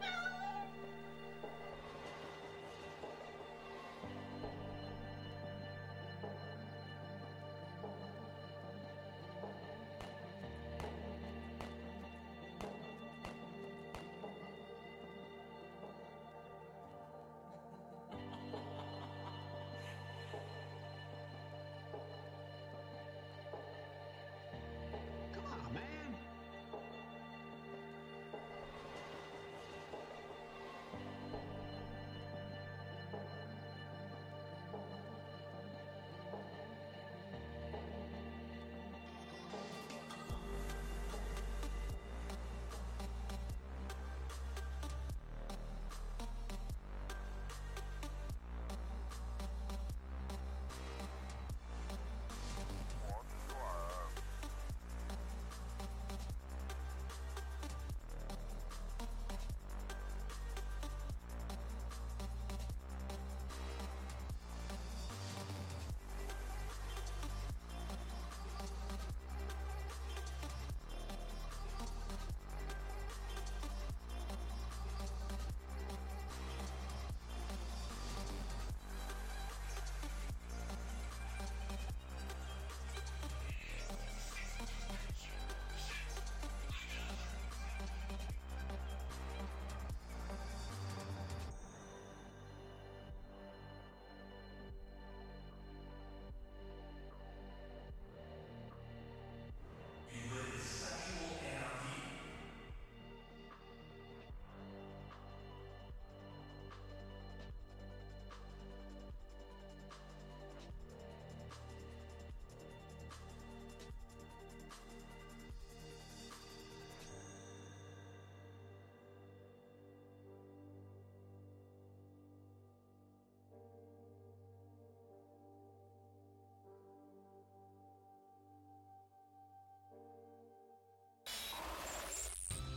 No!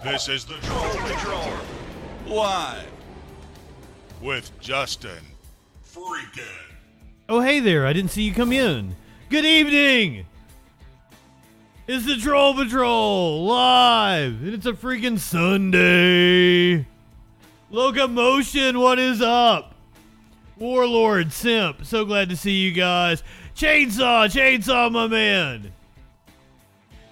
This is the Troll Patrol. Live. With Justin. Oh, hey there. I didn't see you come in. Good evening. It's the Troll Patrol live, and it's a freaking Sunday. Locomotion, what is up? Warlord, Simp, so glad to see you guys. Chainsaw, Chainsaw, my man.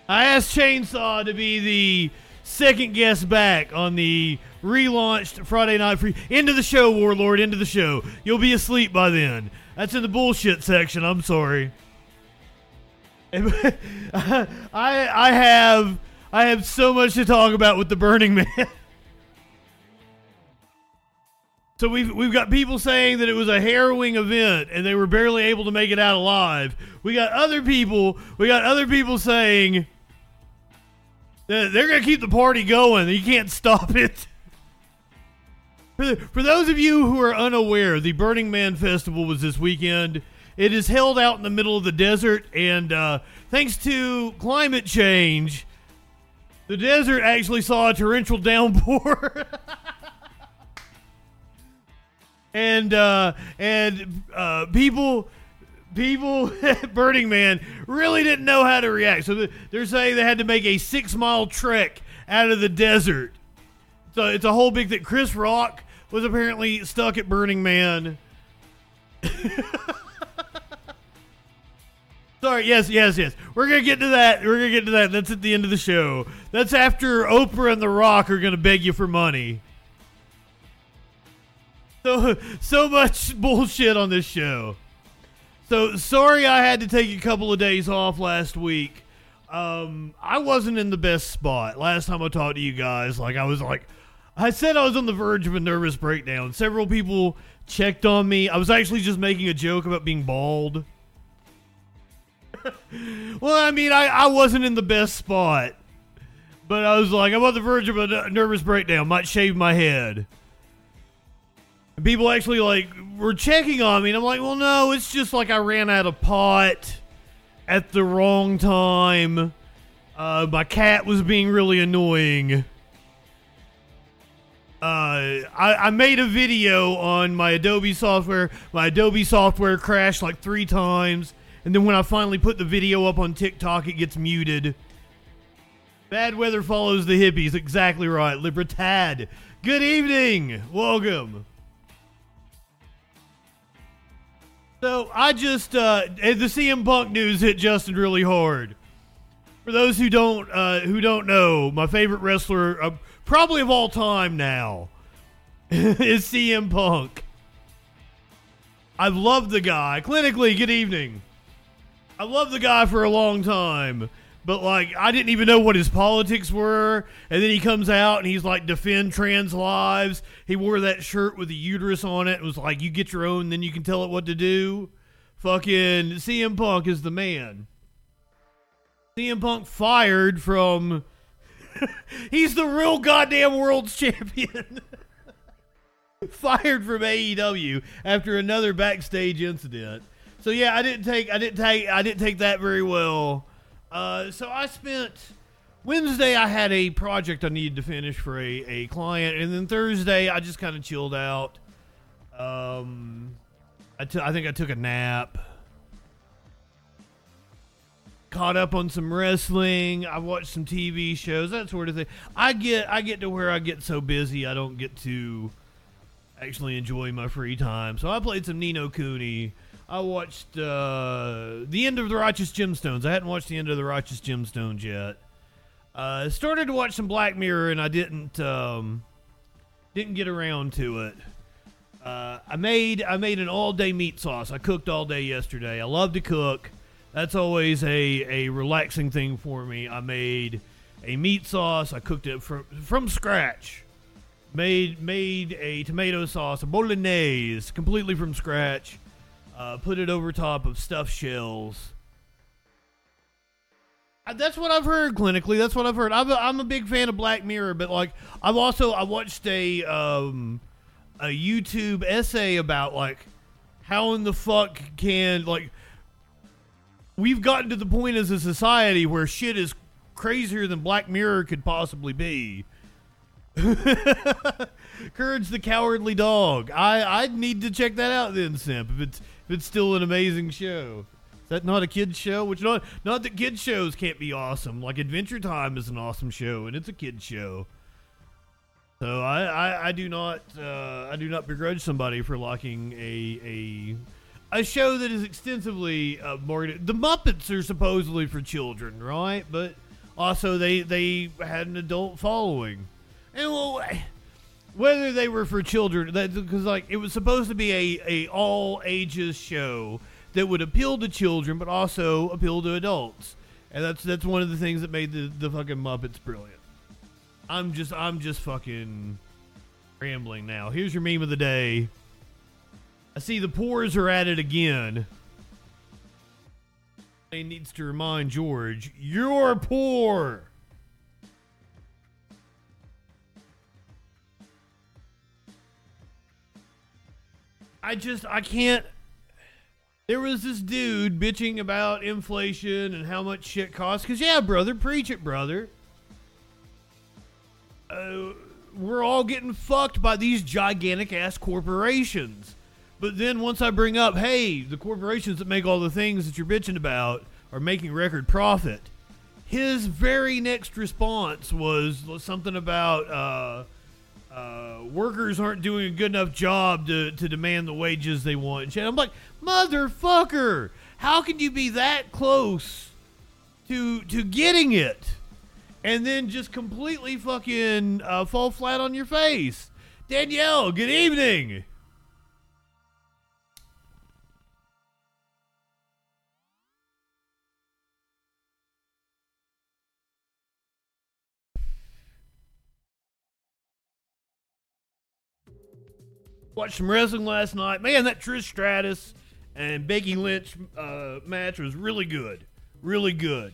I asked Chainsaw to be the second guest back on the relaunched Friday Night Free. Into the show, Warlord, into the show. You'll be asleep by then. That's in the bullshit section. I'm sorry. I I have I have so much to talk about with the Burning Man. So we've we've got people saying that it was a harrowing event and they were barely able to make it out alive. We got other people we got other people saying they're gonna keep the party going. You can't stop it. For, for those of you who are unaware, the Burning Man Festival was this weekend. It is held out in the middle of the desert, and uh, thanks to climate change, the desert actually saw a torrential downpour. and uh, and uh, people people at Burning Man really didn't know how to react. So they're saying they had to make a six mile trek out of the desert. So it's a whole big thing. Chris Rock was apparently stuck at Burning Man. Sorry, yes, yes, yes. We're gonna get to that. We're gonna get to that. That's at the end of the show. That's after Oprah and The Rock are gonna beg you for money. So so much bullshit on this show. So sorry I had to take a couple of days off last week. Um, I wasn't in the best spot last time I talked to you guys. Like I was like, I said I was on the verge of a nervous breakdown. Several people checked on me. I was actually just making a joke about being bald. well, I mean, I, I wasn't in the best spot. But I was like, I'm on the verge of a nervous breakdown. Might shave my head. People actually like were checking on me, and I'm like, well, no, it's just like I ran out of pot at the wrong time. Uh, my cat was being really annoying. Uh, I, I made a video on my Adobe software. My Adobe software crashed like three times, and then when I finally put the video up on TikTok, it gets muted. Bad weather follows the hippies. Exactly right. Libertad. Good evening. Welcome. So I just uh, the CM Punk news hit Justin really hard. For those who don't uh, who don't know, my favorite wrestler, uh, probably of all time now, is CM Punk. I've loved the guy. Clinically, good evening. I loved the guy for a long time, but like I didn't even know what his politics were. And then he comes out and he's like defend trans lives. He wore that shirt with the uterus on it. It was like you get your own, then you can tell it what to do. Fucking CM Punk is the man. CM Punk fired from. he's the real goddamn world's champion. fired from AEW after another backstage incident. So yeah, I didn't take I didn't take I didn't take that very well. Uh, so I spent Wednesday. I had a project I needed to finish for a, a client, and then Thursday I just kind of chilled out. Um, I, t- I think I took a nap. Caught up on some wrestling. I watched some TV shows, that sort of thing. I get I get to where I get so busy I don't get to actually enjoy my free time. So I played some Ni no Kuni. I watched uh, the end of the Righteous Gemstones. I hadn't watched the end of the Righteous Gemstones yet. Uh, started to watch some Black Mirror, and I didn't um, didn't get around to it. Uh, I made I made an all day meat sauce. I cooked all day yesterday. I love to cook. That's always a, a relaxing thing for me. I made a meat sauce. I cooked it from from scratch. Made made a tomato sauce, a bolognese, completely from scratch uh, put it over top of stuffed shells. Uh, that's what I've heard clinically. That's what I've heard. I'm a, I'm a big fan of Black Mirror, but like I've also I watched a um, a YouTube essay about like how in the fuck can like we've gotten to the point as a society where shit is crazier than Black Mirror could possibly be. Courage the Cowardly Dog. I I need to check that out then, Simp. If it's it's still an amazing show. Is that not a kids show? Which not not that kids shows can't be awesome. Like Adventure Time is an awesome show, and it's a kids show. So I, I, I do not uh, I do not begrudge somebody for liking a a a show that is extensively uh, marketed. The Muppets are supposedly for children, right? But also they they had an adult following, and well, whether they were for children, because like it was supposed to be a a all ages show that would appeal to children, but also appeal to adults, and that's that's one of the things that made the the fucking Muppets brilliant. I'm just I'm just fucking rambling now. Here's your meme of the day. I see the pores are at it again. He needs to remind George, you're poor. I just I can't there was this dude bitching about inflation and how much shit costs. Cause yeah, brother, preach it, brother. Uh, we're all getting fucked by these gigantic ass corporations. But then once I bring up, hey, the corporations that make all the things that you're bitching about are making record profit, his very next response was something about uh, uh, workers aren't doing a good enough job to, to demand the wages they want. And. I'm like, motherfucker, how can you be that close to to getting it? and then just completely fucking uh, fall flat on your face. Danielle, good evening. Watched some wrestling last night. Man, that Trish Stratus and Becky Lynch uh, match was really good. Really good.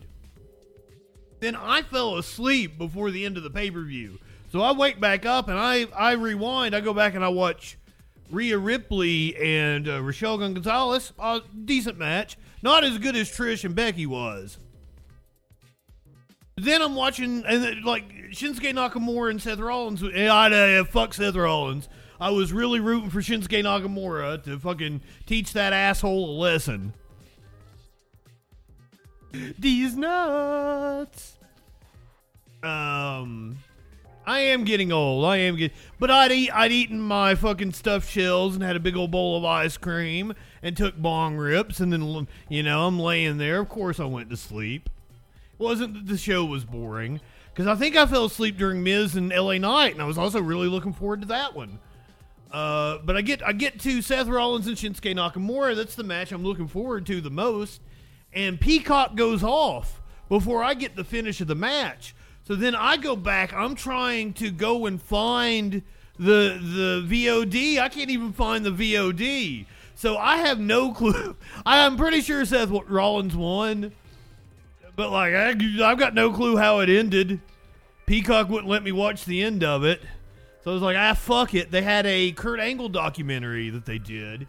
Then I fell asleep before the end of the pay per view. So I wake back up and I, I rewind. I go back and I watch Rhea Ripley and uh, Raquel Gonzalez. A decent match. Not as good as Trish and Becky was. Then I'm watching and like Shinsuke Nakamura and Seth Rollins. And I uh, fuck Seth Rollins. I was really rooting for Shinsuke Nakamura to fucking teach that asshole a lesson. These nuts. Um, I am getting old. I am getting, but I'd eat. I'd eaten my fucking stuffed shells and had a big old bowl of ice cream and took bong rips and then you know I'm laying there. Of course I went to sleep. It wasn't that the show was boring because I think I fell asleep during Miz and LA Knight and I was also really looking forward to that one. Uh, but I get I get to Seth Rollins and Shinsuke Nakamura. That's the match I'm looking forward to the most and Peacock goes off before I get the finish of the match. So then I go back. I'm trying to go and find the the VOD. I can't even find the VOD. So I have no clue. I'm pretty sure Seth Rollins won, but like I, I've got no clue how it ended. Peacock wouldn't let me watch the end of it. So I was like, ah, fuck it. They had a Kurt Angle documentary that they did.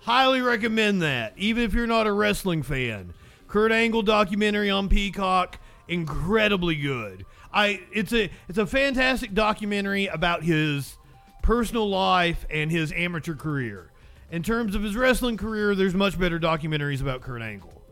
Highly recommend that, even if you're not a wrestling fan. Kurt Angle documentary on Peacock, incredibly good. I it's a it's a fantastic documentary about his personal life and his amateur career. In terms of his wrestling career, there's much better documentaries about Kurt Angle.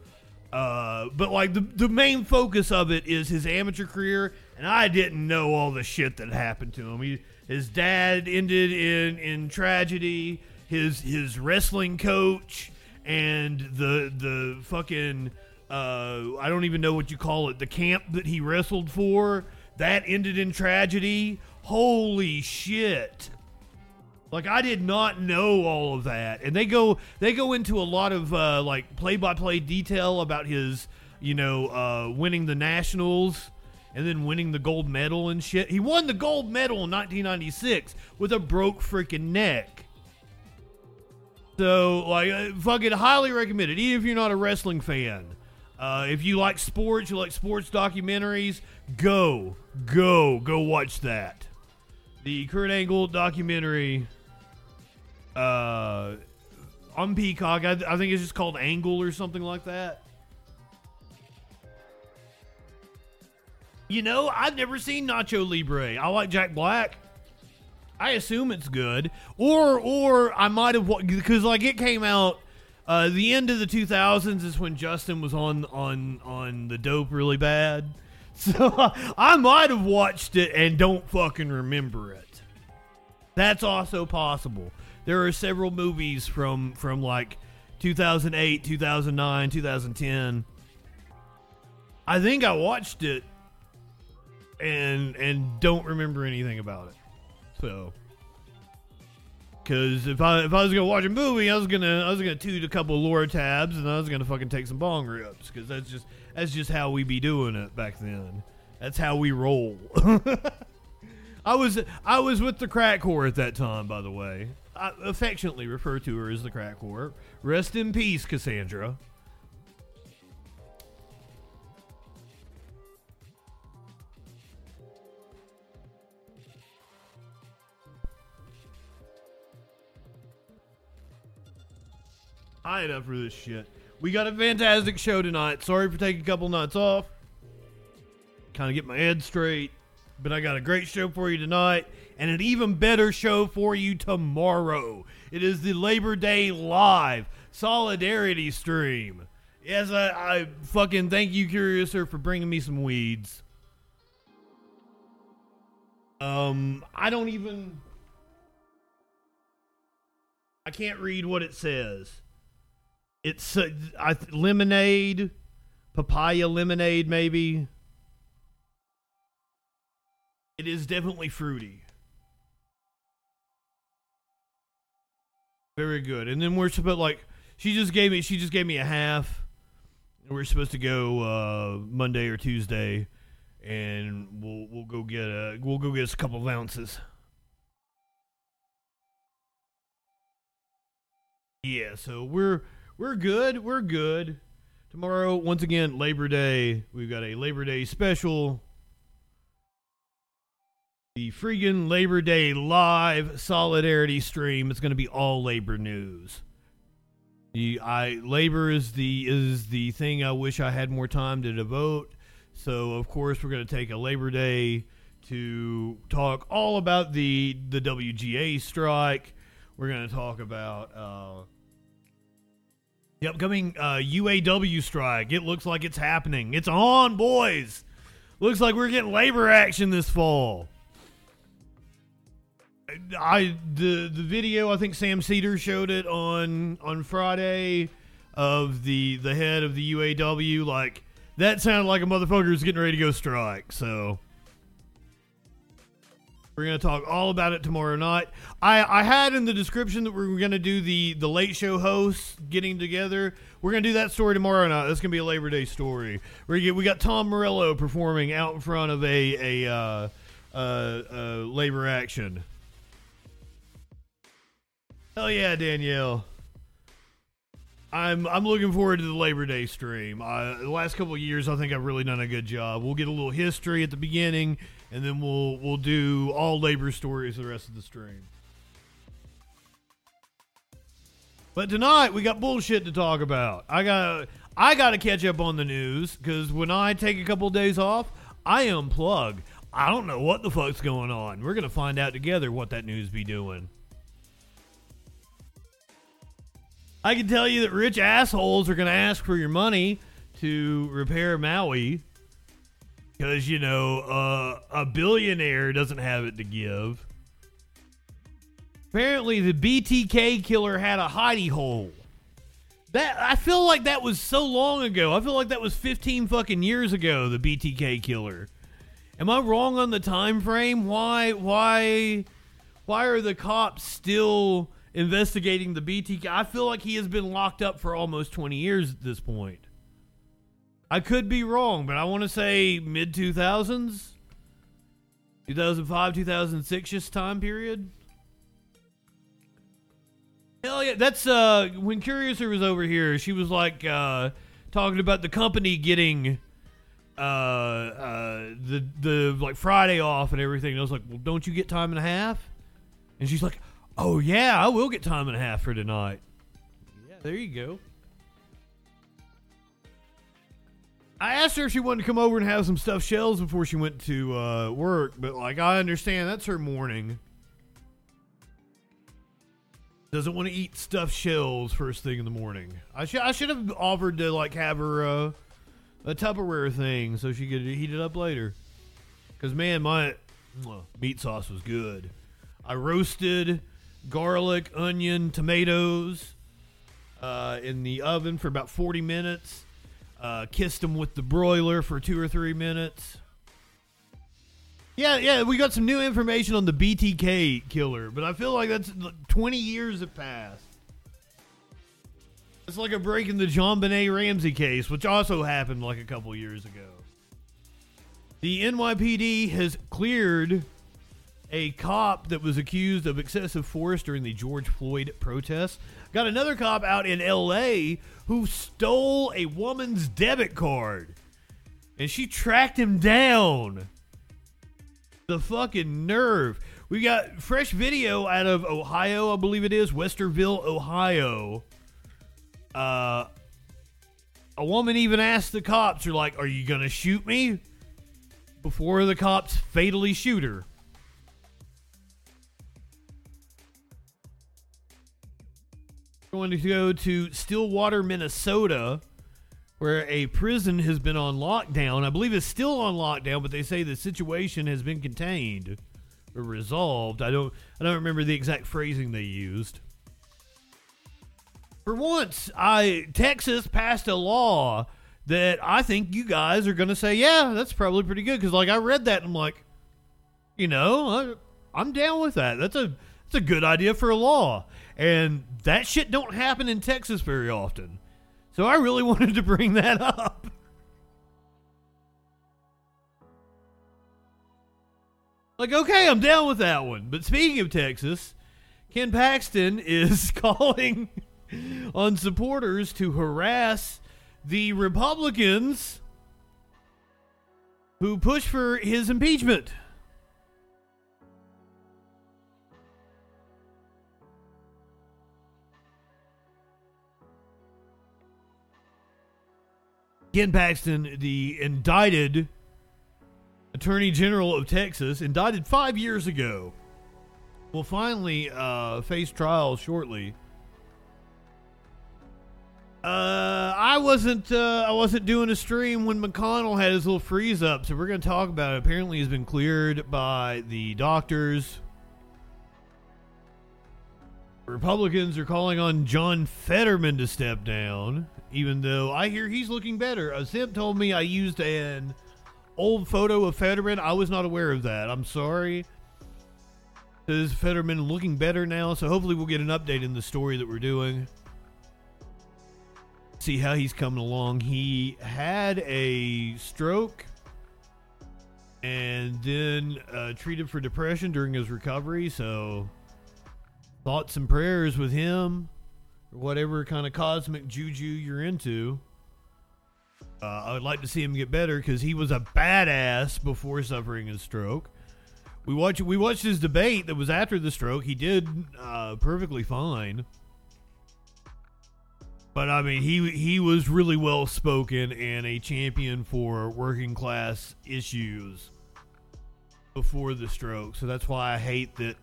Uh, but like the the main focus of it is his amateur career, and I didn't know all the shit that happened to him. He, his dad ended in in tragedy. His his wrestling coach and the the fucking uh, I don't even know what you call it, the camp that he wrestled for, that ended in tragedy. Holy shit. Like I did not know all of that, and they go they go into a lot of uh, like play by play detail about his you know uh, winning the nationals and then winning the gold medal and shit. He won the gold medal in 1996 with a broke freaking neck. So like, uh, fucking highly recommended, even if you're not a wrestling fan. Uh, if you like sports, you like sports documentaries, go, go, go watch that. The Kurt Angle documentary uh, on Peacock, I, I think it's just called Angle or something like that. You know, I've never seen Nacho Libre. I like Jack Black. I assume it's good, or or I might have because like it came out. Uh, the end of the 2000s is when Justin was on on on the dope really bad, so I might have watched it and don't fucking remember it. That's also possible. There are several movies from from like 2008, 2009, 2010. I think I watched it and and don't remember anything about it. So, because if I if I was gonna watch a movie, I was gonna I was gonna toot a couple Lortabs and I was gonna fucking take some bong rips because that's just that's just how we be doing it back then. That's how we roll. I was I was with the crack whore at that time, by the way. I affectionately refer to her as the crack whore. Rest in peace, Cassandra. Ain't up for this shit. We got a fantastic show tonight. Sorry for taking a couple nights off. Kind of get my head straight. But I got a great show for you tonight and an even better show for you tomorrow. It is the Labor Day Live Solidarity Stream. Yes, I, I fucking thank you, Curiouser, for bringing me some weeds. Um, I don't even. I can't read what it says. It's uh, I, lemonade, papaya lemonade, maybe. It is definitely fruity. Very good. And then we're supposed like she just gave me she just gave me a half. And we're supposed to go uh, Monday or Tuesday, and we'll we'll go get a we'll go get us a couple of ounces. Yeah, so we're we're good. We're good. Tomorrow, once again, Labor Day. We've got a Labor Day special. The freaking Labor Day live solidarity stream. It's going to be all labor news. The I labor is the is the thing I wish I had more time to devote. So of course we're going to take a Labor Day to talk all about the the WGA strike. We're going to talk about uh, the upcoming uh, UAW strike. It looks like it's happening. It's on, boys. Looks like we're getting labor action this fall. I the the video I think Sam Seder showed it on on Friday of the the head of the UAW like that sounded like a motherfucker who's getting ready to go strike. So we're gonna talk all about it tomorrow night. I, I had in the description that we are gonna do the the late show hosts getting together. We're gonna do that story tomorrow night. That's gonna be a Labor Day story. We get we got Tom Morello performing out in front of a a uh, uh, uh, labor action. Hell yeah, Danielle. I'm I'm looking forward to the Labor Day stream. The last couple years, I think I've really done a good job. We'll get a little history at the beginning and then we'll we'll do all labor stories the rest of the stream. But tonight we got bullshit to talk about. I got I got to catch up on the news because when I take a couple days off, I unplug. I don't know what the fuck's going on. We're gonna find out together what that news be doing. I can tell you that rich assholes are gonna ask for your money to repair Maui because, you know, uh, a billionaire doesn't have it to give. Apparently, the BTK killer had a hidey hole. That I feel like that was so long ago. I feel like that was 15 fucking years ago. The BTK killer. Am I wrong on the time frame? Why? Why? Why are the cops still investigating the BTK? I feel like he has been locked up for almost 20 years at this point. I could be wrong, but I want to say mid 2000s, 2005, 2006 just time period. Hell yeah, that's uh when Curiouser was over here, she was like uh talking about the company getting uh uh the the like Friday off and everything. And I was like, "Well, don't you get time and a half?" And she's like, "Oh yeah, I will get time and a half for tonight." Yeah, there you go. I asked her if she wanted to come over and have some stuffed shells before she went to uh, work, but like I understand that's her morning. Doesn't want to eat stuffed shells first thing in the morning. I should I should have offered to like have her uh, a Tupperware thing so she could heat it up later. Cause man, my well, meat sauce was good. I roasted garlic, onion, tomatoes uh, in the oven for about 40 minutes. Uh, kissed them with the broiler for two or three minutes. Yeah, yeah, we got some new information on the BTK killer, but I feel like that's 20 years have passed. It's like a break in the John JonBenét Ramsey case, which also happened like a couple years ago. The NYPD has cleared a cop that was accused of excessive force during the George Floyd protests. Got another cop out in LA who stole a woman's debit card. And she tracked him down. The fucking nerve. We got fresh video out of Ohio, I believe it is, Westerville, Ohio. Uh, a woman even asked the cops, "Are like, are you gonna shoot me?" Before the cops fatally shoot her. Going to go to Stillwater, Minnesota, where a prison has been on lockdown. I believe it's still on lockdown, but they say the situation has been contained or resolved. I don't I don't remember the exact phrasing they used. For once, I Texas passed a law that I think you guys are going to say, yeah, that's probably pretty good because like I read that and I'm like, you know, I, I'm down with that. That's a that's a good idea for a law. And that shit don't happen in Texas very often. So I really wanted to bring that up. Like, okay, I'm down with that one. But speaking of Texas, Ken Paxton is calling on supporters to harass the Republicans who push for his impeachment. Ken Paxton, the indicted Attorney General of Texas, indicted five years ago, will finally uh, face trial shortly. Uh, I wasn't uh, I wasn't doing a stream when McConnell had his little freeze up, so we're going to talk about it. Apparently, he's been cleared by the doctors. Republicans are calling on John Fetterman to step down even though I hear he's looking better. A told me I used an old photo of Fetterman. I was not aware of that. I'm sorry. Is Fetterman looking better now? So hopefully we'll get an update in the story that we're doing. See how he's coming along. He had a stroke and then uh, treated for depression during his recovery. So thoughts and prayers with him whatever kind of cosmic juju you're into. Uh, I would like to see him get better because he was a badass before suffering a stroke. We watched we watched his debate that was after the stroke. He did uh, perfectly fine, but I mean he he was really well spoken and a champion for working class issues before the stroke. So that's why I hate that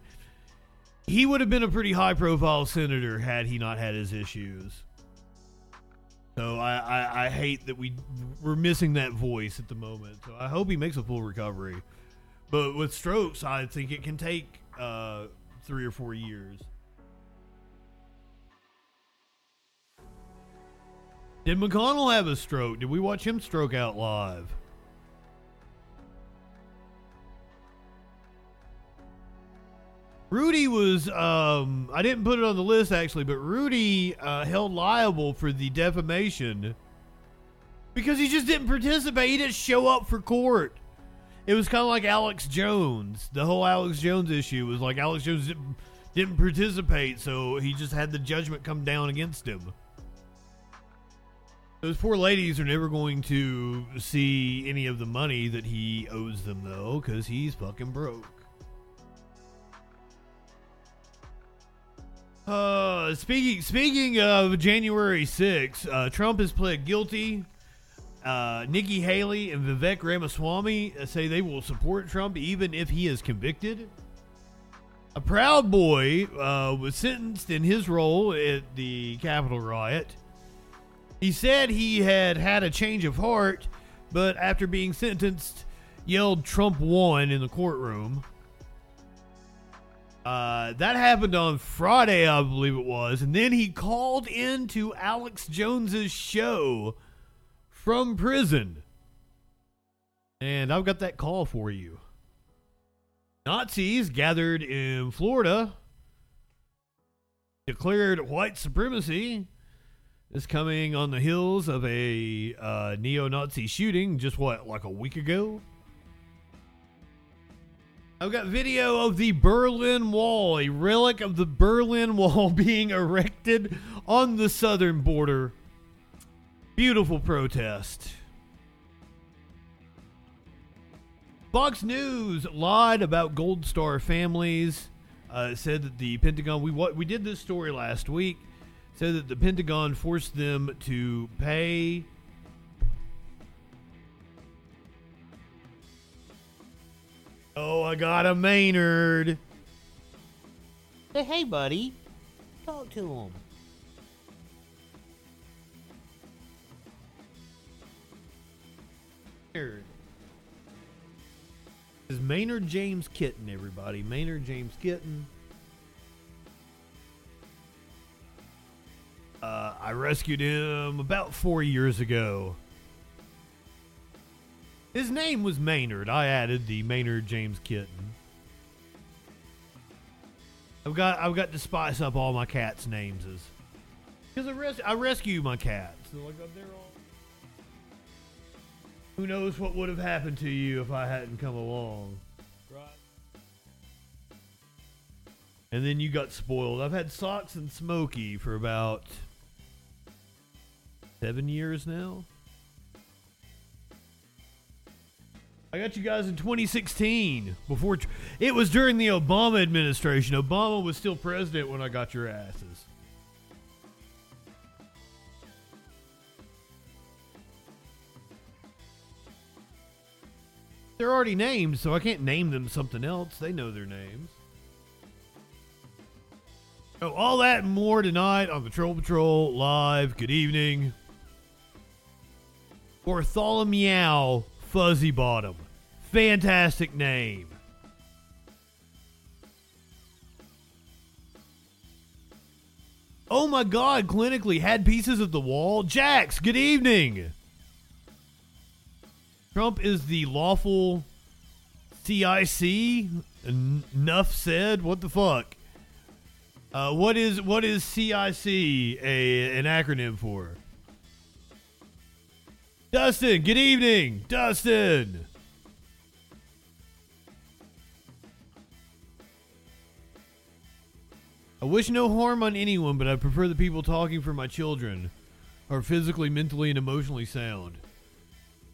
he would have been a pretty high profile senator had he not had his issues. So I, I, I, hate that we we're missing that voice at the moment. So I hope he makes a full recovery. But with strokes, I think it can take uh, three or four years. Did McConnell have a stroke? Did we watch him stroke out live? Rudy was, um, I didn't put it on the list actually, but Rudy uh, held liable for the defamation because he just didn't participate. He didn't show up for court. It was kind of like Alex Jones. The whole Alex Jones issue was like Alex Jones didn't, didn't participate, so he just had the judgment come down against him. Those poor ladies are never going to see any of the money that he owes them, though, because he's fucking broke. Uh, speaking speaking of January 6th, uh, Trump has pled guilty Uh, Nikki Haley and Vivek Ramaswamy say they will support Trump even if he is convicted. A Proud Boy uh, was sentenced in his role at the Capitol riot. He said he had had a change of heart, but after being sentenced, yelled Trump won in the courtroom. Uh, that happened on Friday, I believe it was, and then he called into Alex Jones's show from prison. And I've got that call for you. Nazis gathered in Florida declared white supremacy is coming on the heels of a uh, neo Nazi shooting just what, like a week ago? I've got video of the Berlin Wall, a relic of the Berlin Wall being erected on the southern border. Beautiful protest. Fox News lied about Gold Star families. Uh, said that the Pentagon we we did this story last week. Said that the Pentagon forced them to pay. Oh, I got a Maynard. Say, hey, buddy. Talk to him. Maynard. This is Maynard James Kitten, everybody. Maynard James Kitten. Uh, I rescued him about four years ago. His name was Maynard. I added the Maynard James Kitten. I've got I've got to spice up all my cats' names because I, res- I rescue my cats. So like they're all. Who knows what would have happened to you if I hadn't come along? Right. And then you got spoiled. I've had Socks and Smokey for about seven years now. I got you guys in 2016 before it was during the Obama administration. Obama was still president when I got your asses. They're already named, so I can't name them something else. They know their names. Oh, all that and more tonight on Troll Patrol Live. Good evening. Bartholomew Fuzzy Bottom. Fantastic name. Oh my god, clinically had pieces of the wall. Jax, good evening. Trump is the lawful CIC. Enough said. What the fuck? Uh, what is what is CIC a an acronym for? Dustin, good evening, Dustin. I wish no harm on anyone, but I prefer the people talking for my children are physically, mentally, and emotionally sound.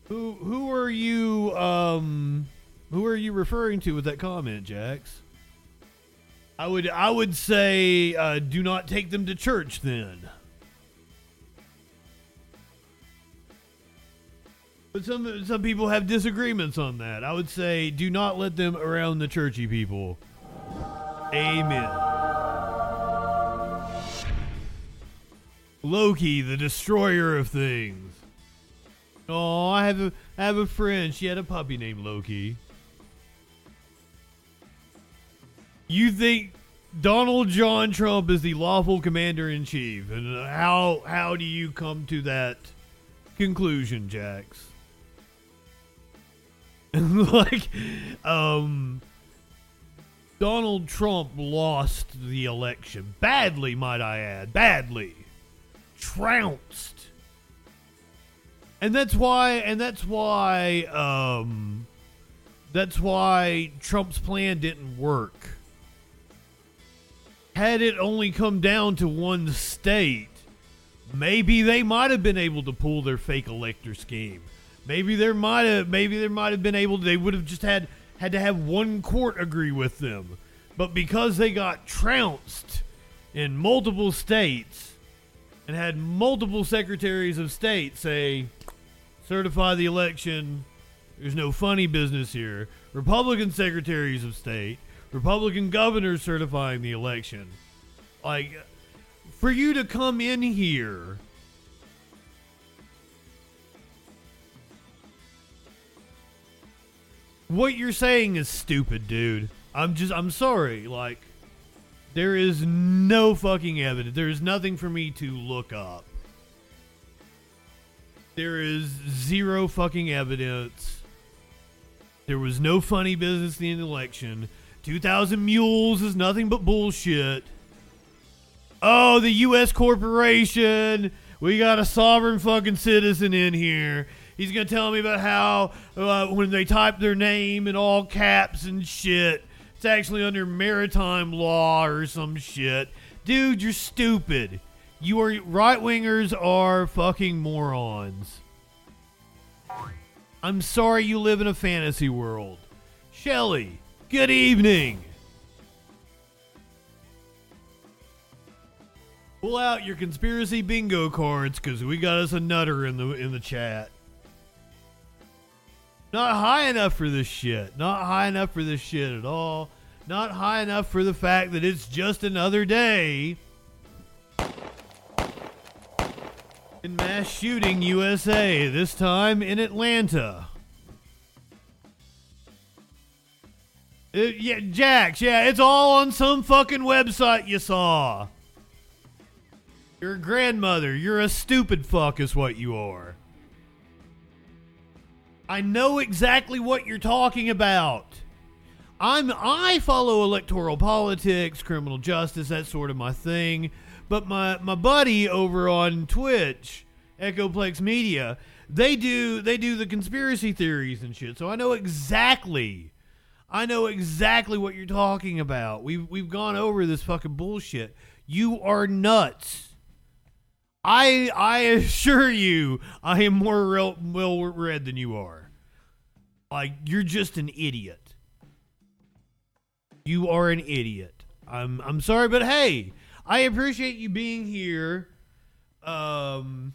Who who are you um who are you referring to with that comment, Jax? I would I would say uh, do not take them to church then. But some some people have disagreements on that. I would say do not let them around the churchy people. Amen. Loki, the destroyer of things. Oh, I have a I have a friend. She had a puppy named Loki. You think Donald John Trump is the lawful commander in chief, and how how do you come to that conclusion, Jax? like, um, Donald Trump lost the election badly, might I add, badly, trounced and that's why and that's why um that's why Trump's plan didn't work. Had it only come down to one state, maybe they might have been able to pull their fake elector scheme. Maybe there might have maybe there might have been able to, they would have just had had to have one court agree with them. But because they got trounced in multiple states and had multiple secretaries of state say certify the election. There's no funny business here. Republican secretaries of state, Republican governors certifying the election. Like, for you to come in here what you're saying is stupid, dude. I'm just I'm sorry. Like there is no fucking evidence. There is nothing for me to look up. There is zero fucking evidence. There was no funny business in the election. 2,000 mules is nothing but bullshit. Oh, the U.S. corporation. We got a sovereign fucking citizen in here. He's going to tell me about how uh, when they type their name in all caps and shit, it's actually under maritime law or some shit. Dude, you're stupid. You are right wingers are fucking morons. I'm sorry you live in a fantasy world. Shelly, good evening. Pull out your conspiracy bingo cards because we got us a nutter in the in the chat. Not high enough for this shit. Not high enough for this shit at all. Not high enough for the fact that it's just another day in mass shooting USA, this time in Atlanta. It, uh, yeah, Jax, yeah, it's all on some fucking website you saw. Your grandmother, you're a stupid fuck, is what you are. I know exactly what you're talking about. I'm I follow electoral politics, criminal justice, that's sort of my thing. But my my buddy over on Twitch, Echoplex Media, they do they do the conspiracy theories and shit. So I know exactly I know exactly what you're talking about. We've we've gone over this fucking bullshit. You are nuts. I I assure you, I am more well read than you are. Like you're just an idiot. You are an idiot. I'm I'm sorry, but hey, I appreciate you being here. Um.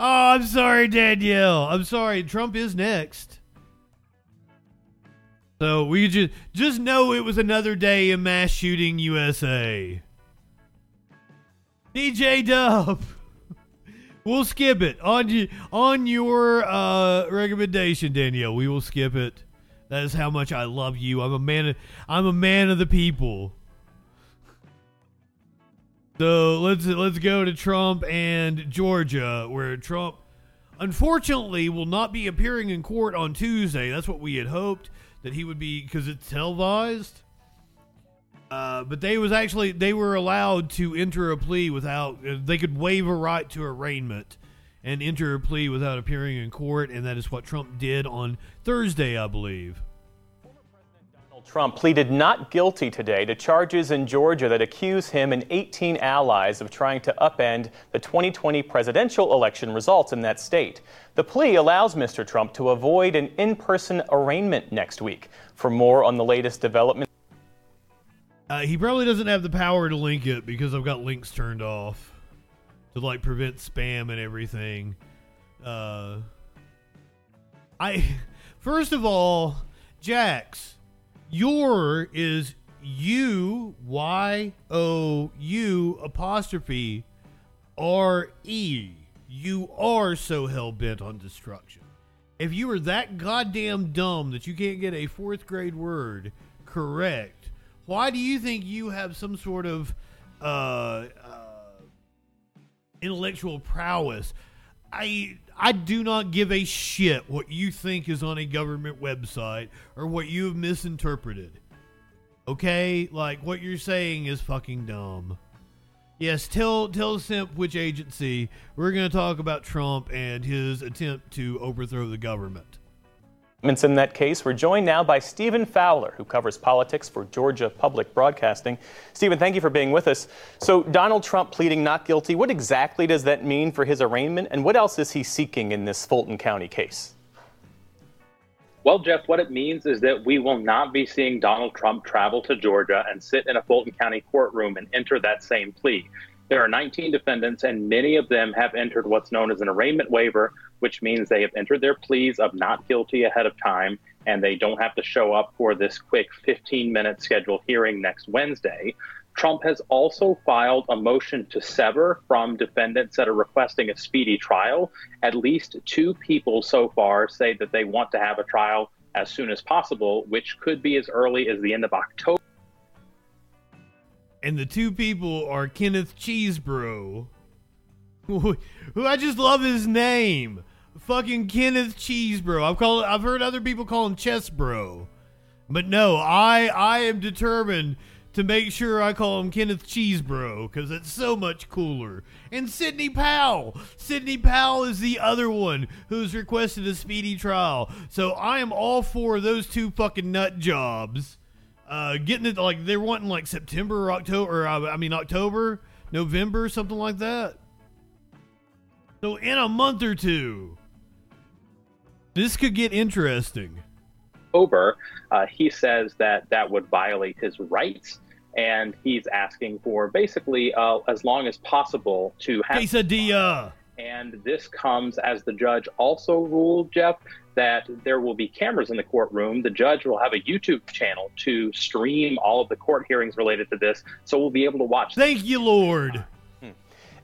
Oh, I'm sorry, Danielle. I'm sorry. Trump is next. So we just just know it was another day in mass shooting USA. DJ Dub. We'll skip it on you on your uh, recommendation, Danielle. We will skip it. That is how much I love you. I'm a man. Of, I'm a man of the people. So let's let's go to Trump and Georgia, where Trump, unfortunately, will not be appearing in court on Tuesday. That's what we had hoped that he would be because it's televised. Uh, but they was actually they were allowed to enter a plea without uh, they could waive a right to arraignment and enter a plea without appearing in court, and that is what Trump did on Thursday, I believe. Donald Trump pleaded not guilty today to charges in Georgia that accuse him and 18 allies of trying to upend the 2020 presidential election results in that state. The plea allows Mr. Trump to avoid an in person arraignment next week. For more on the latest developments, uh, he probably doesn't have the power to link it because I've got links turned off to like prevent spam and everything. Uh, I first of all, Jax, your is U Y O U apostrophe R E. You are so hell bent on destruction. If you are that goddamn dumb that you can't get a fourth grade word correct, why do you think you have some sort of uh, uh, intellectual prowess? I I do not give a shit what you think is on a government website or what you have misinterpreted. Okay, like what you're saying is fucking dumb. Yes, tell tell Simp which agency we're going to talk about Trump and his attempt to overthrow the government. In that case, we're joined now by Stephen Fowler, who covers politics for Georgia Public Broadcasting. Stephen, thank you for being with us. So, Donald Trump pleading not guilty, what exactly does that mean for his arraignment, and what else is he seeking in this Fulton County case? Well, Jeff, what it means is that we will not be seeing Donald Trump travel to Georgia and sit in a Fulton County courtroom and enter that same plea. There are 19 defendants, and many of them have entered what's known as an arraignment waiver, which means they have entered their pleas of not guilty ahead of time, and they don't have to show up for this quick 15 minute scheduled hearing next Wednesday. Trump has also filed a motion to sever from defendants that are requesting a speedy trial. At least two people so far say that they want to have a trial as soon as possible, which could be as early as the end of October. And the two people are Kenneth Chesebro, who, who I just love his name. Fucking Kenneth Cheesebro. I've called I've heard other people call him Chess Bro. But no, I I am determined to make sure I call him Kenneth Cheesebro because it's so much cooler. And Sidney Powell. Sidney Powell is the other one who's requested a speedy trial. So I am all for those two fucking nut jobs. Uh, getting it like they're wanting like September or October, or uh, I mean October, November, something like that. So in a month or two, this could get interesting. Over, uh, he says that that would violate his rights and he's asking for basically uh, as long as possible to have. Quesadilla. And this comes as the judge also ruled, Jeff, that there will be cameras in the courtroom. The judge will have a YouTube channel to stream all of the court hearings related to this, so we'll be able to watch. Thank you, Lord.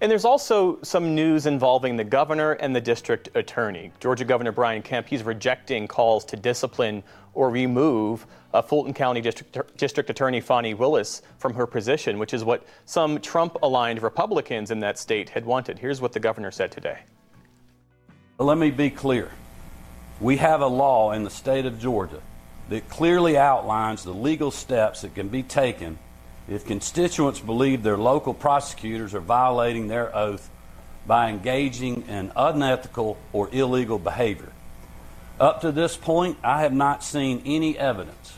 And there's also some news involving the governor and the district attorney. Georgia Governor Brian Kemp, he's rejecting calls to discipline or remove uh, Fulton County district, district Attorney Fani Willis from her position, which is what some Trump aligned Republicans in that state had wanted. Here's what the governor said today. Let me be clear. We have a law in the state of Georgia that clearly outlines the legal steps that can be taken if constituents believe their local prosecutors are violating their oath by engaging in unethical or illegal behavior. Up to this point, I have not seen any evidence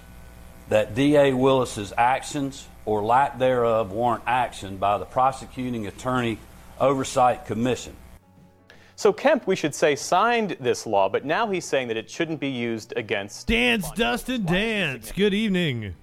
that D.A. Willis's actions or lack thereof warrant action by the prosecuting attorney oversight commission. So Kemp, we should say, signed this law, but now he's saying that it shouldn't be used against. Dance, Dustin, dance. Good evening.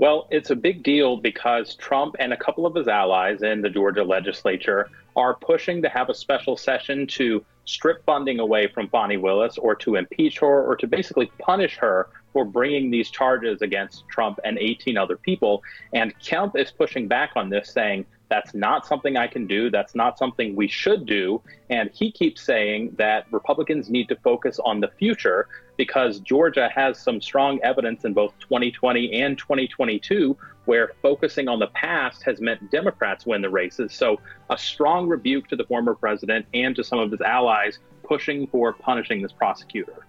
Well, it's a big deal because Trump and a couple of his allies in the Georgia legislature are pushing to have a special session to strip funding away from Fani Willis or to impeach her or to basically punish her for bringing these charges against Trump and 18 other people. And Kemp is pushing back on this, saying that's not something I can do. That's not something we should do. And he keeps saying that Republicans need to focus on the future because Georgia has some strong evidence in both 2020 and 2022 where focusing on the past has meant Democrats win the races. So, a strong rebuke to the former president and to some of his allies pushing for punishing this prosecutor.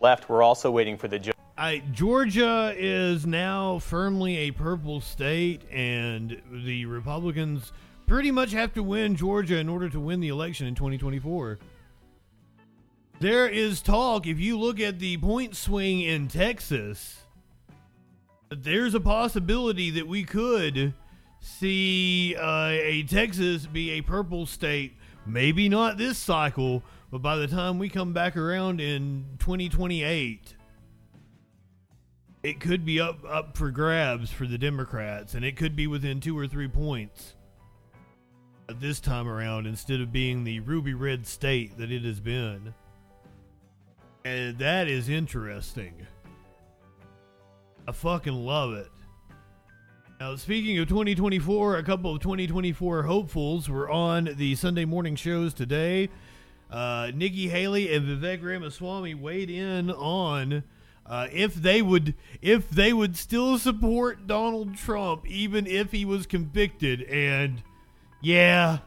Left, we're also waiting for the judge. I, Georgia is now firmly a purple state, and the Republicans pretty much have to win Georgia in order to win the election in 2024. There is talk, if you look at the point swing in Texas, there's a possibility that we could see uh, a Texas be a purple state. Maybe not this cycle, but by the time we come back around in 2028 it could be up up for grabs for the Democrats, and it could be within two or three points this time around instead of being the ruby red state that it has been. And that is interesting. I fucking love it. Now, speaking of 2024, a couple of 2024 hopefuls were on the Sunday morning shows today. Uh, Nikki Haley and Vivek Ramaswamy weighed in on uh, if they would if they would still support Donald Trump even if he was convicted and yeah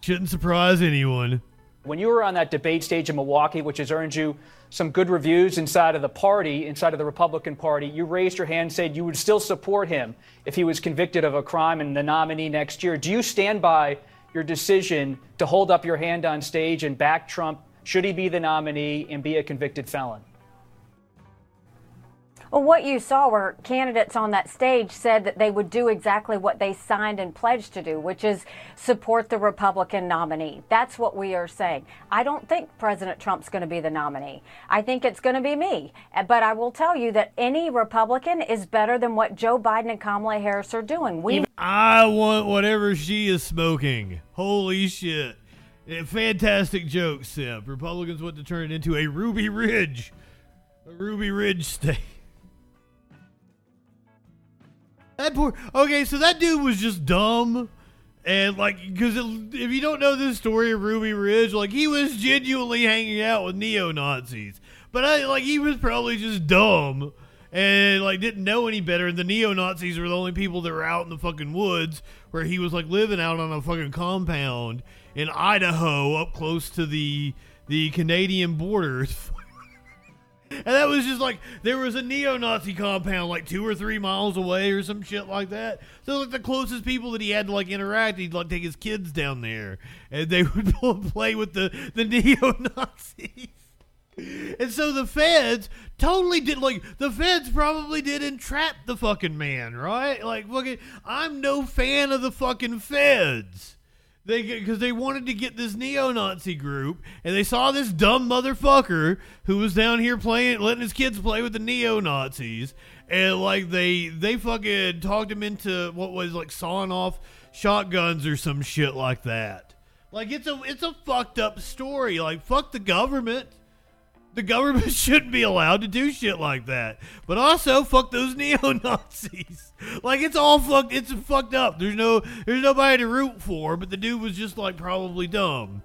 shouldn't surprise anyone when you were on that debate stage in Milwaukee which has earned you some good reviews inside of the party inside of the Republican Party you raised your hand and said you would still support him if he was convicted of a crime and the nominee next year. Do you stand by your decision to hold up your hand on stage and back Trump? Should he be the nominee and be a convicted felon Well, what you saw were candidates on that stage said that they would do exactly what they signed and pledged to do, which is support the Republican nominee. That's what we are saying. I don't think President Trump's going to be the nominee. I think it's going to be me. But I will tell you that any Republican is better than what Joe Biden and Kamala Harris are doing. We I want whatever she is smoking. Holy shit. Eh, Fantastic joke, Sip. Republicans want to turn it into a Ruby Ridge. A Ruby Ridge state. That poor. Okay, so that dude was just dumb. And, like, because if you don't know this story of Ruby Ridge, like, he was genuinely hanging out with neo Nazis. But, I, like, he was probably just dumb and, like, didn't know any better. And the neo Nazis were the only people that were out in the fucking woods where he was, like, living out on a fucking compound in Idaho up close to the the Canadian borders. And that was just like there was a neo-Nazi compound like two or three miles away or some shit like that. So like the closest people that he had to like interact, he'd like take his kids down there, and they would play with the the neo-Nazis. And so the feds totally did like the feds probably did entrap the fucking man, right? Like fucking, I'm no fan of the fucking feds. They because they wanted to get this neo-Nazi group, and they saw this dumb motherfucker who was down here playing, letting his kids play with the neo-Nazis, and like they they fucking talked him into what was like sawing off shotguns or some shit like that. Like it's a it's a fucked up story. Like fuck the government the government shouldn't be allowed to do shit like that. But also, fuck those neo Nazis. like it's all fucked. It's fucked up. There's no, there's nobody to root for. But the dude was just like probably dumb.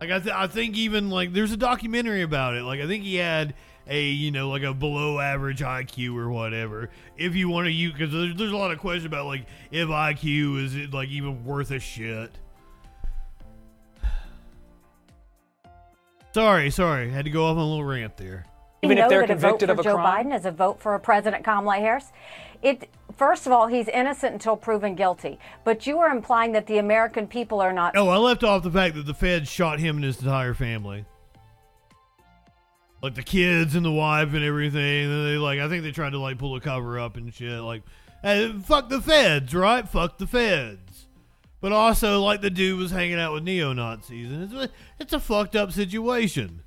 Like I, th- I think even like there's a documentary about it. Like I think he had a you know like a below average IQ or whatever. If you want to use because there's, there's a lot of questions about like if IQ is it like even worth a shit. Sorry, sorry. Had to go off on a little rant there. Even if they're convicted of a Joe crime? Biden is a vote for a President Kamala Harris. It first of all, he's innocent until proven guilty. But you are implying that the American people are not. Oh, I left off the fact that the feds shot him and his entire family, like the kids and the wife and everything. And they like, I think they tried to like pull a cover up and shit. Like, hey, fuck the feds, right? Fuck the feds but also like the dude was hanging out with neo Nazis, and it's a, it's a fucked up situation.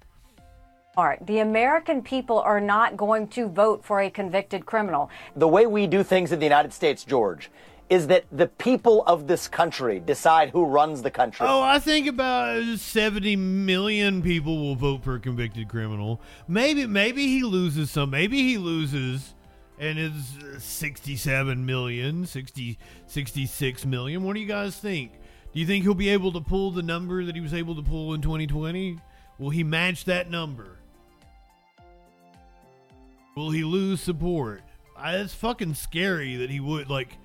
All right, the American people are not going to vote for a convicted criminal. The way we do things in the United States, George, is that the people of this country decide who runs the country. Oh, I think about 70 million people will vote for a convicted criminal. Maybe maybe he loses some. Maybe he loses and it's uh, 67 million, 60, 66 million. What do you guys think? Do you think he'll be able to pull the number that he was able to pull in 2020? Will he match that number? Will he lose support? I, it's fucking scary that he would like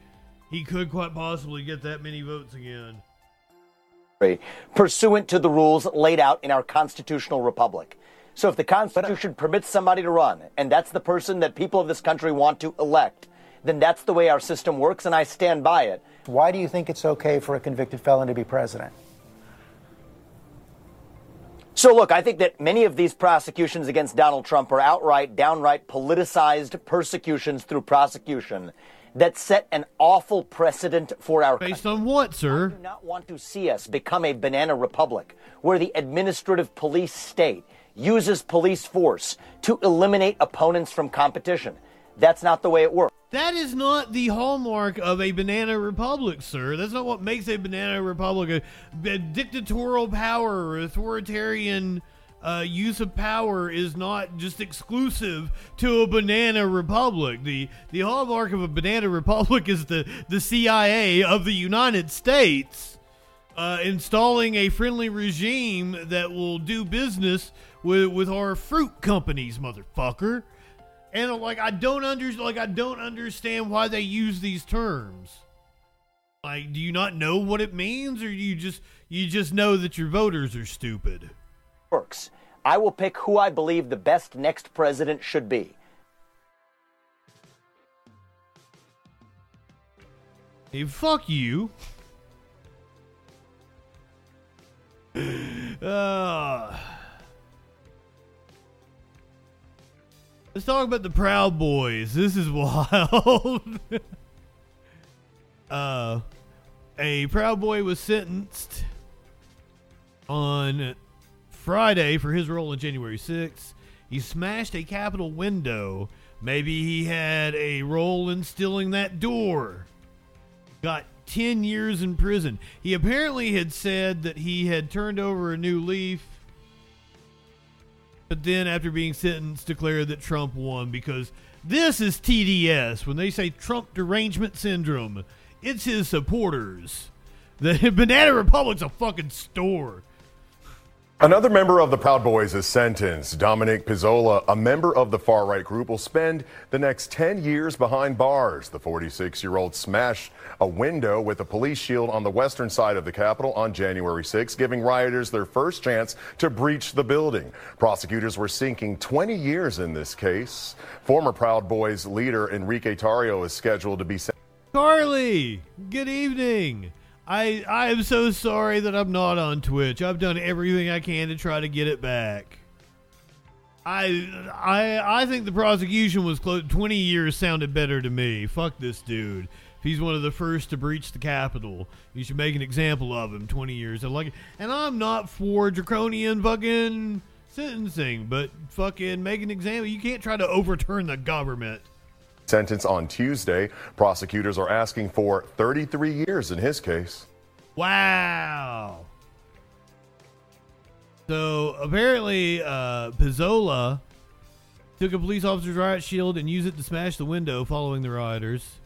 he could quite possibly get that many votes again. Pursuant to the rules laid out in our constitutional republic. So if the Constitution permits somebody to run, and that's the person that people of this country want to elect, then that's the way our system works, and I stand by it. Why do you think it's okay for a convicted felon to be president? So, look, I think that many of these prosecutions against Donald Trump are outright, downright politicized persecutions through prosecution that set an awful precedent for our country. Based country. on what, sir? I do not want to see us become a banana republic where the administrative police state uses police force to eliminate opponents from competition. That's not the way it works. That is not the hallmark of a banana republic, sir. That's not what makes a banana republic. A, a dictatorial power or authoritarian uh, use of power is not just exclusive to a banana republic. The the hallmark of a banana republic is the, the CIA of the United States uh, installing a friendly regime that will do business with with our fruit companies, motherfucker. And like I don't under like I don't understand why they use these terms. Like, do you not know what it means, or you just you just know that your voters are stupid? Works. I will pick who I believe the best next president should be. Hey, fuck you. uh, Let's talk about the Proud Boys. This is wild. uh, a Proud Boy was sentenced on Friday for his role in January 6th. He smashed a Capitol window. Maybe he had a role in stealing that door. Got 10 years in prison. He apparently had said that he had turned over a new leaf but then after being sentenced declared that Trump won because this is TDS when they say Trump derangement syndrome. It's his supporters. The Banana Republic's a fucking store. Another member of the Proud Boys is sentenced. Dominic Pezzola, a member of the far right group, will spend the next 10 years behind bars. The 46 year old smashed a window with a police shield on the western side of the Capitol on January 6, giving rioters their first chance to breach the building. Prosecutors were seeking 20 years in this case. Former Proud Boys leader Enrique Tarrio is scheduled to be sentenced. Carly, good evening. I I am so sorry that I'm not on Twitch. I've done everything I can to try to get it back. I I I think the prosecution was close. Twenty years sounded better to me. Fuck this dude. If he's one of the first to breach the Capitol, you should make an example of him. Twenty years. I like. And I'm not for draconian fucking sentencing, but fucking make an example. You can't try to overturn the government. Sentence on Tuesday. Prosecutors are asking for 33 years in his case. Wow. So apparently, uh, Pezzola took a police officer's riot shield and used it to smash the window following the rioters.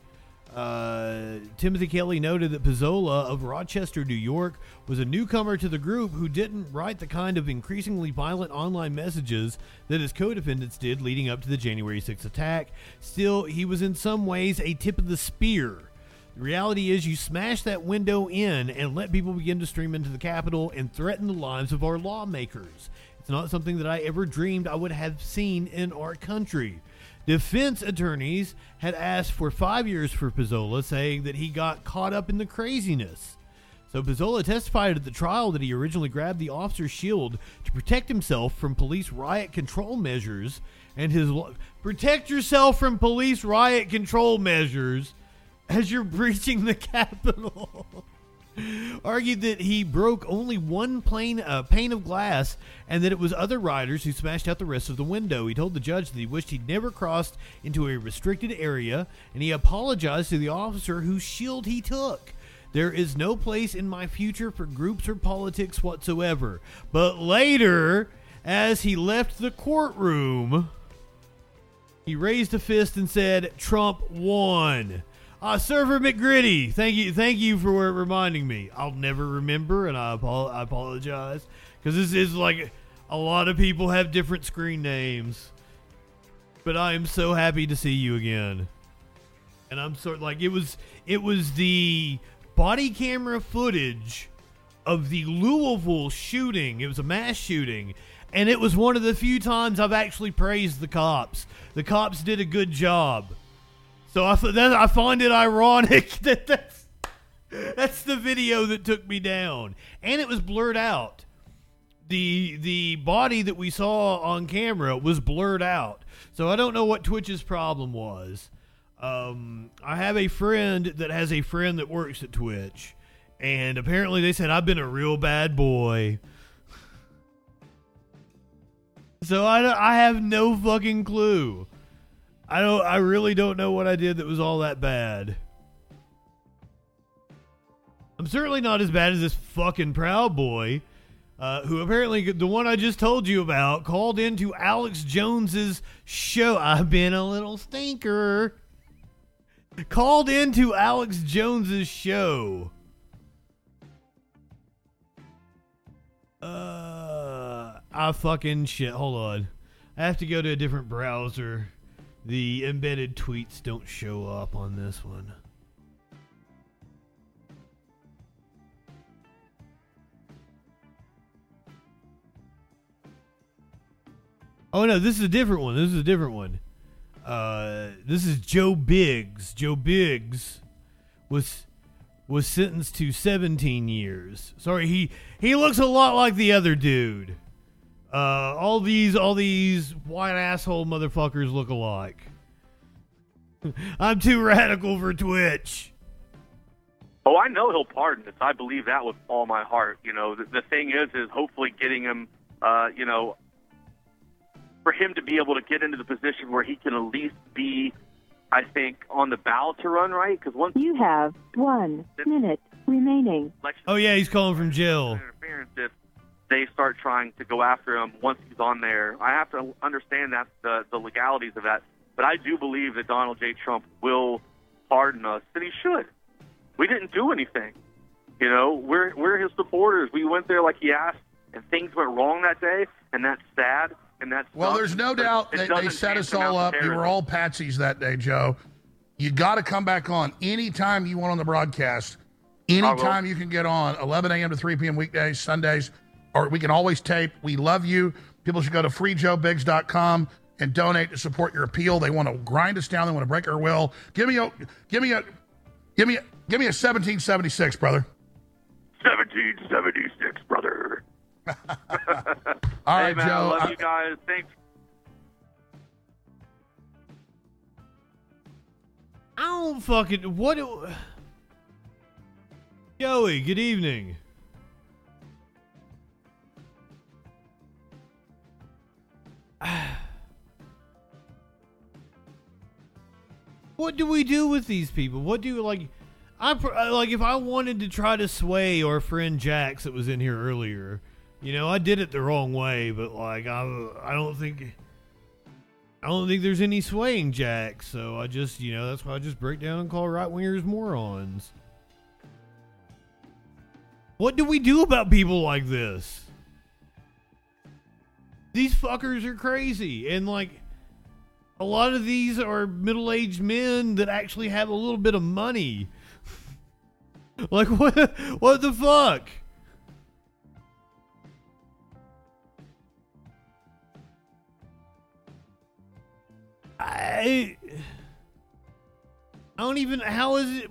Uh, Timothy Kelly noted that Pezzola of Rochester, New York, was a newcomer to the group who didn't write the kind of increasingly violent online messages that his co defendants did leading up to the January 6th attack. Still, he was in some ways a tip of the spear. The reality is, you smash that window in and let people begin to stream into the Capitol and threaten the lives of our lawmakers. It's not something that I ever dreamed I would have seen in our country. Defense attorneys had asked for five years for Pezzola, saying that he got caught up in the craziness. So Pezzola testified at the trial that he originally grabbed the officer's shield to protect himself from police riot control measures and his protect yourself from police riot control measures as you're breaching the Capitol. argued that he broke only one plane, uh, pane of glass and that it was other riders who smashed out the rest of the window. He told the judge that he wished he'd never crossed into a restricted area and he apologized to the officer whose shield he took. There is no place in my future for groups or politics whatsoever. But later, as he left the courtroom, he raised a fist and said, Trump won. Uh, Server McGritty, thank you, thank you for reminding me. I'll never remember, and I, apo- I apologize because this is like a lot of people have different screen names. But I am so happy to see you again, and I'm sort like it was it was the body camera footage of the Louisville shooting. It was a mass shooting, and it was one of the few times I've actually praised the cops. The cops did a good job. So I, that, I find it ironic that that's, that's the video that took me down, and it was blurred out. the The body that we saw on camera was blurred out, so I don't know what Twitch's problem was. Um, I have a friend that has a friend that works at Twitch, and apparently they said I've been a real bad boy. So I, I have no fucking clue. I don't. I really don't know what I did that was all that bad. I'm certainly not as bad as this fucking Proud Boy, uh, who apparently the one I just told you about called into Alex Jones's show. I've been a little stinker. Called into Alex Jones's show. Uh, I fucking shit. Hold on. I have to go to a different browser. The embedded tweets don't show up on this one. Oh no, this is a different one. This is a different one. Uh, this is Joe Biggs. Joe Biggs was was sentenced to 17 years. Sorry, he he looks a lot like the other dude. Uh, all these all these white asshole motherfuckers look alike. I'm too radical for Twitch. Oh, I know he'll pardon us. I believe that with all my heart. You know, the, the thing is, is hopefully getting him, uh, you know, for him to be able to get into the position where he can at least be, I think, on the ballot to run right. Because once You have one minute remaining. Oh yeah, he's calling from jail. interference, if they start trying to go after him once he's on there, I have to understand that the the legalities of that. But I do believe that Donald J. Trump will pardon us, and he should. We didn't do anything. You know, we're we're his supporters. We went there like he asked, and things went wrong that day, and that's sad. And that's Well, sucks, there's no doubt that they set us all up. We were all patsies that day, Joe. You got to come back on anytime you want on the broadcast. Anytime you can get on, 11 a.m. to 3 p.m. weekdays, Sundays, or we can always tape. We love you. People should go to freejoebiggs.com and donate to support your appeal. They want to grind us down. They want to break our will. Give me a, give me a, give me a, give me a 1776, brother. 1776, brother. All hey, right, man, I Joe. love I- you guys. Thanks. I don't fucking what. do- Joey, good evening. What do we do with these people? What do you like? I uh, like if I wanted to try to sway our friend Jax that was in here earlier. You know, I did it the wrong way, but like I, I don't think. I don't think there's any swaying Jack, so I just, you know, that's why I just break down and call right wingers morons. What do we do about people like this? These fuckers are crazy, and like, a lot of these are middle aged men that actually have a little bit of money. like, what, what the fuck? I I don't even how is it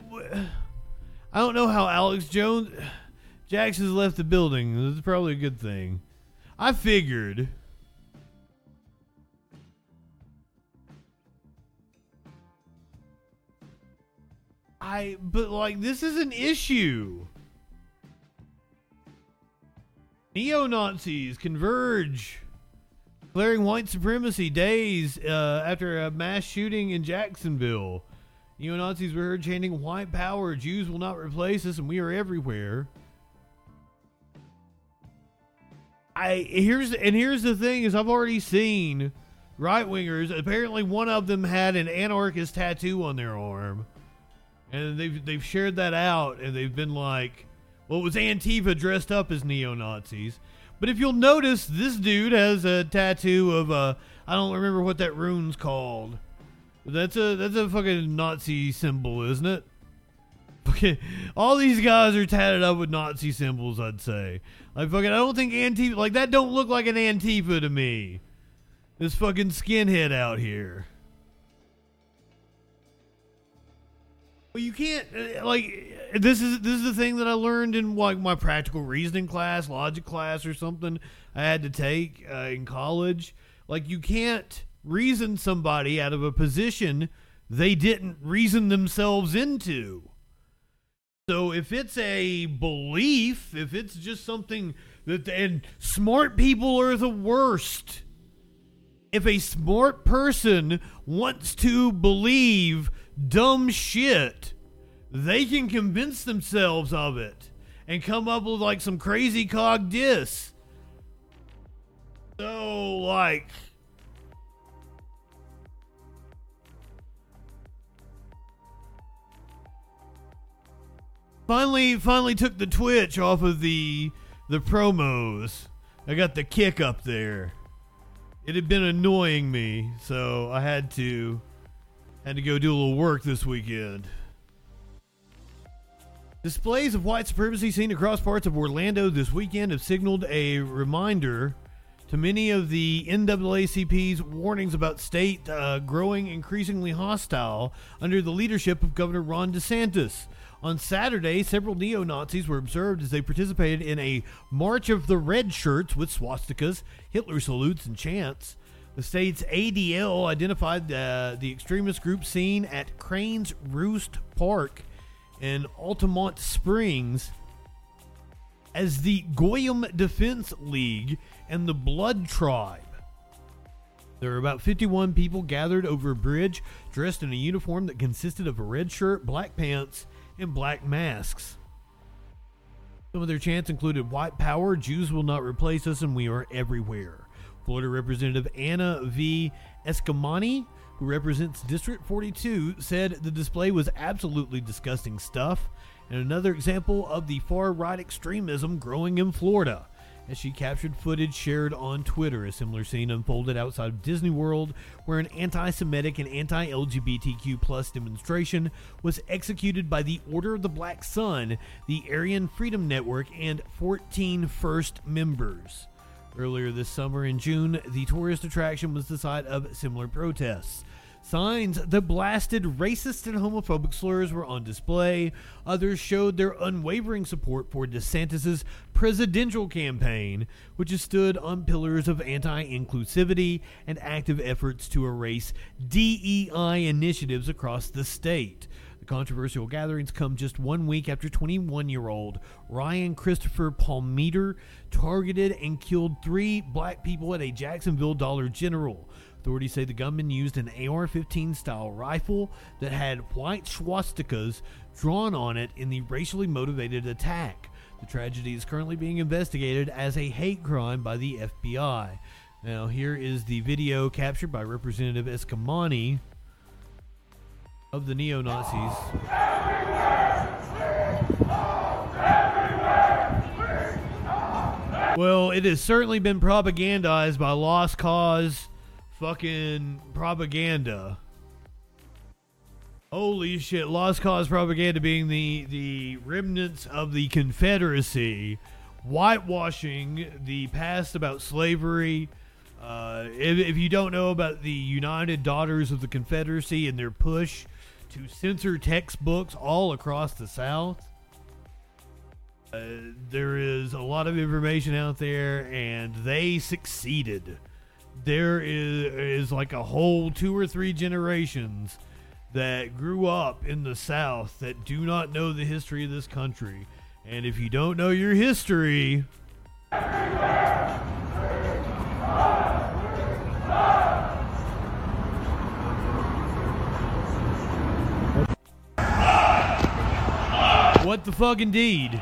I don't know how Alex Jones has left the building. That's probably a good thing. I figured I but like this is an issue. Neo Nazis converge declaring white supremacy days uh, after a mass shooting in Jacksonville. Neo Nazis were heard chanting "White power, Jews will not replace us, and we are everywhere." I here's and here's the thing: is I've already seen right wingers. Apparently, one of them had an anarchist tattoo on their arm, and they've they've shared that out, and they've been like, "Well, it was Antifa dressed up as neo Nazis." But if you'll notice, this dude has a tattoo of uh, I don't remember what that rune's called. That's a that's a fucking Nazi symbol, isn't it? All these guys are tatted up with Nazi symbols. I'd say. Like fucking, I don't think Antifa like that. Don't look like an Antifa to me. This fucking skinhead out here. Well, you can't uh, like this is this is the thing that I learned in like my practical reasoning class, logic class, or something I had to take uh, in college. Like you can't reason somebody out of a position they didn't reason themselves into. So if it's a belief, if it's just something that and smart people are the worst. If a smart person wants to believe dumb shit, they can convince themselves of it and come up with like some crazy cog diss. So like finally finally took the twitch off of the the promos. I got the kick up there. It had been annoying me, so I had to had to go do a little work this weekend. Displays of white supremacy seen across parts of Orlando this weekend have signaled a reminder to many of the NAACP's warnings about state uh, growing increasingly hostile under the leadership of Governor Ron DeSantis. On Saturday, several neo Nazis were observed as they participated in a March of the Red Shirts with swastikas, Hitler salutes, and chants. The state's ADL identified uh, the extremist group seen at Crane's Roost Park in Altamonte Springs as the Goyim Defense League and the Blood Tribe. There were about 51 people gathered over a bridge dressed in a uniform that consisted of a red shirt, black pants, and black masks. Some of their chants included White Power, Jews will not replace us, and we are everywhere. Florida Representative Anna V. Eskamani, who represents District 42, said the display was absolutely disgusting stuff and another example of the far right extremism growing in Florida as she captured footage shared on Twitter. A similar scene unfolded outside of Disney World, where an anti-Semitic and anti-LGBTQ plus demonstration was executed by the Order of the Black Sun, the Aryan Freedom Network, and 14 First members. Earlier this summer in June, the tourist attraction was the site of similar protests. Signs that blasted racist and homophobic slurs were on display. Others showed their unwavering support for DeSantis' presidential campaign, which has stood on pillars of anti inclusivity and active efforts to erase DEI initiatives across the state. The controversial gatherings come just one week after 21 year old Ryan Christopher Palmeter targeted and killed three black people at a Jacksonville Dollar General. Authorities say the gunman used an AR 15 style rifle that had white swastikas drawn on it in the racially motivated attack. The tragedy is currently being investigated as a hate crime by the FBI. Now, here is the video captured by Representative Eskamani of the neo Nazis. Well, it has certainly been propagandized by Lost Cause fucking propaganda. Holy shit, Lost Cause propaganda being the the remnants of the Confederacy, whitewashing the past about slavery. Uh, if, if you don't know about the United Daughters of the Confederacy and their push to censor textbooks all across the South, uh, there is a lot of information out there, and they succeeded there is, is like a whole two or three generations that grew up in the South that do not know the history of this country. And if you don't know your history, what the fuck indeed?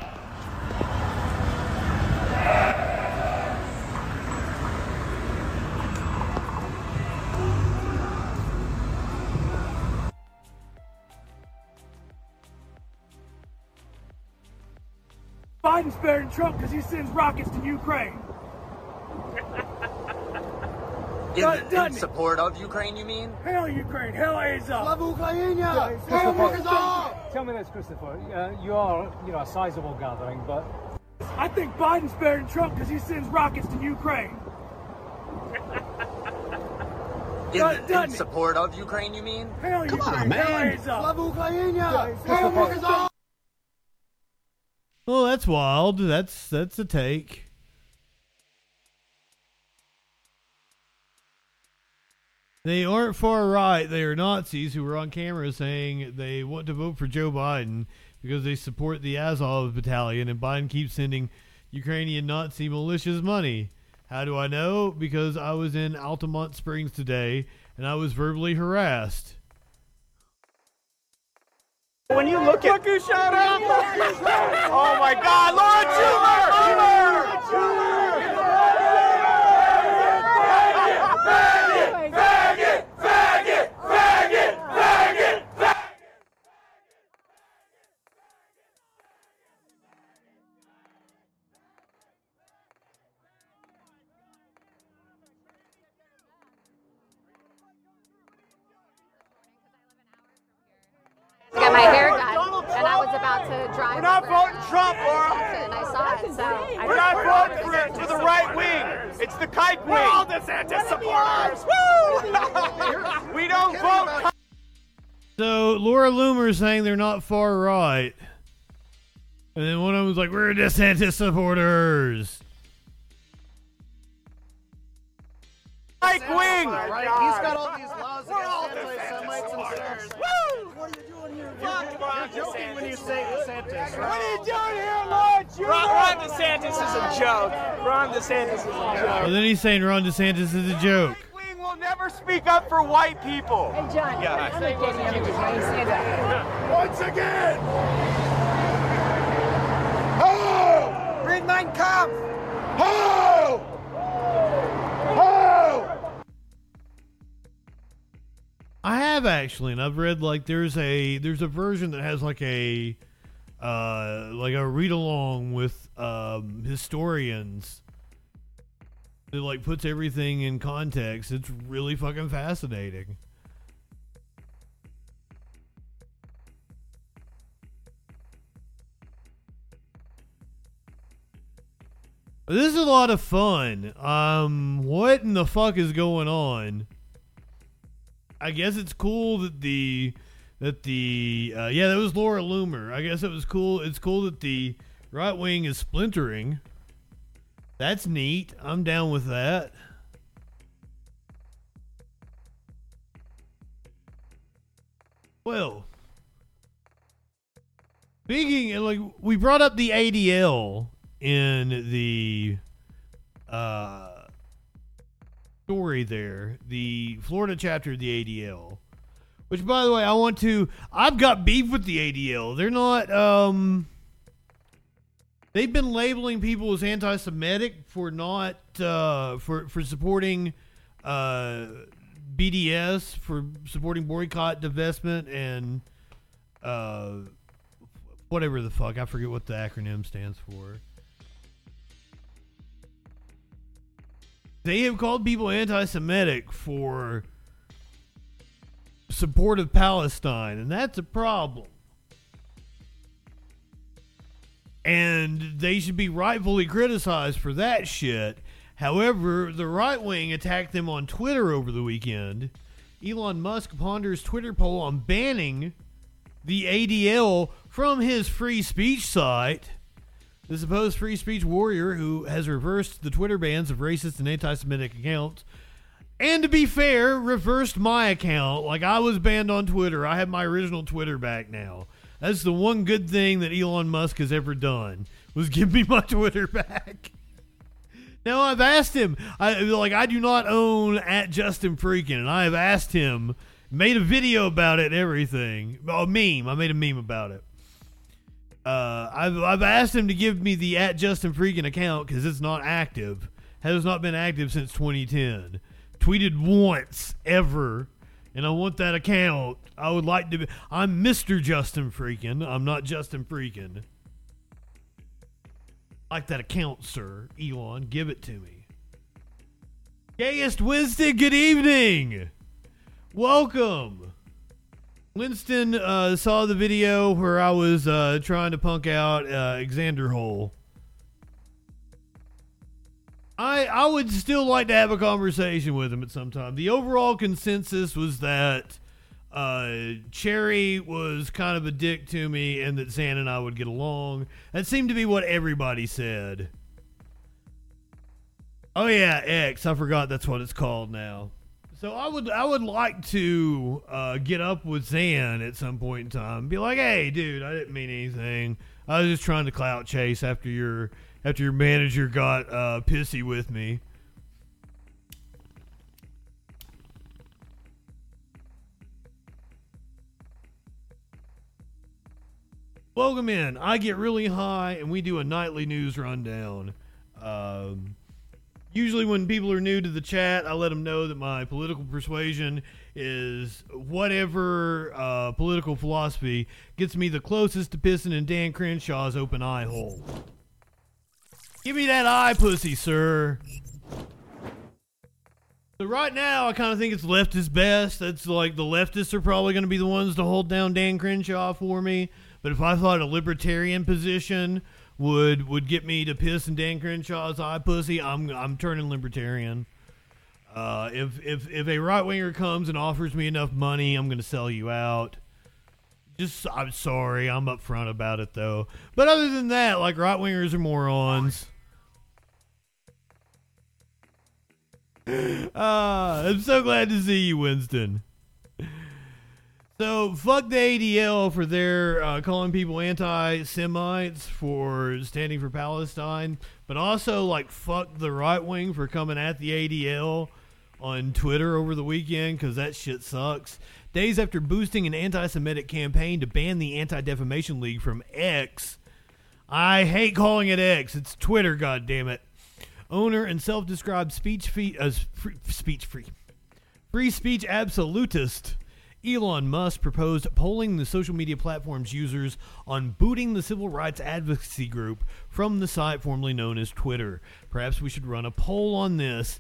Biden's better than Trump because he sends rockets to Ukraine. In, Doesn't in support of Ukraine, you mean? Hell Ukraine, hell Azov. Slava Ukraina! Christopher, tell me this, Christopher. Uh, you are, you know, a sizable gathering, but I think Biden's better than Trump because he sends rockets to Ukraine. In, Doesn't in support of Ukraine, you mean? Hell Come Ukraine, on, man. hell Azov. Slava Ukraina! Christopher, Well, that's wild. That's that's a take. They aren't far right. They are Nazis who were on camera saying they want to vote for Joe Biden because they support the Azov battalion, and Biden keeps sending Ukrainian Nazi militias money. How do I know? Because I was in Altamonte Springs today, and I was verbally harassed. When you look at. Look who showed up! oh my god, Laura Schumer! Faggot! DeSantis supporters." Mike Wing! Right? He's got all these laws against anti-Semites and stuff. Woo! What are you doing here? You're, you're joking when you say DeSantis, right? What are you doing here, Lord? Ron, Ron DeSantis is a joke. Ron DeSantis is a joke. And then he's saying Ron DeSantis is a joke. Wing will never speak up for white people. Hey, John. Yeah. I'm gonna get him because I say that. Once again. Oh! Read Mein Kampf. I have actually, and I've read like there's a there's a version that has like a uh like a read along with um historians. It like puts everything in context. It's really fucking fascinating. This is a lot of fun. Um, what in the fuck is going on? I guess it's cool that the that the uh, yeah that was Laura Loomer. I guess it was cool. It's cool that the right wing is splintering. That's neat. I'm down with that. Well, speaking like we brought up the ADL in the uh story there, the Florida chapter of the ADL. Which by the way, I want to I've got beef with the ADL. They're not um they've been labeling people as anti-Semitic for not uh, for for supporting uh, BDS, for supporting boycott, divestment, and uh, whatever the fuck. I forget what the acronym stands for. They have called people anti-Semitic for support of Palestine, and that's a problem. and they should be rightfully criticized for that shit. However, the right wing attacked them on Twitter over the weekend. Elon Musk ponders Twitter poll on banning the ADL from his free speech site. The supposed free speech warrior who has reversed the Twitter bans of racist and anti Semitic accounts. And to be fair, reversed my account. Like I was banned on Twitter. I have my original Twitter back now. That's the one good thing that Elon Musk has ever done was give me my Twitter back. Now I've asked him. I like I do not own at Justin Freakin, and I have asked him. Made a video about it and everything. A meme. I made a meme about it. Uh, I've I've asked him to give me the at Justin Freakin account because it's not active. Has not been active since 2010. Tweeted once ever and I want that account. I would like to be. I'm Mr. Justin Freakin. I'm not Justin Freakin. Like that account, sir. Elon, give it to me. Gayest Winston, good evening. Welcome. Winston uh, saw the video where I was uh, trying to punk out uh, Xander Hole. I I would still like to have a conversation with him at some time. The overall consensus was that uh, Cherry was kind of a dick to me, and that Zan and I would get along. That seemed to be what everybody said. Oh yeah, X. I forgot that's what it's called now. So I would I would like to uh, get up with Zan at some point in time. And be like, hey, dude, I didn't mean anything. I was just trying to clout chase after your after your manager got uh, pissy with me. Welcome in. I get really high, and we do a nightly news rundown. Um, usually, when people are new to the chat, I let them know that my political persuasion is whatever uh, political philosophy gets me the closest to pissing in Dan Crenshaw's open eye hole. Give me that eye pussy, sir. So right now, I kind of think it's left is best. That's like the leftists are probably going to be the ones to hold down Dan Crenshaw for me. But if I thought a libertarian position would would get me to piss in Dan Crenshaw's eye pussy, I'm I'm turning libertarian. Uh, if if if a right winger comes and offers me enough money, I'm going to sell you out. Just I'm sorry, I'm upfront about it though. But other than that, like right wingers are morons. Ah, I'm so glad to see you, Winston. So fuck the ADL for their uh, calling people anti-Semites for standing for Palestine, but also like fuck the right wing for coming at the ADL on Twitter over the weekend because that shit sucks. Days after boosting an anti-Semitic campaign to ban the Anti-Defamation League from X, I hate calling it X. It's Twitter. God damn it. Owner and self-described speech fee, uh, free, speech free, free speech absolutist. Elon Musk proposed polling the social media platform's users on booting the civil rights advocacy group from the site formerly known as Twitter. Perhaps we should run a poll on this.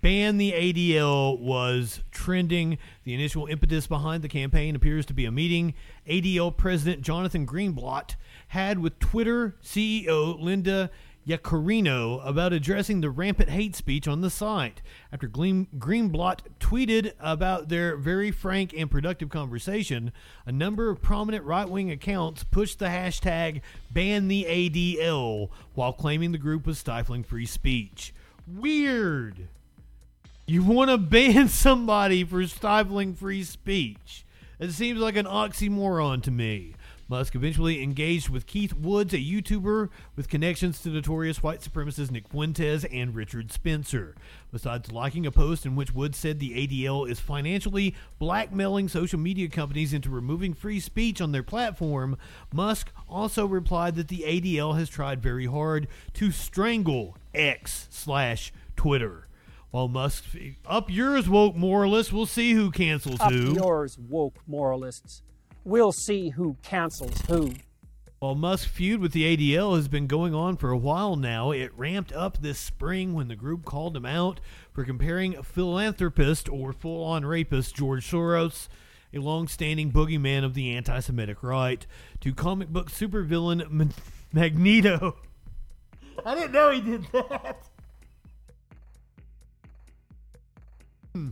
Ban the ADL was trending. The initial impetus behind the campaign appears to be a meeting ADL President Jonathan Greenblatt had with Twitter CEO Linda Yaccarino about addressing the rampant hate speech on the site. After Green, Greenblatt tweeted about their very frank and productive conversation, a number of prominent right wing accounts pushed the hashtag ban the ADL while claiming the group was stifling free speech. Weird. You want to ban somebody for stifling free speech. It seems like an oxymoron to me. Musk eventually engaged with Keith Woods, a YouTuber with connections to notorious white supremacist Nick Fuentes and Richard Spencer. Besides liking a post in which Woods said the ADL is financially blackmailing social media companies into removing free speech on their platform, Musk also replied that the ADL has tried very hard to strangle X slash Twitter. While Musk up yours woke moralists, we'll see who cancels Up who. yours, woke moralists. We'll see who cancels who. While Musk's feud with the ADL has been going on for a while now, it ramped up this spring when the group called him out for comparing philanthropist or full on rapist George Soros, a long standing boogeyman of the anti Semitic right, to comic book supervillain M- Magneto. I didn't know he did that. Hmm.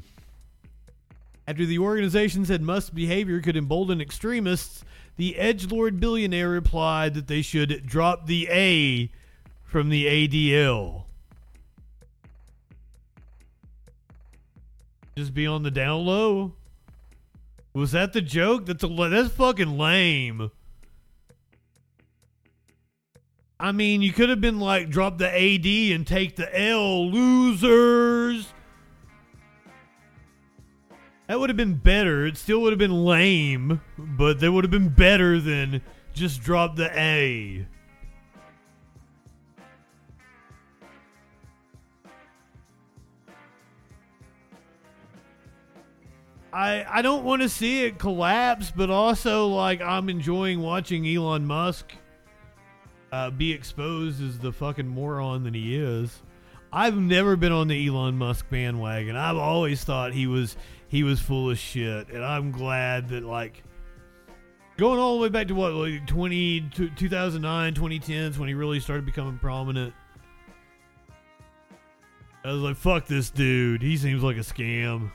After the organization said Musk's behavior could embolden extremists, the edgelord billionaire replied that they should drop the A from the ADL. Just be on the down low. Was that the joke? That's a that's fucking lame. I mean, you could have been like drop the AD and take the L, losers. That would have been better. It still would have been lame, but that would have been better than just drop the A. I I don't want to see it collapse, but also like I'm enjoying watching Elon Musk uh, be exposed as the fucking moron that he is. I've never been on the Elon Musk bandwagon. I've always thought he was he was full of shit, and I'm glad that like going all the way back to what like 20 2009 2010s when he really started becoming prominent. I was like, fuck this dude. He seems like a scam.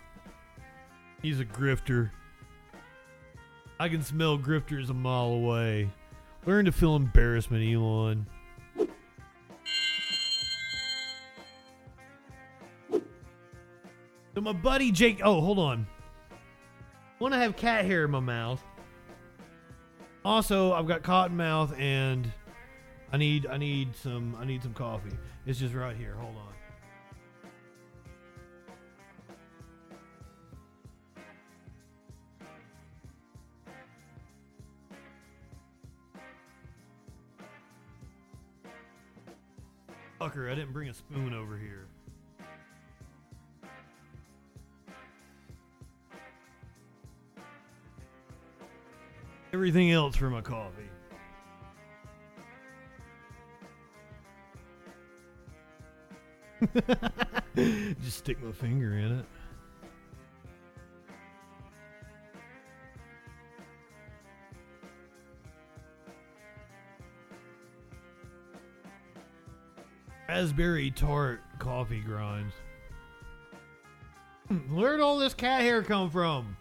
He's a grifter. I can smell grifters a mile away. Learn to feel embarrassment, Elon. So my buddy Jake. Oh, hold on. Want to have cat hair in my mouth. Also, I've got cotton mouth, and I need I need some I need some coffee. It's just right here. Hold on. Fucker, I didn't bring a spoon over here. Everything else for my coffee. Just stick my finger in it. Raspberry tart coffee grinds. Hmm, where'd all this cat hair come from?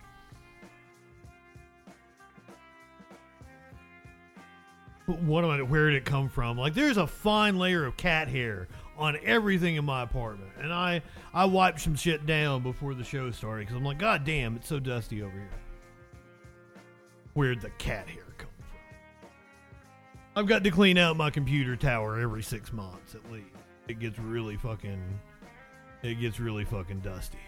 What am I? Where did it come from? Like, there's a fine layer of cat hair on everything in my apartment, and I I wiped some shit down before the show started because I'm like, God damn, it's so dusty over here. Where'd the cat hair come from? I've got to clean out my computer tower every six months at least. It gets really fucking. It gets really fucking dusty.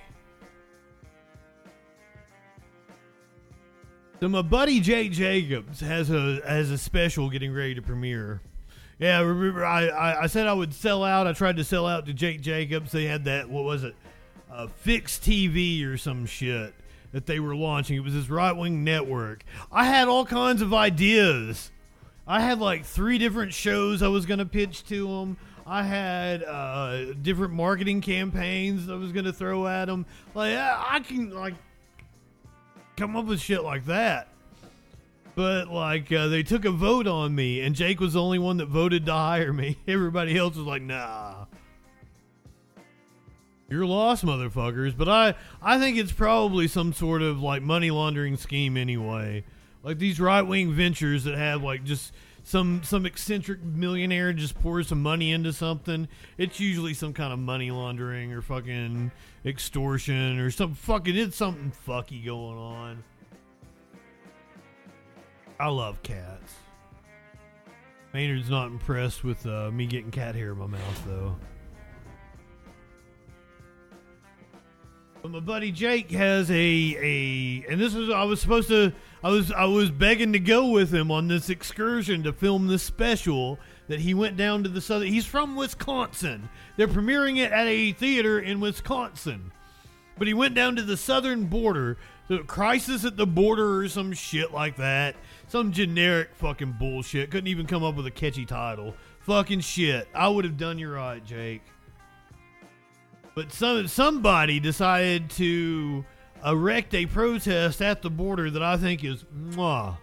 So my buddy Jake Jacobs has a has a special getting ready to premiere. Yeah, remember I, I, I said I would sell out. I tried to sell out to Jake Jacobs. They had that what was it, uh, Fix TV or some shit that they were launching. It was this right wing network. I had all kinds of ideas. I had like three different shows I was gonna pitch to them. I had uh, different marketing campaigns I was gonna throw at them. Like I can like come up with shit like that. But like uh, they took a vote on me, and Jake was the only one that voted to hire me. Everybody else was like, "Nah, you're lost, motherfuckers." But I, I think it's probably some sort of like money laundering scheme anyway. Like these right wing ventures that have like just some some eccentric millionaire just pours some money into something. It's usually some kind of money laundering or fucking extortion or some fucking it's something fucky going on. I love cats. Maynard's not impressed with uh, me getting cat hair in my mouth, though. But my buddy Jake has a a, and this was I was supposed to I was I was begging to go with him on this excursion to film this special that he went down to the southern. He's from Wisconsin. They're premiering it at a theater in Wisconsin, but he went down to the southern border. So crisis at the border or some shit like that. Some generic fucking bullshit. Couldn't even come up with a catchy title. Fucking shit. I would have done you right, Jake. But some somebody decided to erect a protest at the border that I think is mwah.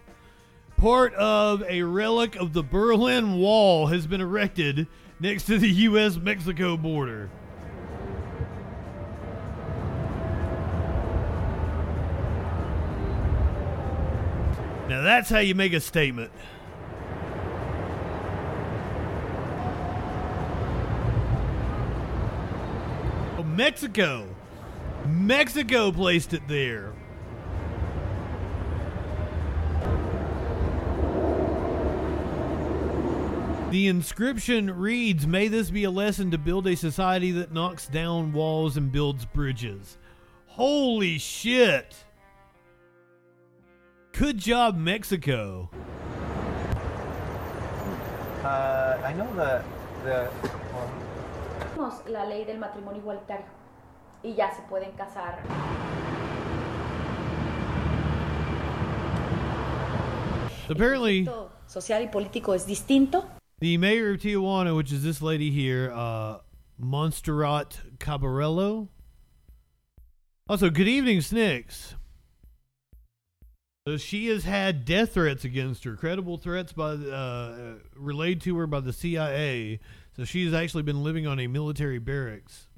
Part of a relic of the Berlin Wall has been erected next to the U.S. Mexico border. Now that's how you make a statement. Mexico. Mexico placed it there. The inscription reads May this be a lesson to build a society that knocks down walls and builds bridges. Holy shit! Good job, Mexico. Uh, I know the the. Well, la ley del matrimonio igualitario y ya se pueden casar. Apparently, social y político es distinto. The mayor of Tijuana, which is this lady here, uh, Montserrat Caballero. Also, good evening, Snicks. So she has had death threats against her, credible threats by uh, relayed to her by the CIA. So she has actually been living on a military barracks.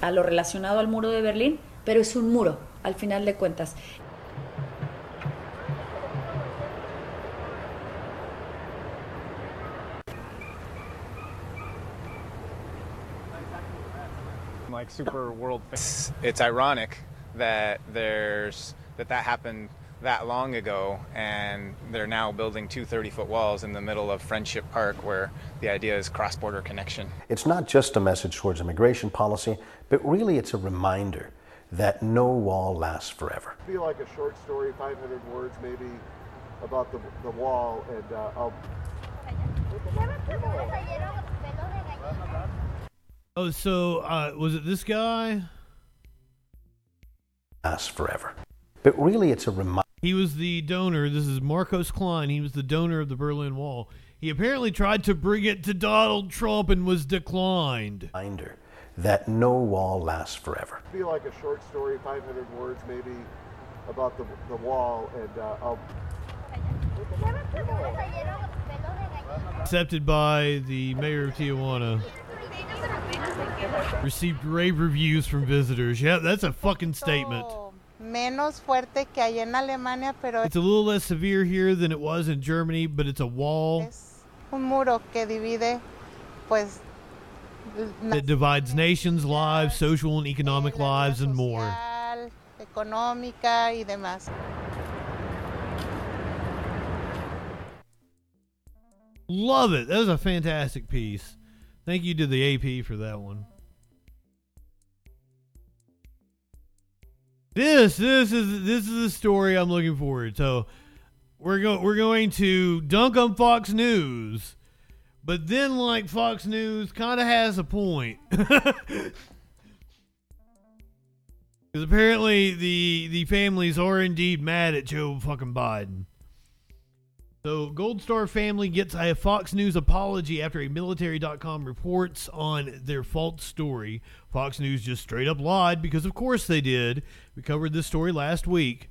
A lo relacionado al muro de Berlín, pero es un muro, al final de cuentas. Like super world. It's, it's ironic that there's that that happened that long ago, and they're now building two 30 foot walls in the middle of Friendship Park where the idea is cross border connection. It's not just a message towards immigration policy, but really it's a reminder that no wall lasts forever. I feel like a short story, 500 words maybe, about the, the wall, and uh, I'll. Oh, so uh, was it this guy? Lasts forever. But really, it's a reminder. He was the donor. This is Marcos Klein. He was the donor of the Berlin Wall. He apparently tried to bring it to Donald Trump and was declined. Reminder that no wall lasts forever. I feel like a short story, 500 words maybe, about the, the wall, and uh, I'll. Accepted by the mayor of Tijuana. Received rave reviews from visitors. Yeah, that's a fucking statement. Menos fuerte que allá en Alemania, pero It's a little less severe here than it was in Germany, but it's a wall un muro que divide, pues, that divides nations, lives, social and economic lives, and more. económica y demás. Love it. That was a fantastic piece. Thank you to the AP for that one. This this is this is the story I'm looking forward. So we're going we're going to dunk on Fox News, but then like Fox News kind of has a point. Because apparently the the families are indeed mad at Joe fucking Biden. So, Gold Star family gets a Fox News apology after a military.com reports on their false story. Fox News just straight up lied because, of course, they did. We covered this story last week.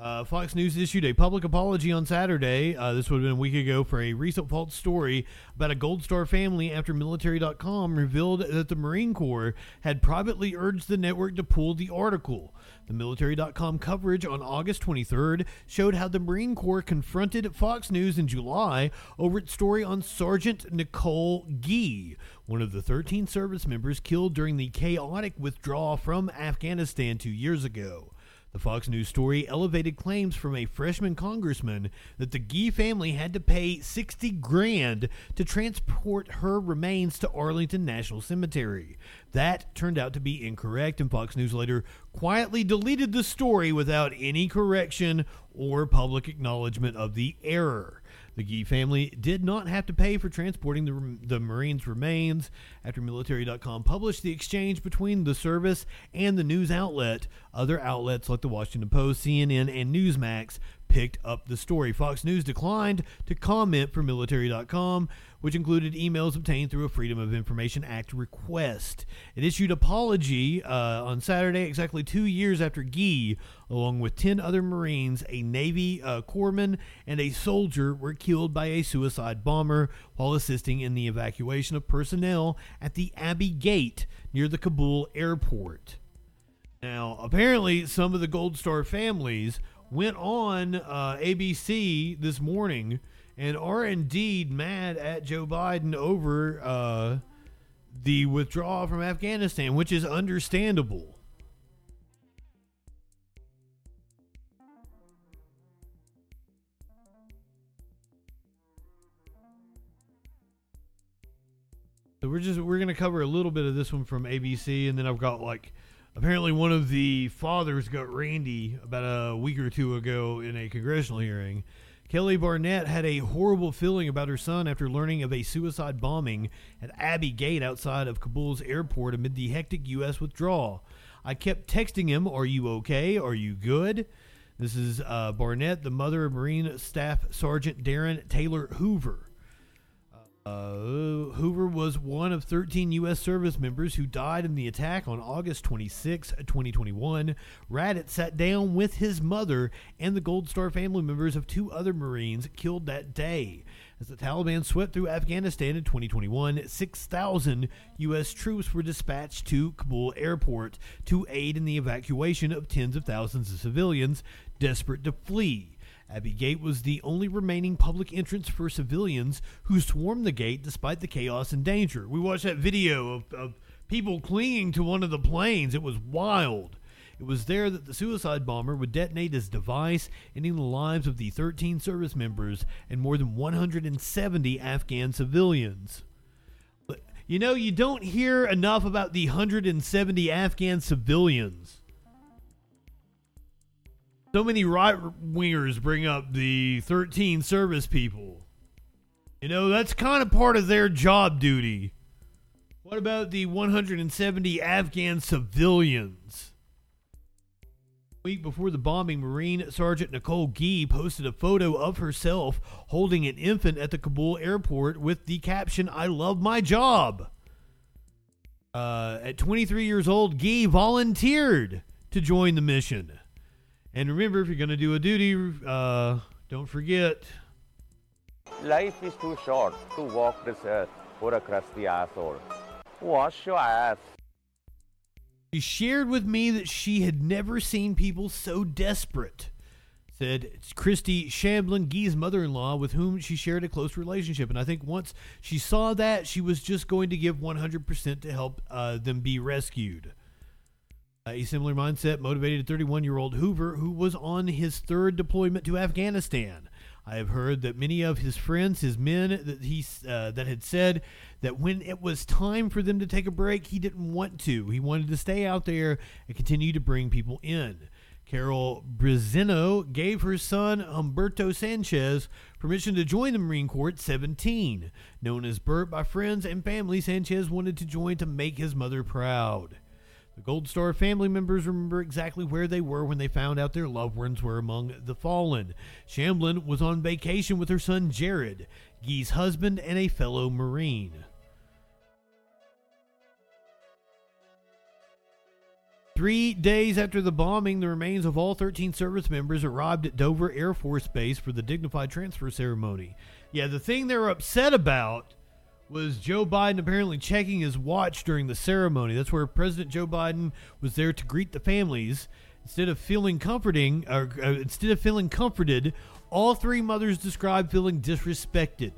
Uh, Fox News issued a public apology on Saturday. Uh, this would have been a week ago for a recent false story about a Gold Star family after military.com revealed that the Marine Corps had privately urged the network to pull the article. The military.com coverage on August 23rd showed how the Marine Corps confronted Fox News in July over its story on Sergeant Nicole Gee, one of the 13 service members killed during the chaotic withdrawal from Afghanistan two years ago. The Fox News story elevated claims from a freshman congressman that the Gee family had to pay 60 grand to transport her remains to Arlington National Cemetery. That turned out to be incorrect, and Fox News later quietly deleted the story without any correction or public acknowledgement of the error. The Gee family did not have to pay for transporting the, the Marines' remains. After Military.com published the exchange between the service and the news outlet, other outlets like the Washington Post, CNN, and Newsmax picked up the story. Fox News declined to comment for Military.com, which included emails obtained through a Freedom of Information Act request. It issued apology uh, on Saturday, exactly two years after Gee, along with 10 other Marines, a Navy uh, corpsman, and a soldier, were killed by a suicide bomber while assisting in the evacuation of personnel at the Abbey Gate near the Kabul airport. Now, apparently, some of the Gold Star families went on uh, ABC this morning and are indeed mad at Joe Biden over uh, the withdrawal from Afghanistan, which is understandable. So we're just we're gonna cover a little bit of this one from ABC, and then I've got like apparently one of the fathers got Randy about a week or two ago in a congressional hearing. Kelly Barnett had a horrible feeling about her son after learning of a suicide bombing at Abbey Gate outside of Kabul's airport amid the hectic U.S. withdrawal. I kept texting him, Are you okay? Are you good? This is uh, Barnett, the mother of Marine Staff Sergeant Darin Taylor Hoover. Uh, Hoover was one of 13 U.S. service members who died in the attack on August 26, 2021. Raddatz sat down with his mother and the Gold Star family members of two other Marines killed that day. As the Taliban swept through Afghanistan in 2021, 6,000 U.S. troops were dispatched to Kabul airport to aid in the evacuation of tens of thousands of civilians desperate to flee. Abbey Gate was the only remaining public entrance for civilians who swarmed the gate despite the chaos and danger. We watched that video of, of people clinging to one of the planes. It was wild. It was there that the suicide bomber would detonate his device, ending the lives of the 13 service members and more than 170 Afghan civilians. But, you know, you don't hear enough about the 170 Afghan civilians. So many right wingers bring up the 13 service people. You know, that's kind of part of their job duty. What about the 170 Afghan civilians? week before the bombing, Marine Sergeant Nicole Gee posted a photo of herself holding an infant at the Kabul airport with the caption, I love my job. Uh, at 23 years old, Gee volunteered to join the mission. And remember, if you're going to do a duty, uh, don't forget. Life is too short to walk this earth or a crusty asshole. Wash your ass. She shared with me that she had never seen people so desperate. Said Christy Shamblin, Gee's mother in law, with whom she shared a close relationship. And I think once she saw that, she was just going to give 100% to help uh, them be rescued. A similar mindset motivated 31 year old Hoover, who was on his third deployment to Afghanistan. I have heard that many of his friends, his men, that he uh, that had said that when it was time for them to take a break, he didn't want to. He wanted to stay out there and continue to bring people in. Coral Briseño gave her son Humberto Sanchez permission to join the Marine Corps at 17. Known as Bert by friends and family, Sanchez wanted to join to make his mother proud. The Gold Star family members remember exactly where they were when they found out their loved ones were among the fallen. Shamblin was on vacation with her son Jared, Gee's husband and a fellow Marine. Three days after the bombing, the remains of all 13 service members arrived at Dover Air Force Base for the dignified transfer ceremony. Yeah, the thing they're upset about was Joe Biden apparently checking his watch during the ceremony. That's where President Joe Biden was there to greet the families. Instead of feeling comforting, or uh, instead of feeling comforted, all three mothers described feeling disrespected.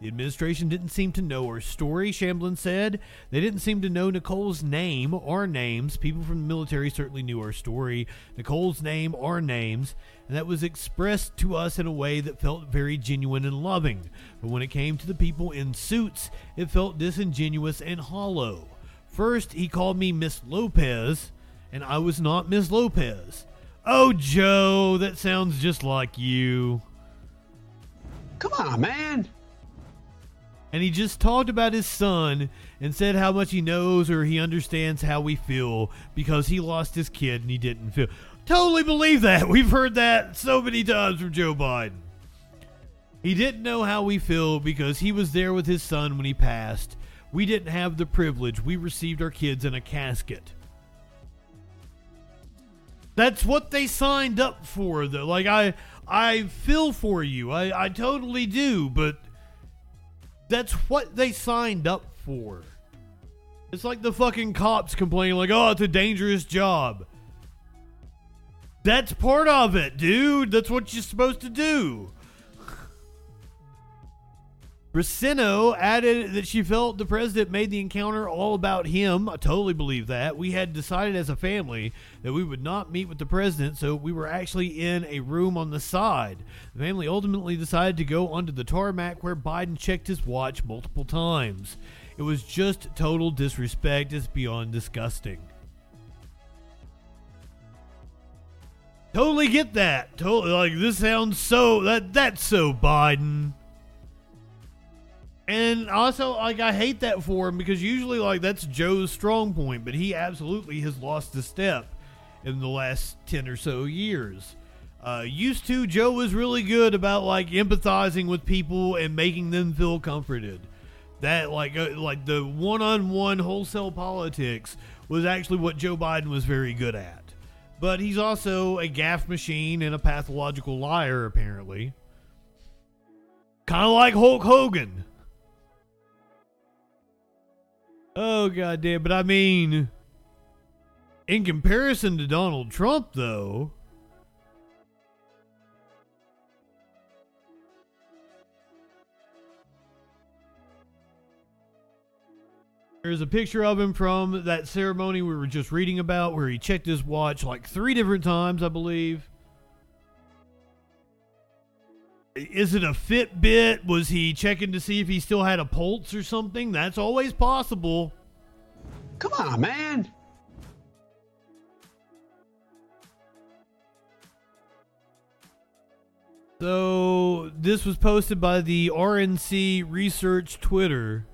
The administration didn't seem to know her story, Shamblin said. They didn't seem to know Nicole's name or names. People from the military certainly knew her story, Nicole's name or names, and that was expressed to us in a way that felt very genuine and loving. But when it came to the people in suits, it felt disingenuous and hollow. First, he called me Miss Lopez, and I was not Miss Lopez. Oh, Joe, that sounds just like you. Come on, man and he just talked about his son and said how much he knows or he understands how we feel because he lost his kid and he didn't feel. Totally believe that. We've heard that so many times from Joe Biden. He didn't know how we feel because he was there with his son when he passed. We didn't have the privilege. We received our kids in a casket. That's what they signed up for though. Like I I feel for you. I, I totally do, but that's what they signed up for. It's like the fucking cops complaining, like, oh, it's a dangerous job. That's part of it, dude. That's what you're supposed to do. Briseño added that she felt the president made the encounter all about him. I totally believe that. We had decided as a family that we would not meet with the president, so we were actually in a room on the side. The family ultimately decided to go onto the tarmac where Biden checked his watch multiple times. It was just total disrespect. It's beyond disgusting. Totally get that. Totally like this sounds so that that's so Biden. And also, like, I hate that for him because usually, like, that's Joe's strong point, but he absolutely has lost a step in the last 10 or so years. Uh, used to, Joe was really good about, like, empathizing with people and making them feel comforted. That, like, uh, like the one on one wholesale politics was actually what Joe Biden was very good at. But he's also a gaffe machine and a pathological liar, apparently. Kind of like Hulk Hogan. Oh goddamn! But I mean, in comparison to Donald Trump, though. There's a picture of him from that ceremony we were just reading about where he checked his watch like three different times, I believe. Is it a Fitbit? Was he checking to see if he still had a pulse or something? That's always possible. Come on, man. So, this was posted by the RNC Research Twitter.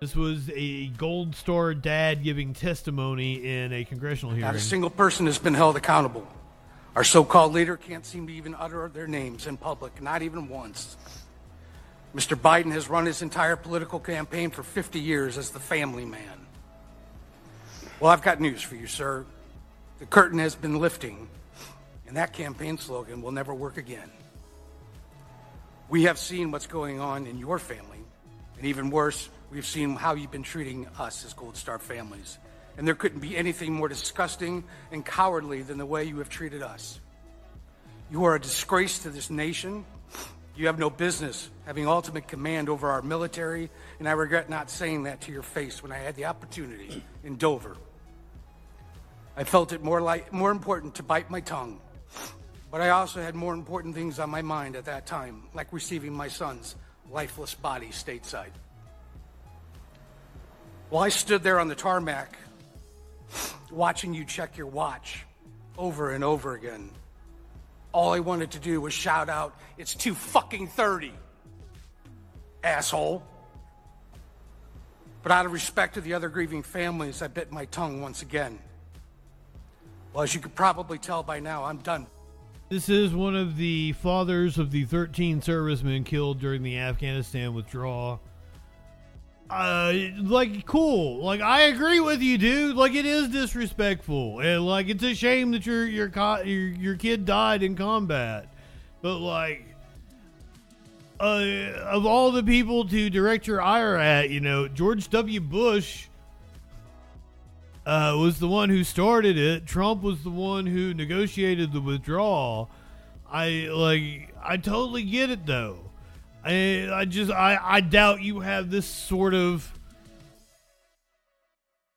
This was a Gold Star dad giving testimony in a congressional hearing. Not a single person has been held accountable. Our so called leader can't seem to even utter their names in public, not even once. Mr. Biden has run his entire political campaign for 50 years as the family man. Well, I've got news for you, sir. The curtain has been lifting, and that campaign slogan will never work again. We have seen what's going on in your family, and even worse, we've seen how you've been treating us as Gold Star families. And there couldn't be anything more disgusting and cowardly than the way you have treated us. You are a disgrace to this nation. You have no business having ultimate command over our military, and I regret not saying that to your face when I had the opportunity in Dover. I felt it more like more important to bite my tongue. But I also had more important things on my mind at that time, like receiving my son's lifeless body stateside. While I stood there on the tarmac, watching you check your watch over and over again, all I wanted to do was shout out, It's two fucking 30, asshole. But out of respect to the other grieving families, I bit my tongue once again. Well, as you could probably tell by now, I'm done. This is one of the fathers of the 13 servicemen killed during the Afghanistan withdrawal. Uh, like cool. Like I agree with you, dude. Like it is disrespectful, and like it's a shame that your your co- your, your kid died in combat. But like, uh, of all the people to direct your ire at, you know, George W. Bush uh, was the one who started it. Trump was the one who negotiated the withdrawal. I like. I totally get it though. I I just I I doubt you have this sort of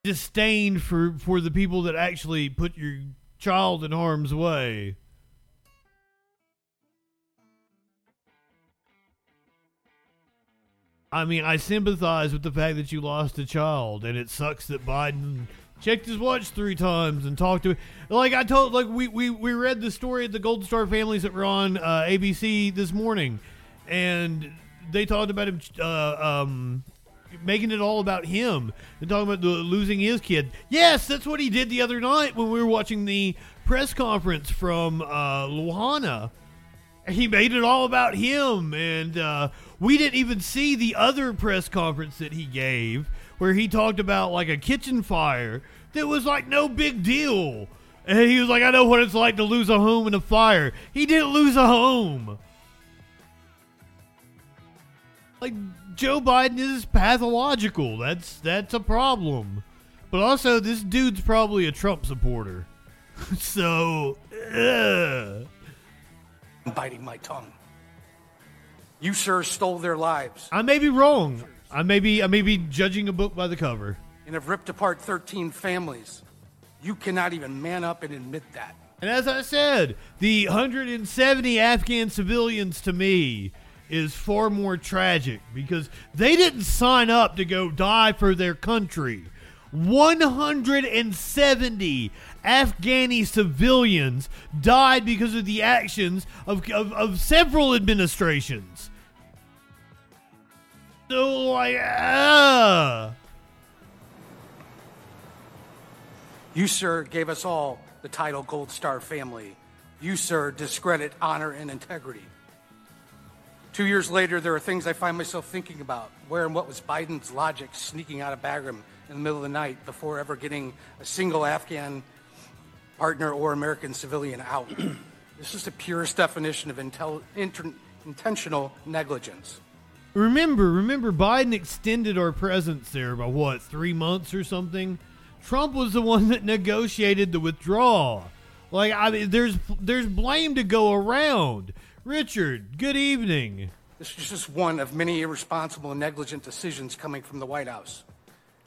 disdain for for the people that actually put your child in harm's way. I mean, I sympathize with the fact that you lost a child, and it sucks that Biden checked his watch three times and talked to it. Like I told, like we we, we read the story of the Golden Star families that were on uh, ABC this morning, and they talked about him uh, um, making it all about him and talking about the, losing his kid. Yes, that's what he did the other night when we were watching the press conference from uh, Lahaina. He made it all about him, and uh, we didn't even see the other press conference that he gave where he talked about like a kitchen fire that was like no big deal. And he was like, I know what it's like to lose a home in a fire. He didn't lose a home. Like Joe Biden is pathological. That's that's a problem. But also this dude's probably a Trump supporter. so ugh. I'm biting my tongue. You, sir, stole their lives I may be wrong. I may be I may be judging a book by the cover. and have ripped apart 13 families. You cannot even man up and admit that. And as I said, the 170 Afghan civilians to me is far more tragic because they didn't sign up to go die for their country. 170 Afghani civilians died because of the actions of, of, of several administrations. So, like, ah. You, sir, gave us all the title Gold Star family. You, sir, discredit honor and integrity. Two years later, there are things I find myself thinking about. Where and what was Biden's logic sneaking out of Bagram in the middle of the night before ever getting a single Afghan partner or American civilian out? this is the purest definition of intel- inter- intentional negligence. Remember, remember, Biden extended our presence there by what, three months or something? Trump was the one that negotiated the withdrawal. Like, I mean, there's there's blame to go around. Richard, good evening. This is just one of many irresponsible and negligent decisions coming from the White House.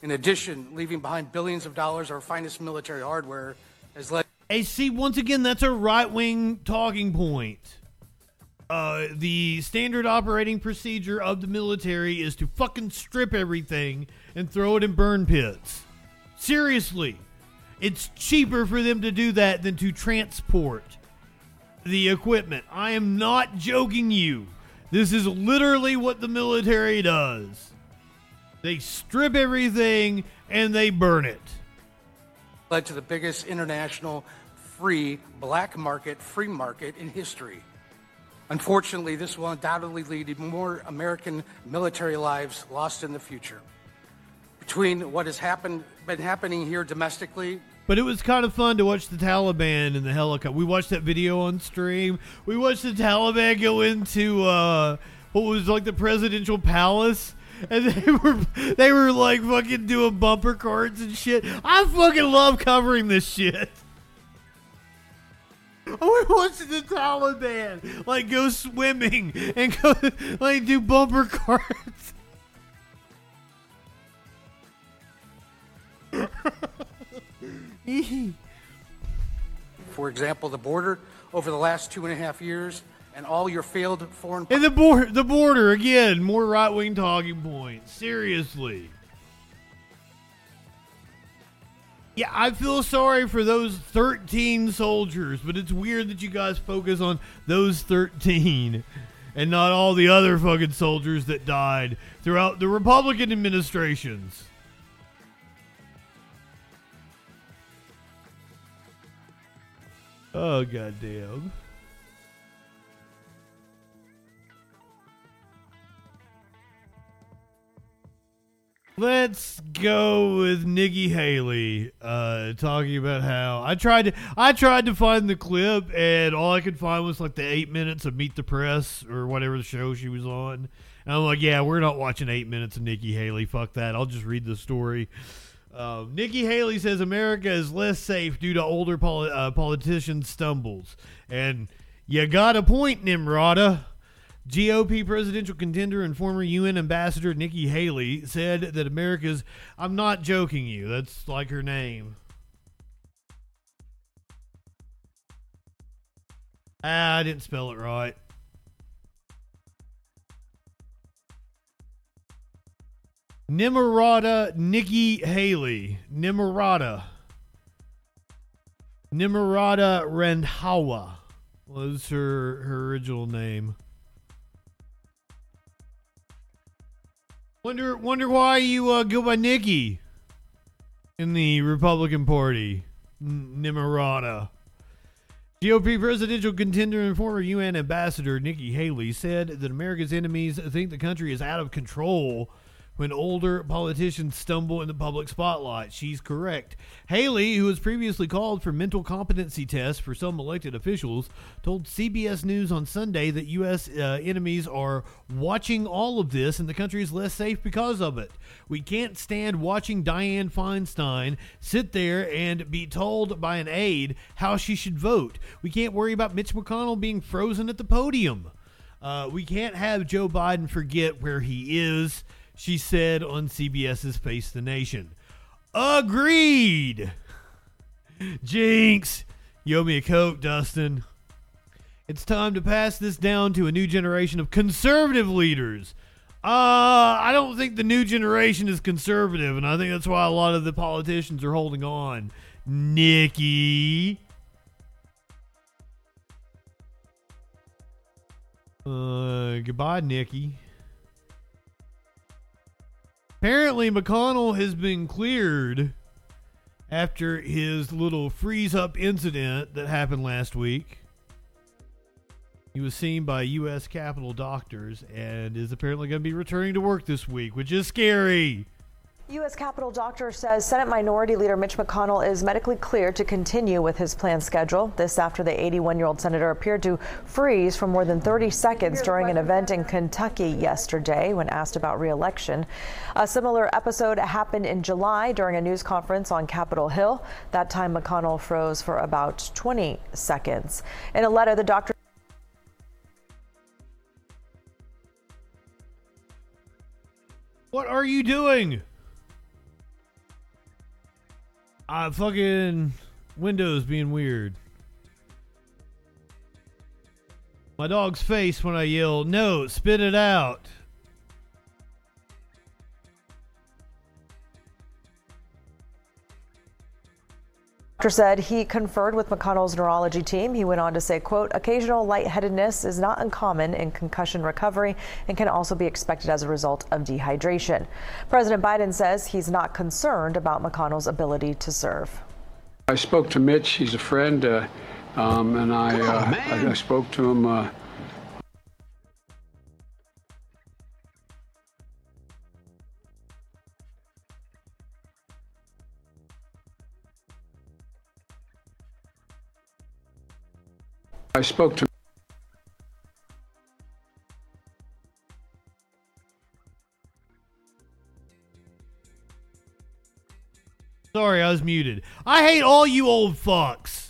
In addition, leaving behind billions of dollars our finest military hardware has led. Hey, see, once again, that's a right wing talking point. Uh, the standard operating procedure of the military is to fucking strip everything and throw it in burn pits. Seriously. It's cheaper for them to do that than to transport the equipment. I am not joking you. This is literally what the military does. They strip everything and they burn it. led to the biggest international free black market free market in history. Unfortunately, this will undoubtedly lead to more American military lives lost in the future. Between what has happened, been happening here domestically, But it was kind of fun to watch the Taliban in the helicopter. We watched that video on stream. We watched the Taliban go into uh, what was like the presidential palace, and they were they were like fucking doing bumper cards and shit. I fucking love covering this shit. I would watch the Taliban like go swimming and go like do bumper cards. For example, the border over the last two and a half years and all your failed foreign And the border, the border again, more right wing talking points. Seriously. Yeah, I feel sorry for those 13 soldiers, but it's weird that you guys focus on those 13 and not all the other fucking soldiers that died throughout the Republican administrations. Oh, goddamn. Let's go with Nikki Haley uh, talking about how I tried to I tried to find the clip and all I could find was like the eight minutes of Meet the Press or whatever the show she was on. And I'm like, yeah, we're not watching eight minutes of Nikki Haley. Fuck that. I'll just read the story. Uh, Nikki Haley says America is less safe due to older poli- uh, politicians' stumbles. And you got a point, Nimrata. GOP presidential contender and former UN ambassador Nikki Haley said that America's. I'm not joking you, that's like her name. Ah, I didn't spell it right. Nimrata Nikki Haley. Nimarada. Nimrata Randhawa was her, her original name. Wonder wonder why you uh, go by Nikki in the Republican Party, N- Nimrata. GOP presidential contender and former UN ambassador Nikki Haley said that America's enemies think the country is out of control when older politicians stumble in the public spotlight. She's correct. Haley, who has previously called for mental competency tests for some elected officials, told CBS News on Sunday that U.S. Uh, enemies are watching all of this and the country is less safe because of it. We can't stand watching Dianne Feinstein sit there and be told by an aide how she should vote. We can't worry about Mitch McConnell being frozen at the podium. Uh, we can't have Joe Biden forget where he is she said on CBS's Face the Nation. Agreed. Jinx. You owe me a Coke, Dustin. It's time to pass this down to a new generation of conservative leaders. Uh, I don't think the new generation is conservative, and I think that's why a lot of the politicians are holding on. Nikki. Uh, goodbye, Nikki. Apparently, McConnell has been cleared after his little freeze up incident that happened last week. He was seen by U.S. Capitol doctors and is apparently going to be returning to work this week, which is scary. U.S. Capitol doctor says Senate Minority Leader Mitch McConnell is medically cleared to continue with his planned schedule. This after the 81 year old senator appeared to freeze for more than 30 seconds during an event in Kentucky yesterday when asked about reelection. A similar episode happened in July during a news conference on Capitol Hill. That time, McConnell froze for about 20 seconds. In a letter, the doctor What are you doing? Uh, fucking Windows being weird. My dog's face when I yell, no, spit it out. Doctor said he conferred with McConnell's neurology team. He went on to say, quote, occasional lightheadedness is not uncommon in concussion recovery and can also be expected as a result of dehydration. President Biden says he's not concerned about McConnell's ability to serve. I spoke to Mitch. He's a friend. Uh, um, and I, on, uh, I, I spoke to him uh, I spoke to Sorry, I was muted. I hate all you old fucks.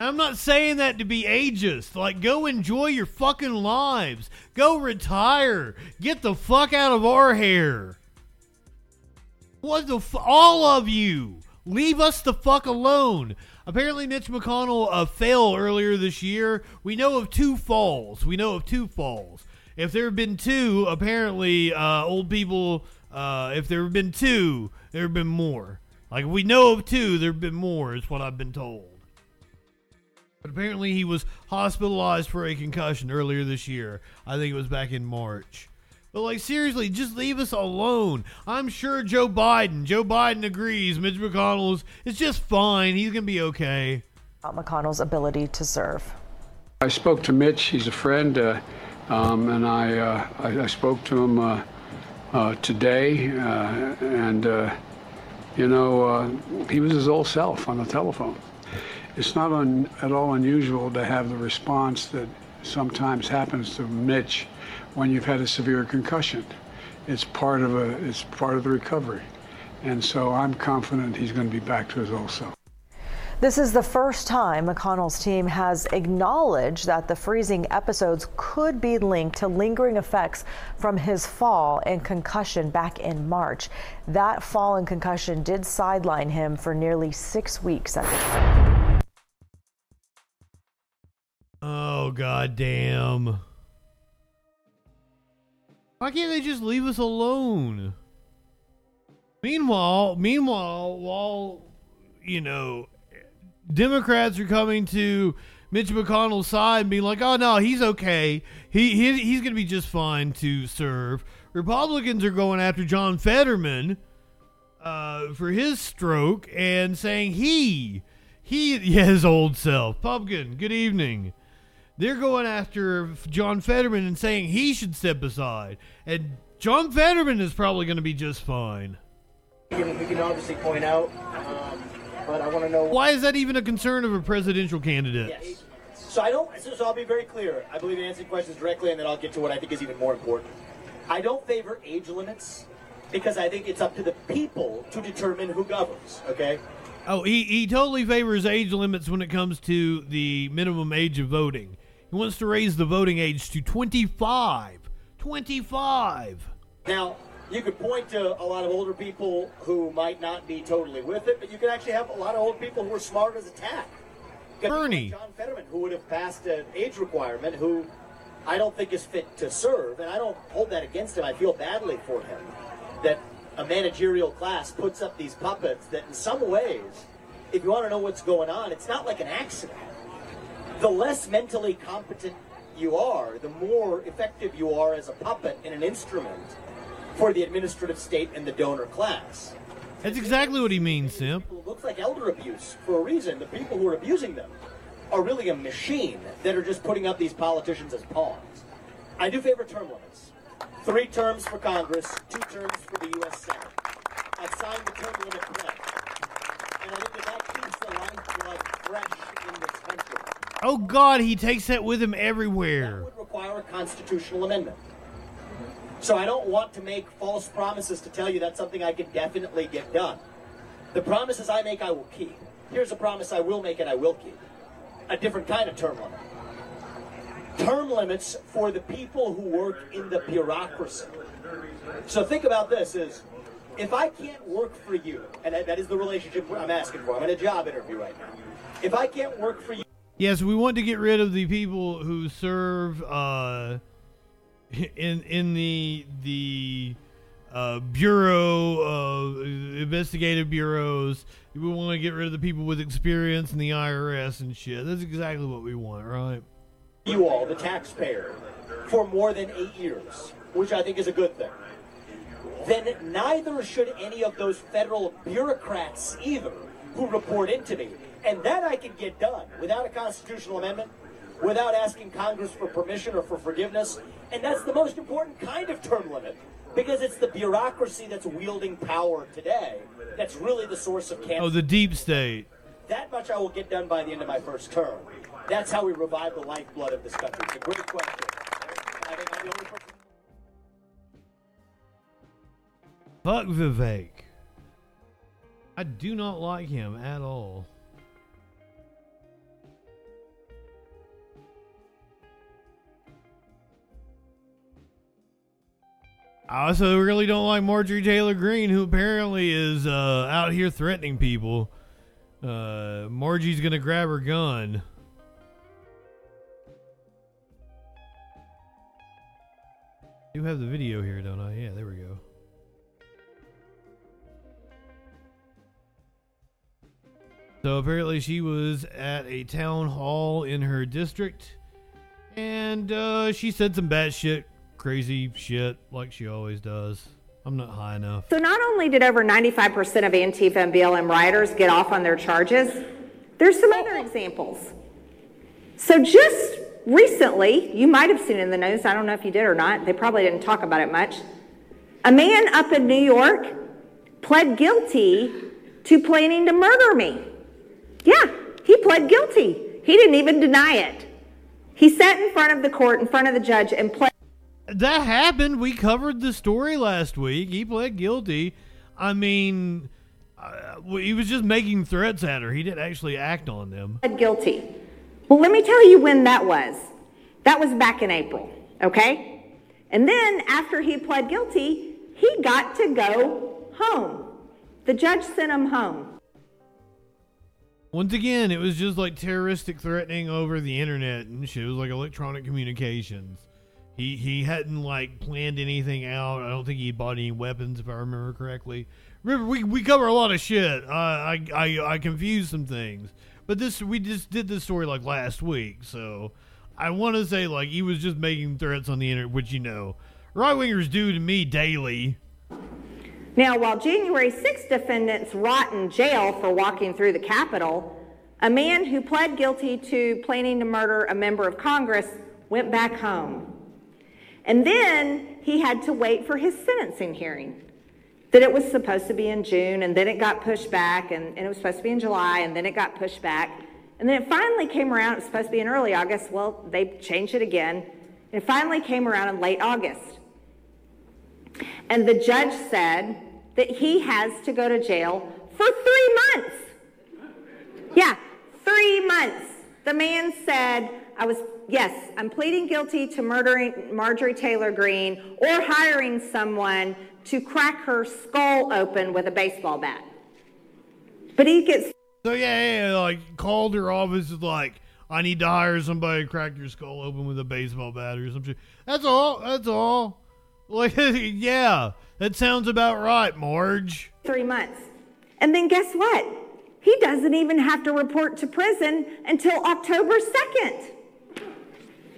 I'm not saying that to be ageist. Like, go enjoy your fucking lives. Go retire. Get the fuck out of our hair. What the f- All of you. Leave us the fuck alone. Apparently, Mitch McConnell uh, fell earlier this year. We know of two falls. We know of two falls. If there have been two, apparently, uh, old people. Uh, if there have been two, there have been more. Like we know of two, there have been more. Is what I've been told. But apparently, he was hospitalized for a concussion earlier this year. I think it was back in March. But like seriously, just leave us alone. I'm sure Joe Biden, Joe Biden agrees. Mitch McConnell's is just fine. He's gonna be okay. About McConnell's ability to serve. I spoke to Mitch. He's a friend, uh, um, and I, uh, I I spoke to him uh, uh, today, uh, and uh, you know uh, he was his old self on the telephone. It's not un, at all unusual to have the response that sometimes happens to Mitch when you've had a severe concussion. It's part of a it's part of the recovery, and so I'm confident he's going to be back to his old self. This is the first time McConnell's team has acknowledged that the freezing episodes could be linked to lingering effects from his fall and concussion back in March. That fall and concussion did sideline him for nearly six weeks at the time. Oh god damn. Why can't they just leave us alone? Meanwhile, meanwhile, while you know, Democrats are coming to Mitch McConnell's side and being like, "Oh no, he's okay. He, he he's going to be just fine to serve." Republicans are going after John Fetterman uh, for his stroke and saying he he his old self. Pumpkin, good evening. They're going after John Fetterman and saying he should step aside, and John Fetterman is probably going to be just fine. We can, we can obviously point out, um, but I want to know Why is that even a concern of a presidential candidate? Yes. So I don't. So, so I'll be very clear. I believe in answering questions directly, and then I'll get to what I think is even more important. I don't favor age limits because I think it's up to the people to determine who governs. Okay. Oh, he, he totally favors age limits when it comes to the minimum age of voting. He wants to raise the voting age to 25. 25. Now, you could point to a lot of older people who might not be totally with it, but you could actually have a lot of old people who are smart as a tack. You got people Bernie. John Fetterman, who would have passed an age requirement, who I don't think is fit to serve, and I don't hold that against him. I feel badly for him that a managerial class puts up these puppets that, in some ways, if you want to know what's going on, it's not like an accident. The less mentally competent you are, the more effective you are as a puppet and an instrument for the administrative state and the donor class. That's exactly what he means, Simp. It looks like elder abuse for a reason. The people who are abusing them are really a machine that are just putting up these politicians as pawns. I do favor term limits. Three terms for Congress, two terms for the U.S. Senate. I've signed the term limit pledge. And I think that that keeps the lifeblood fresh in this country. Oh, God, he takes that with him everywhere. That would require a constitutional amendment. So I don't want to make false promises to tell you that's something I can definitely get done. The promises I make, I will keep. Here's a promise I will make and I will keep. A different kind of term limit. Term limits for the people who work in the bureaucracy. So think about this is if I can't work for you, and that is the relationship I'm asking for. I'm in a job interview right now. If I can't work for you, Yes, we want to get rid of the people who serve uh, in in the the uh, bureau of investigative bureaus. We want to get rid of the people with experience in the IRS and shit. That's exactly what we want, right? you all, the taxpayer, for more than eight years, which I think is a good thing, then neither should any of those federal bureaucrats either who report into me. And that I can get done without a constitutional amendment, without asking Congress for permission or for forgiveness. And that's the most important kind of term limit because it's the bureaucracy that's wielding power today that's really the source of cancer. Oh, the deep state. That much I will get done by the end of my first term. That's how we revive the lifeblood of this country. It's a great question. I think I'm the only person. Fuck Vivek. I do not like him at all. I also really don't like Marjorie Taylor Greene, who apparently is uh, out here threatening people. Uh, Margie's gonna grab her gun. I do have the video here, don't I? Yeah, there we go. So apparently she was at a town hall in her district, and uh, she said some bad shit, crazy shit, like she always does. I'm not high enough. So not only did over 95% of Antifa and BLM rioters get off on their charges, there's some other examples. So just recently, you might have seen in the news, I don't know if you did or not, they probably didn't talk about it much. A man up in New York pled guilty to planning to murder me. Yeah, he pled guilty. He didn't even deny it. He sat in front of the court, in front of the judge, and pled. That happened. We covered the story last week. He pled guilty. I mean, uh, he was just making threats at her. He didn't actually act on them. Pled guilty. Well, let me tell you when that was. That was back in April, okay? And then after he pled guilty, he got to go home. The judge sent him home. Once again, it was just like terroristic threatening over the internet and shit. It was like electronic communications. He he hadn't like planned anything out. I don't think he bought any weapons, if I remember correctly. Remember, we, we cover a lot of shit. Uh, I I I confused some things, but this we just did this story like last week, so I want to say like he was just making threats on the internet, which you know, right wingers do to me daily. Now, while January 6 defendants rot in jail for walking through the Capitol, a man who pled guilty to planning to murder a member of Congress went back home. And then he had to wait for his sentencing hearing. That it was supposed to be in June, and then it got pushed back, and, and it was supposed to be in July, and then it got pushed back. And then it finally came around, it was supposed to be in early August. Well, they changed it again. It finally came around in late August. And the judge said that he has to go to jail for three months. Yeah, three months. The man said, I was, yes, I'm pleading guilty to murdering Marjorie Taylor Greene or hiring someone to crack her skull open with a baseball bat. But he gets. So yeah, yeah, like called her office is like, I need to hire somebody to crack your skull open with a baseball bat or something. That's all. That's all. Like, yeah, that sounds about right, Marge. Three months. And then guess what? He doesn't even have to report to prison until October 2nd.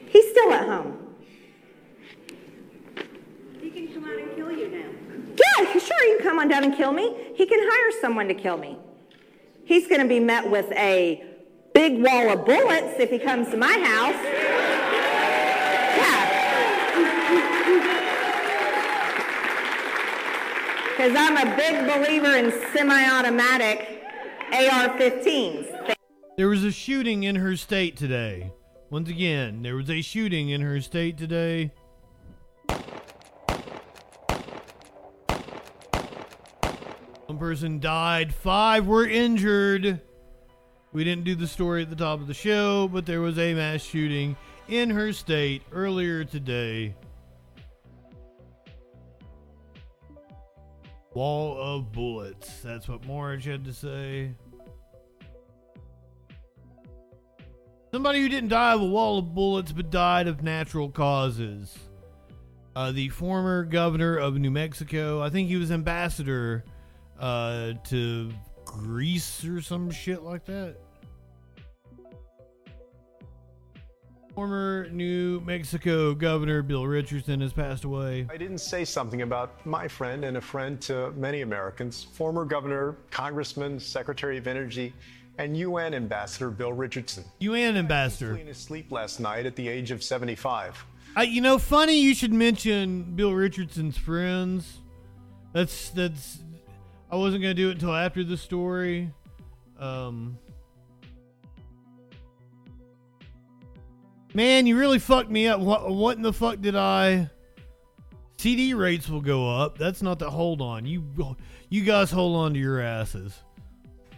He's still at home. He can come out and kill you now. Yeah, sure, he can come on down and kill me. He can hire someone to kill me. He's going to be met with a big wall of bullets if he comes to my house. Yeah. Because I'm a big believer in semi automatic AR 15s. There was a shooting in her state today. Once again, there was a shooting in her state today. One person died, five were injured. We didn't do the story at the top of the show, but there was a mass shooting in her state earlier today. Wall of bullets. That's what Morridge had to say. Somebody who didn't die of a wall of bullets but died of natural causes. Uh, the former governor of New Mexico, I think he was ambassador uh, to Greece or some shit like that. Former New Mexico Governor Bill Richardson has passed away. I didn't say something about my friend and a friend to many Americans, former Governor, Congressman, Secretary of Energy, and UN Ambassador Bill Richardson. UN Ambassador. In his sleep last night at the age of 75. I, you know, funny you should mention Bill Richardson's friends. That's that's. I wasn't gonna do it until after the story. Um, man, you really fucked me up. What what in the fuck did I CD rates will go up. That's not the hold on. You you guys hold on to your asses.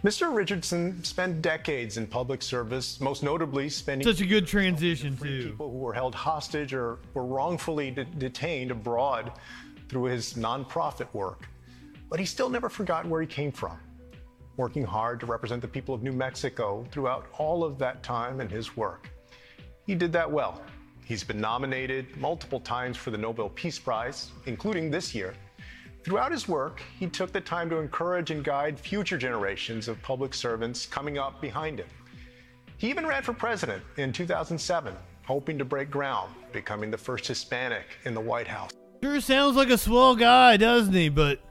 Mr. Richardson spent decades in public service, most notably spending Such a good transition too. people who were held hostage or were wrongfully de- detained abroad through his nonprofit work. But he still never forgot where he came from, working hard to represent the people of New Mexico throughout all of that time and his work. He did that well. He's been nominated multiple times for the Nobel Peace Prize, including this year. Throughout his work, he took the time to encourage and guide future generations of public servants coming up behind him. He even ran for president in 2007, hoping to break ground, becoming the first Hispanic in the White House. Sure sounds like a swell guy, doesn't he? But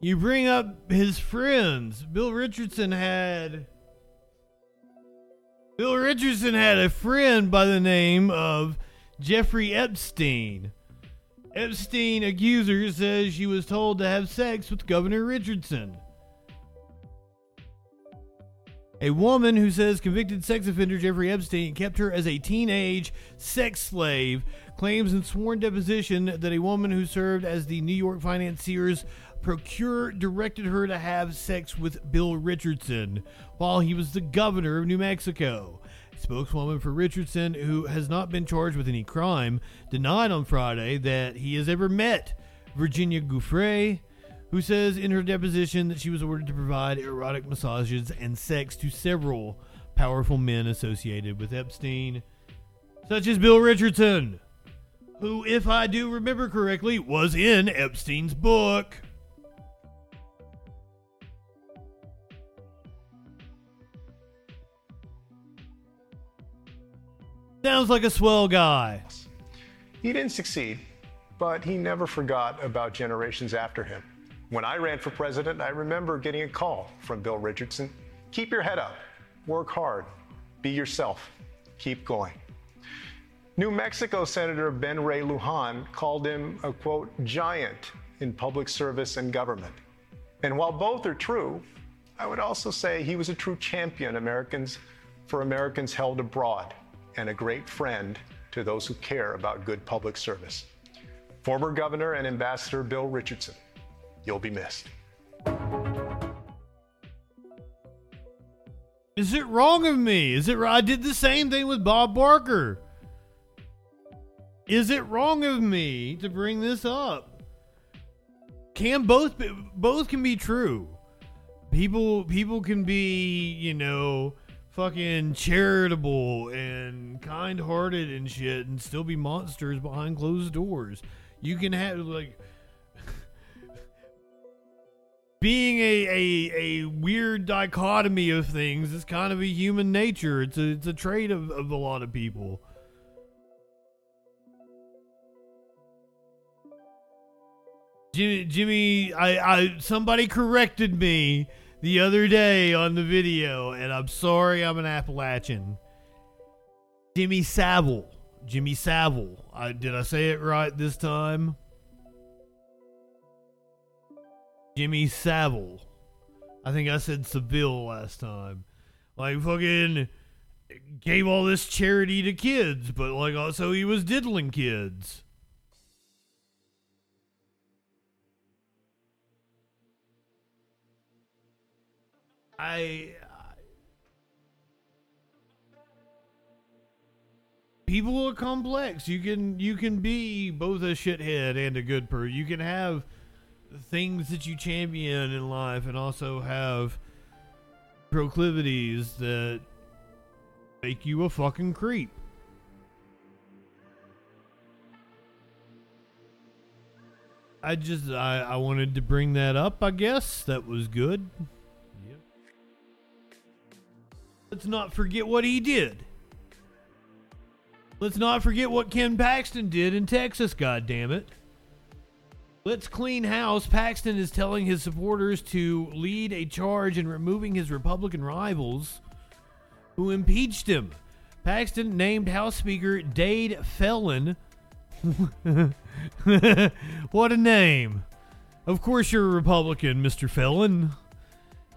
you bring up his friends. Bill Richardson had Bill Richardson had a friend by the name of Jeffrey Epstein. Epstein accuser says she was told to have sex with Governor Richardson. A woman who says convicted sex offender Jeffrey Epstein kept her as a teenage sex slave claims in sworn deposition that a woman who served as the New York financier's procurer directed her to have sex with Bill Richardson while he was the governor of New Mexico. Spokeswoman for Richardson, who has not been charged with any crime, denied on Friday that he has ever met Virginia Giuffre, who says in her deposition that she was ordered to provide erotic massages and sex to several powerful men associated with Epstein, such as Bill Richardson, who, if I do remember correctly, was in Epstein's book. Sounds like a swell guy. He didn't succeed, but he never forgot about generations after him. When I ran for president, I remember getting a call from Bill Richardson keep your head up, work hard, be yourself, keep going. New Mexico Senator Ben Ray Lujan called him a quote, giant in public service and government. And while both are true, I would also say he was a true champion Americans for Americans held abroad and a great friend to those who care about good public service. Former Governor and Ambassador Bill Richardson, you'll be missed. Is it wrong of me? Is it right? I did the same thing with Bob Barker. Is it wrong of me to bring this up? Can both both can be true. People people can be, you know, fucking charitable and kind-hearted and shit and still be monsters behind closed doors. You can have like being a, a, a weird dichotomy of things is kind of a human nature. It's a it's a trait of, of a lot of people. Jimmy, Jimmy, I, I somebody corrected me the other day on the video, and I'm sorry I'm an Appalachian. Jimmy Savile. Jimmy Savile. I, did I say it right this time? Jimmy Savile. I think I said Seville last time. Like fucking gave all this charity to kids, but like also he was diddling kids. I uh, people are complex. You can you can be both a shithead and a good person. You can have things that you champion in life and also have proclivities that make you a fucking creep. I just I, I wanted to bring that up, I guess. That was good. Let's not forget what he did. Let's not forget what Ken Paxton did in Texas, God damn it. Let's clean house. Paxton is telling his supporters to lead a charge in removing his Republican rivals who impeached him. Paxton named House Speaker Dade Phelan. what a name. Of course you're a Republican, Mr. Phelan.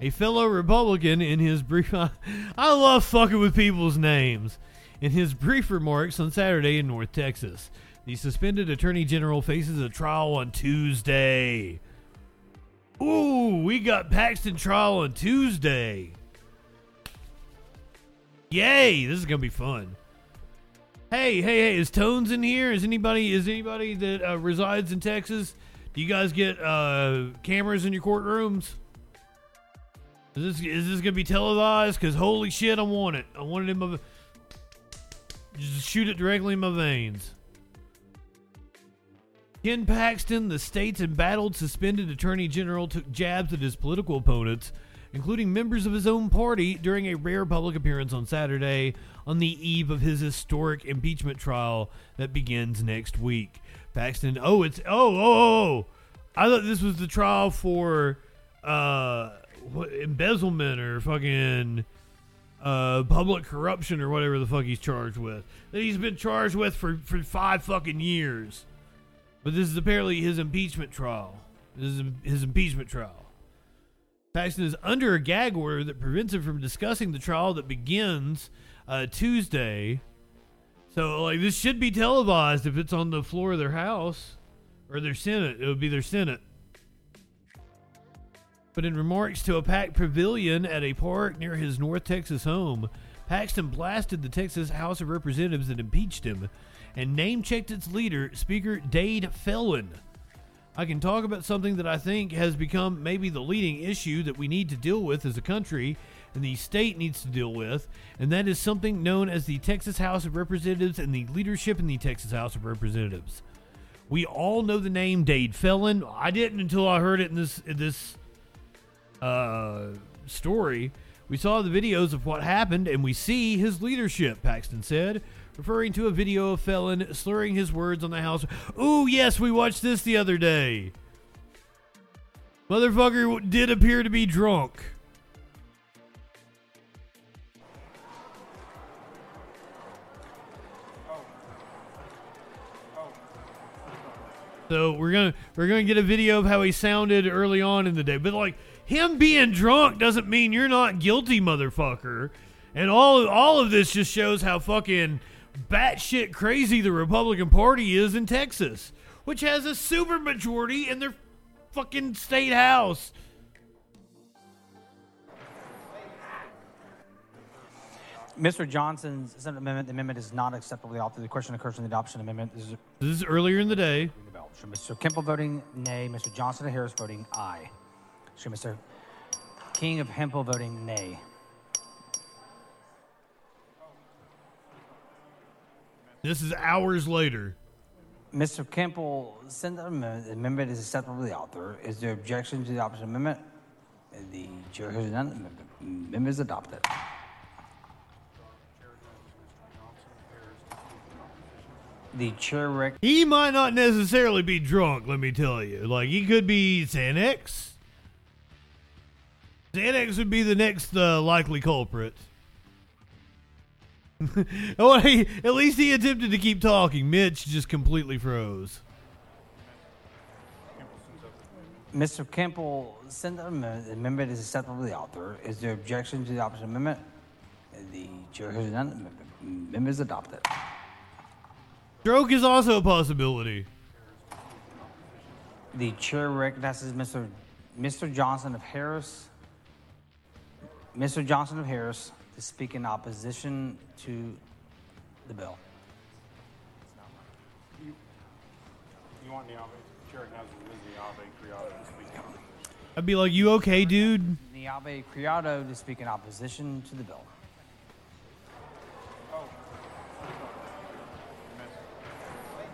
A fellow Republican in his brief. I love fucking with people's names. In his brief remarks on Saturday in North Texas, The suspended attorney general faces a trial on Tuesday. Ooh, we got Paxton trial on Tuesday. Yay, this is gonna be fun. Hey, hey, hey, is Tones in here? Is anybody is anybody that uh, resides in Texas? Do you guys get uh, cameras in your courtrooms? Is this is this gonna be televised? Cause holy shit, I want it. I want it in my just shoot it directly in my veins. Ken Paxton, the state's embattled suspended attorney general, took jabs at his political opponents, including members of his own party, during a rare public appearance on Saturday on the eve of his historic impeachment trial that begins next week. Paxton, oh, it's oh, oh, oh. I thought this was the trial for uh what, embezzlement or fucking uh public corruption or whatever the fuck he's charged with. That he's been charged with for for five fucking years. But this is apparently his impeachment trial. This is his impeachment trial. Paxton is under a gag order that prevents him from discussing the trial that begins uh, Tuesday. So, like, this should be televised if it's on the floor of their house or their Senate. It would be their Senate. But in remarks to a packed pavilion at a park near his North Texas home, Paxton blasted the Texas House of Representatives that impeached him and name checked its leader, Speaker Dade Phelan. I can talk about something that I think has become maybe the leading issue that we need to deal with as a country and the state needs to deal with, and that is something known as the Texas House of Representatives and the leadership in the Texas House of Representatives. We all know the name Dade Phelan. I didn't until I heard it in this in this uh, story. We saw the videos of what happened, and we see his leadership. Paxton said, referring to a video of Phelan slurring his words on the House. Ooh, yes, we watched this the other day. Motherfucker did appear to be drunk. So we're gonna we're gonna get a video of how he sounded early on in the day, but like him being drunk doesn't mean you're not guilty, motherfucker. And all all of this just shows how fucking batshit crazy the Republican Party is in Texas, which has a super majority in their fucking state house. Mr. Johnson's Senate amendment, the amendment is not acceptably altered. The question occurs in the adoption amendment. This is This is earlier in the day. Mr. Kemple voting nay, Mr. Johnson of Harris voting aye. Show Mr. King of Hemphill voting nay. This is hours later. Mr. Campbell, the amendment. Is acceptable to the author. Is there objection to the opposite amendment? The chair has none. The amendment is adopted. The chair rec- He might not necessarily be drunk, let me tell you. Like, he could be Xanax. Xanax would be the next uh, likely culprit. oh, he, at least he attempted to keep talking. Mitch just completely froze. Mr. Campbell the amendment. The amendment is acceptable to the author. Is there objection to the adoption amendment? The chair has none. The amendment is adopted. Stroke is also a possibility. The chair recognizes Mr. Mr. Johnson of Harris. Mr. Johnson of Harris to speak in opposition to the bill. You want Neave? Chair recognizes Ms. Neave Criado to speak. I'd be like, you okay, dude? Neave Criado to speak in opposition to the bill. Oh.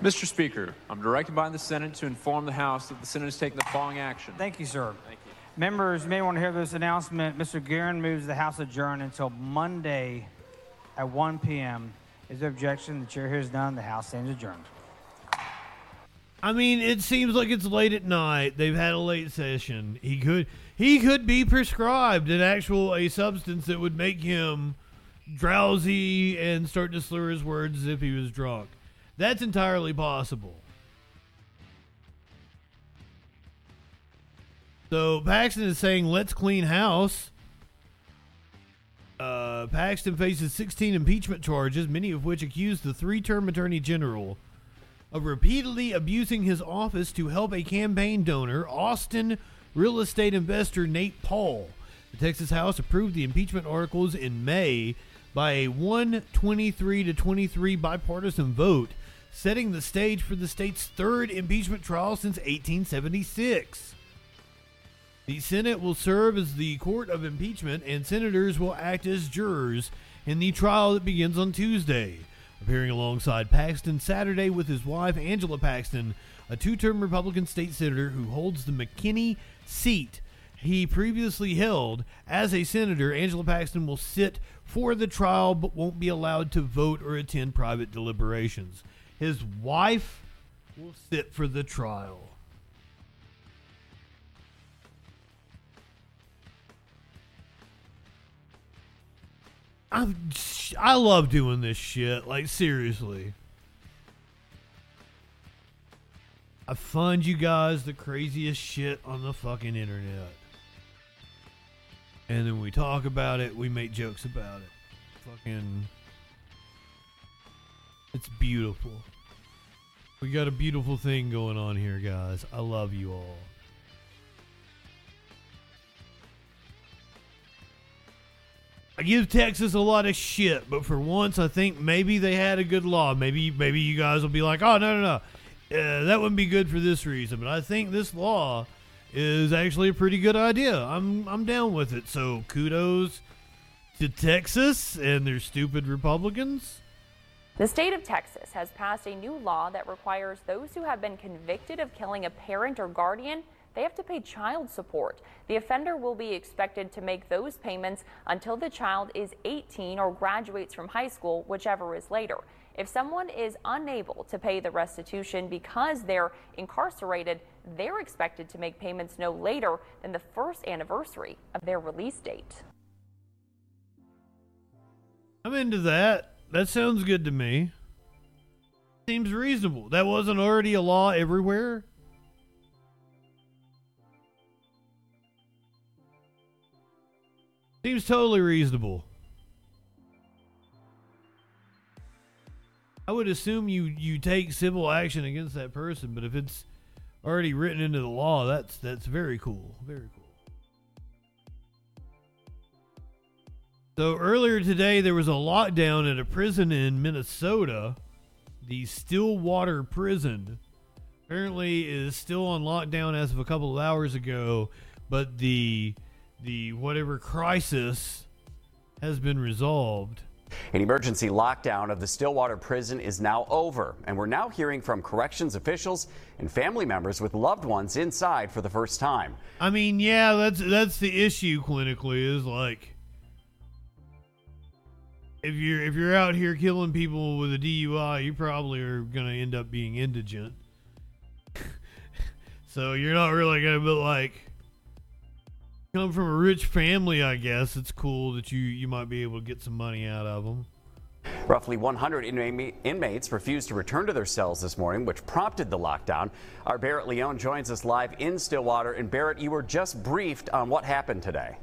Mr. Speaker, I'm directed by the Senate to inform the House that the Senate is taking the following action. Thank you, sir. Thank you. Members you may want to hear this announcement. Mr. Guerin moves the House adjourn until Monday at 1 p.m. Is there objection? The chair hears none. The House stands adjourned. I mean, it seems like it's late at night. They've had a late session. He could he could be prescribed an actual a substance that would make him drowsy and start to slur his words as if he was drunk. That's entirely possible. So Paxton is saying, "Let's clean house." Uh, Paxton faces 16 impeachment charges, many of which accuse the three-term attorney general of repeatedly abusing his office to help a campaign donor, Austin real estate investor Nate Paul. The Texas House approved the impeachment articles in May by a 123 to 23 bipartisan vote, setting the stage for the state's third impeachment trial since 1876. The Senate will serve as the court of impeachment, and senators will act as jurors in the trial that begins on Tuesday. Appearing alongside Paxton Saturday with his wife, Angela Paxton, a two term Republican state senator who holds the McKinney seat he previously held as a senator, Angela Paxton will sit for the trial but won't be allowed to vote or attend private deliberations. His wife will sit for the trial. I'm, I love doing this shit. Like, seriously. I find you guys the craziest shit on the fucking internet. And then we talk about it, we make jokes about it. Fucking. It's beautiful. We got a beautiful thing going on here, guys. I love you all. I give Texas a lot of shit, but for once, I think maybe they had a good law. Maybe, maybe you guys will be like, "Oh no, no, no, uh, that wouldn't be good for this reason." But I think this law is actually a pretty good idea. I'm, I'm down with it. So kudos to Texas and their stupid Republicans. The state of Texas has passed a new law that requires those who have been convicted of killing a parent or guardian they have to pay child support. The offender will be expected to make those payments until the child is 18 or graduates from high school, whichever is later. If someone is unable to pay the restitution because they're incarcerated, they're expected to make payments no later than the first anniversary of their release date. I'm into that. That sounds good to me. Seems reasonable. That wasn't already a law everywhere. Seems totally reasonable. I would assume you you take civil action against that person, but if it's already written into the law, that's that's very cool. Very cool. So earlier today there was a lockdown at a prison in Minnesota, the Stillwater prison. Apparently is still on lockdown as of a couple of hours ago, but the the whatever crisis has been resolved. An emergency lockdown of the Stillwater prison is now over, and we're now hearing from corrections officials and family members with loved ones inside for the first time. I mean, yeah, that's that's the issue clinically is like if you're if you're out here killing people with a DUI, you probably are going to end up being indigent. so you're not really going to be like come from a rich family, I guess it's cool that you you might be able to get some money out of them. Roughly 100 inmates refused to return to their cells this morning, which prompted the lockdown. Our Barrett Leone joins us live in Stillwater. And Barrett, you were just briefed on what happened today.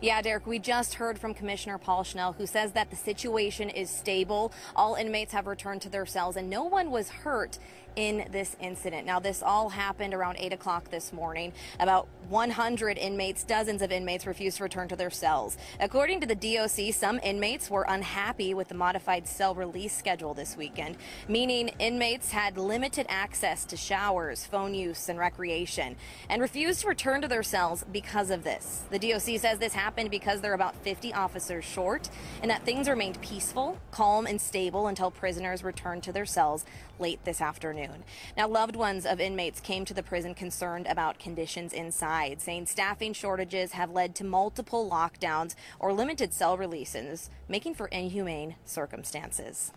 Yeah, Derek, we just heard from Commissioner Paul Schnell, who says that the situation is stable. All inmates have returned to their cells, and no one was hurt in this incident. Now, this all happened around 8 o'clock this morning. About 100 inmates, dozens of inmates refused to return to their cells. According to the DOC, some inmates were unhappy with the modified cell release schedule this weekend, meaning inmates had limited access to showers, phone use, and recreation, and refused to return to their cells because of this. The DOC says this happened because there are about 50 officers short and that things remained peaceful, calm, and stable until prisoners returned to their cells late this afternoon. Now, loved ones of inmates came to the prison concerned about conditions inside, saying staffing shortages have led to multiple lockdowns or limited cell releases, making for inhumane circumstances.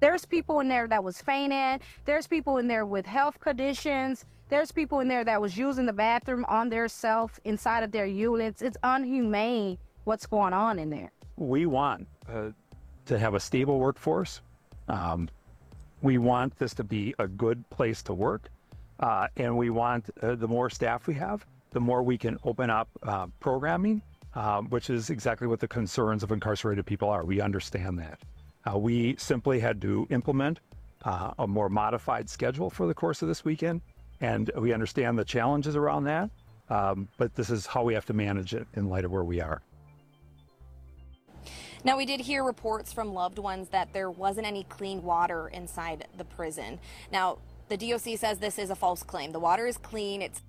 There's people in there that was fainting. There's people in there with health conditions. There's people in there that was using the bathroom on their self inside of their units. It's unhumane what's going on in there. We want uh, to have a stable workforce. Um, we want this to be a good place to work, uh, and we want uh, the more staff we have, the more we can open up uh, programming, um, which is exactly what the concerns of incarcerated people are. We understand that. Uh, we simply had to implement uh, a more modified schedule for the course of this weekend. And we understand the challenges around that. Um, but this is how we have to manage it in light of where we are. Now, we did hear reports from loved ones that there wasn't any clean water inside the prison. Now, the DOC says this is a false claim. The water is clean. It's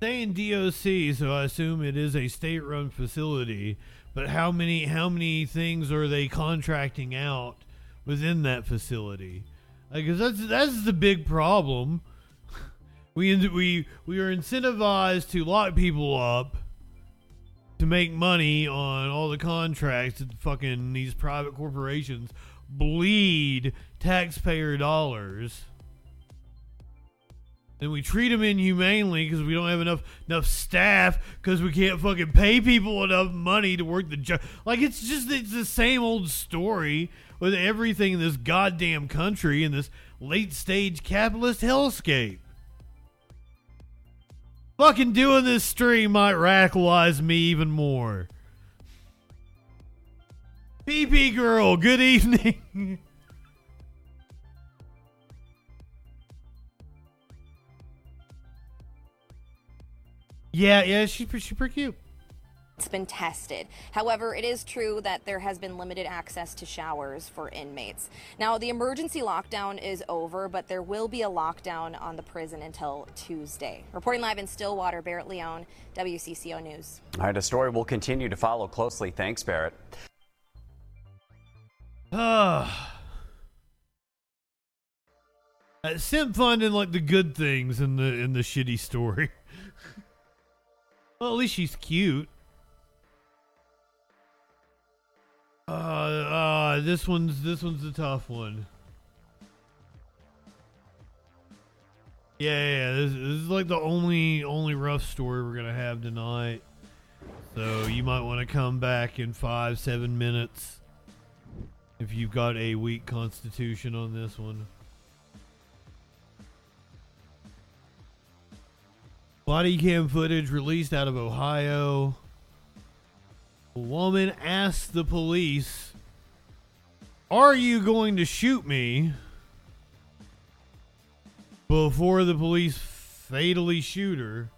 saying DOC, so I assume it is a state-run facility. But how many how many things are they contracting out within that facility? Because that's that's the big problem. We we we are incentivized to lock people up to make money on all the contracts that fucking these private corporations bleed taxpayer dollars. And we treat them inhumanely because we don't have enough enough staff because we can't fucking pay people enough money to work the job. Like it's just it's the same old story with everything in this goddamn country in this late stage capitalist hellscape. Fucking doing this stream might radicalize me even more. PP girl, good evening. yeah, yeah, she's she's pretty cute. It's been tested. However, it is true that there has been limited access to showers for inmates. Now, the emergency lockdown is over, but there will be a lockdown on the prison until Tuesday. Reporting live in Stillwater, Barrett Leone, WCCO News. All right, a story we'll continue to follow closely. Thanks, Barrett. Ah. Uh, Simp finding like the good things in the in the shitty story. well, at least she's cute. Uh, uh, this one's this one's a tough one. Yeah, yeah, this, this is like the only only rough story we're gonna have tonight. So you might want to come back in five, seven minutes if you've got a weak constitution on this one. Body cam footage released out of Ohio. Woman asked the police, Are you going to shoot me? Before the police fatally shoot her.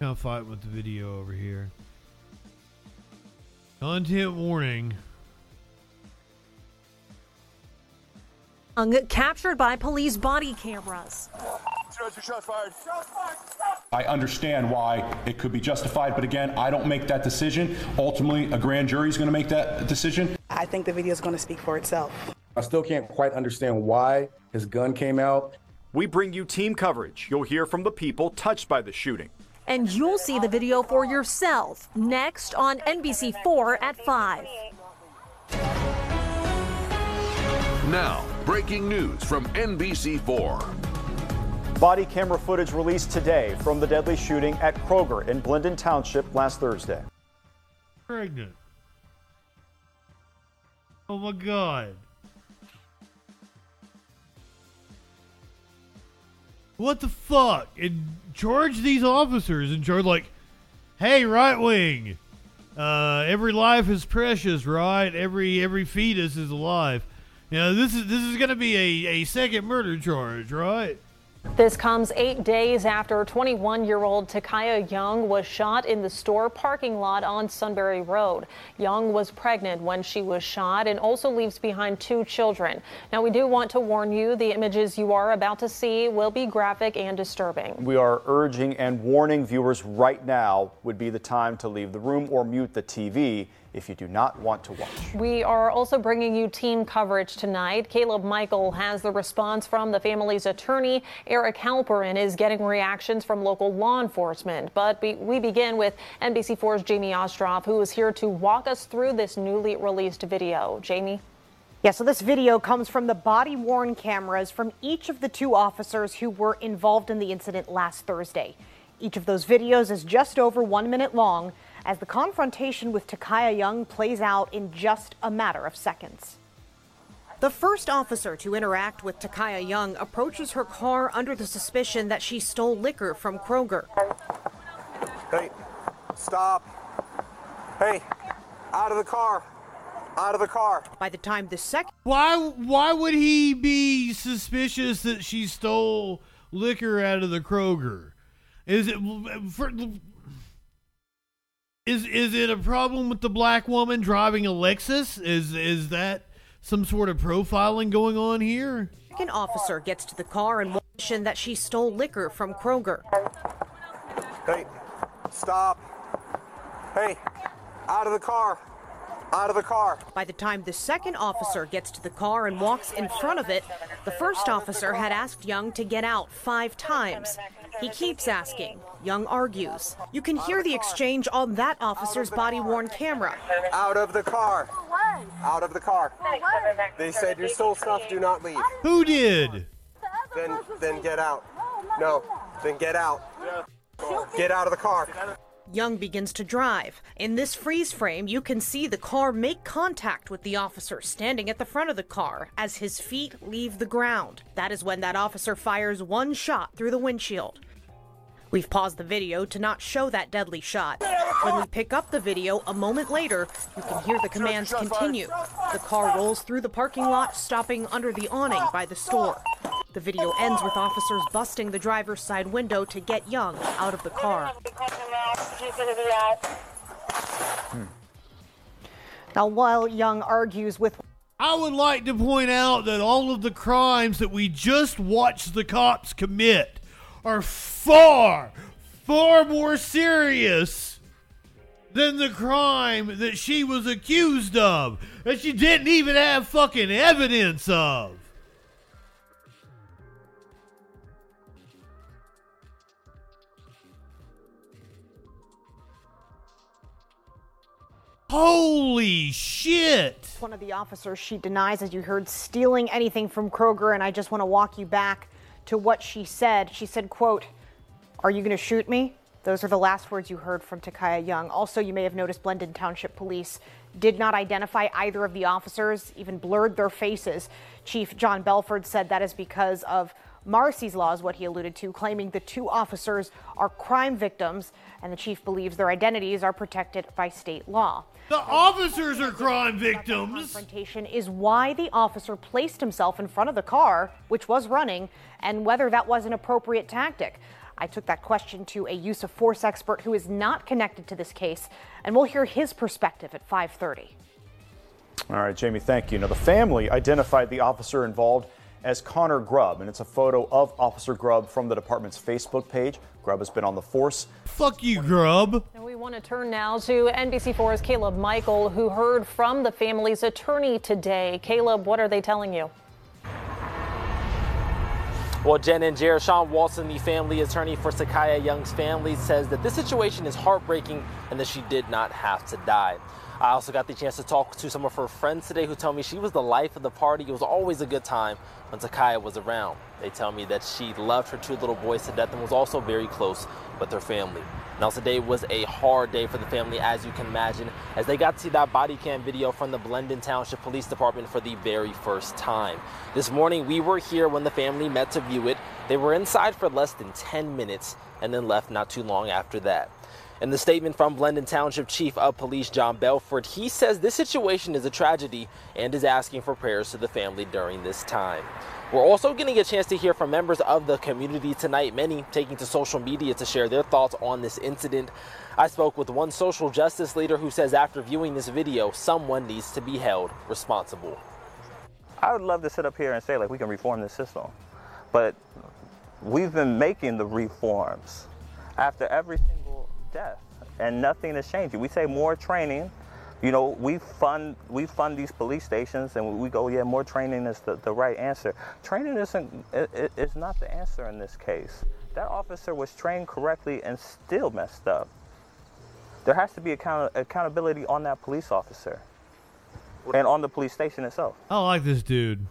Kind of fight with the video over here. Content warning. Captured by police body cameras. I understand why it could be justified, but again, I don't make that decision. Ultimately, a grand jury is going to make that decision. I think the video is going to speak for itself. I still can't quite understand why his gun came out. We bring you team coverage. You'll hear from the people touched by the shooting. And you'll see the video for yourself next on NBC4 at 5. Now, breaking news from NBC4. Body camera footage released today from the deadly shooting at Kroger in Blendon Township last Thursday. Pregnant. Oh my god. What the fuck? And charge these officers and charge like, hey, right wing. Uh, every life is precious, right? Every every fetus is alive. You know, this is this is going to be a, a second murder charge, right? This comes eight days after 21 year old Takaya Young was shot in the store parking lot on Sunbury Road. Young was pregnant when she was shot and also leaves behind two children. Now, we do want to warn you the images you are about to see will be graphic and disturbing. We are urging and warning viewers right now would be the time to leave the room or mute the TV if you do not want to watch. We are also bringing you team coverage tonight. Caleb Michael has the response from the family's attorney. Eric Halperin is getting reactions from local law enforcement. But we begin with NBC4's Jamie Ostroff, who is here to walk us through this newly released video. Jamie? Yeah, so this video comes from the body worn cameras from each of the two officers who were involved in the incident last Thursday. Each of those videos is just over one minute long as the confrontation with Takaya Young plays out in just a matter of seconds. The first officer to interact with Takaya Young approaches her car under the suspicion that she stole liquor from Kroger. Hey, stop. Hey, out of the car. Out of the car. By the time the second Why why would he be suspicious that she stole liquor out of the Kroger? Is it for, is is it a problem with the black woman driving a Lexus? Is is that some sort of profiling going on here? An officer gets to the car and mention that she stole liquor from Kroger. Hey, stop. Hey, out of the car. Out of the car. By the time the second officer gets to the car and walks in front of it, the first officer had asked Young to get out five times. He keeps asking. Young argues. You can hear the exchange on that officer's body worn camera. Out of the car. Out of the car. They said you stole stuff, do not leave. Who did? Then then get out. No, then get out. Get out of the car. Young begins to drive. In this freeze frame, you can see the car make contact with the officer standing at the front of the car as his feet leave the ground. That is when that officer fires one shot through the windshield. We've paused the video to not show that deadly shot. When we pick up the video a moment later, you can hear the commands continue. The car rolls through the parking lot, stopping under the awning by the store. The video ends with officers busting the driver's side window to get Young out of the car. Now, while Young argues with I would like to point out that all of the crimes that we just watched the cops commit are far, far more serious than the crime that she was accused of, that she didn't even have fucking evidence of. Holy shit! one of the officers, she denies, as you heard, stealing anything from Kroger. And I just want to walk you back to what she said. She said, quote, are you going to shoot me? Those are the last words you heard from Takaya Young. Also, you may have noticed Blendon Township Police did not identify either of the officers, even blurred their faces. Chief John Belford said that is because of Marsy's law, is what he alluded to, claiming the two officers are crime victims, and the chief believes their identities are protected by state law. The officers are crime victims. Confrontation is why the officer placed himself in front of the car, which was running, and whether that was an appropriate tactic. I took that question to a use of force expert who is not connected to this case, and we'll hear his perspective at 5:30. All right, Jamie, thank you. Now, the family identified the officer involved as Connor Grubb, and it's a photo of Officer Grubb from the department's Facebook page. Grubb has been on the force. Fuck you, Grubb. And we want to turn now to NBC4's Caleb Michael, who heard from the family's attorney today. Caleb, what are they telling you? Well, Jen and Jared, Sean Walton, the family attorney for Takaya Young's family, says that this situation is heartbreaking and that she did not have to die. I also got the chance to talk to some of her friends today who tell me she was the life of the party. It was always a good time when Takaya was around. They tell me that she loved her two little boys to death and was also very close with her family. Now, today was a hard day for the family, as you can imagine, as they got to see that body cam video from the Blendon Township Police Department for the very first time. This morning, we were here when the family met to view it. They were inside for less than 10 minutes and then left not too long after that. In the statement from Blendon Township Chief of Police John Belford, he says this situation is a tragedy and is asking for prayers to the family during this time. We're also getting a chance to hear from members of the community tonight, many taking to social media to share their thoughts on this incident. I spoke with one social justice leader who says after viewing this video, someone needs to be held responsible. I would love to sit up here and say, like, we can reform the system. But we've been making the reforms after every single death, and nothing is changing. We say more training. You know, we fund we fund these police stations, and we go, yeah, more training is the, the right answer. Training isn't it, it's not the answer in this case. That officer was trained correctly and still messed up. There has to be account- accountability on that police officer and on the police station itself. I like this dude.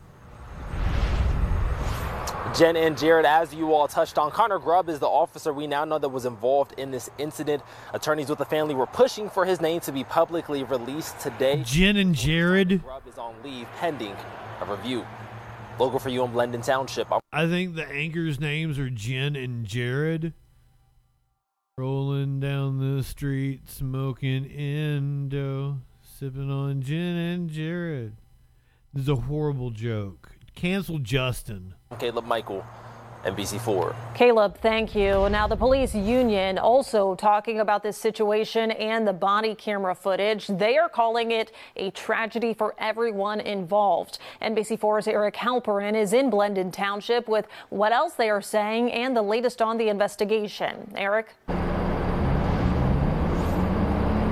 Jen and Jared, as you all touched on, Connor Grubb is the officer we now know that was involved in this incident. Attorneys with the family were pushing for his name to be publicly released today. Jen and Jared. Grubb is on leave pending a review. Local for you in Blendon Township. I think the anchors' names are Jen and Jared. Rolling down the street, smoking Indo, sipping on Jen and Jared. This is a horrible joke. Cancel Justin. Caleb Michael, NBC4. Caleb, thank you. Now, the police union also talking about this situation and the body camera footage. They are calling it a tragedy for everyone involved. NBC4's Eric Halperin is in Blendon Township with what else they are saying and the latest on the investigation. Eric?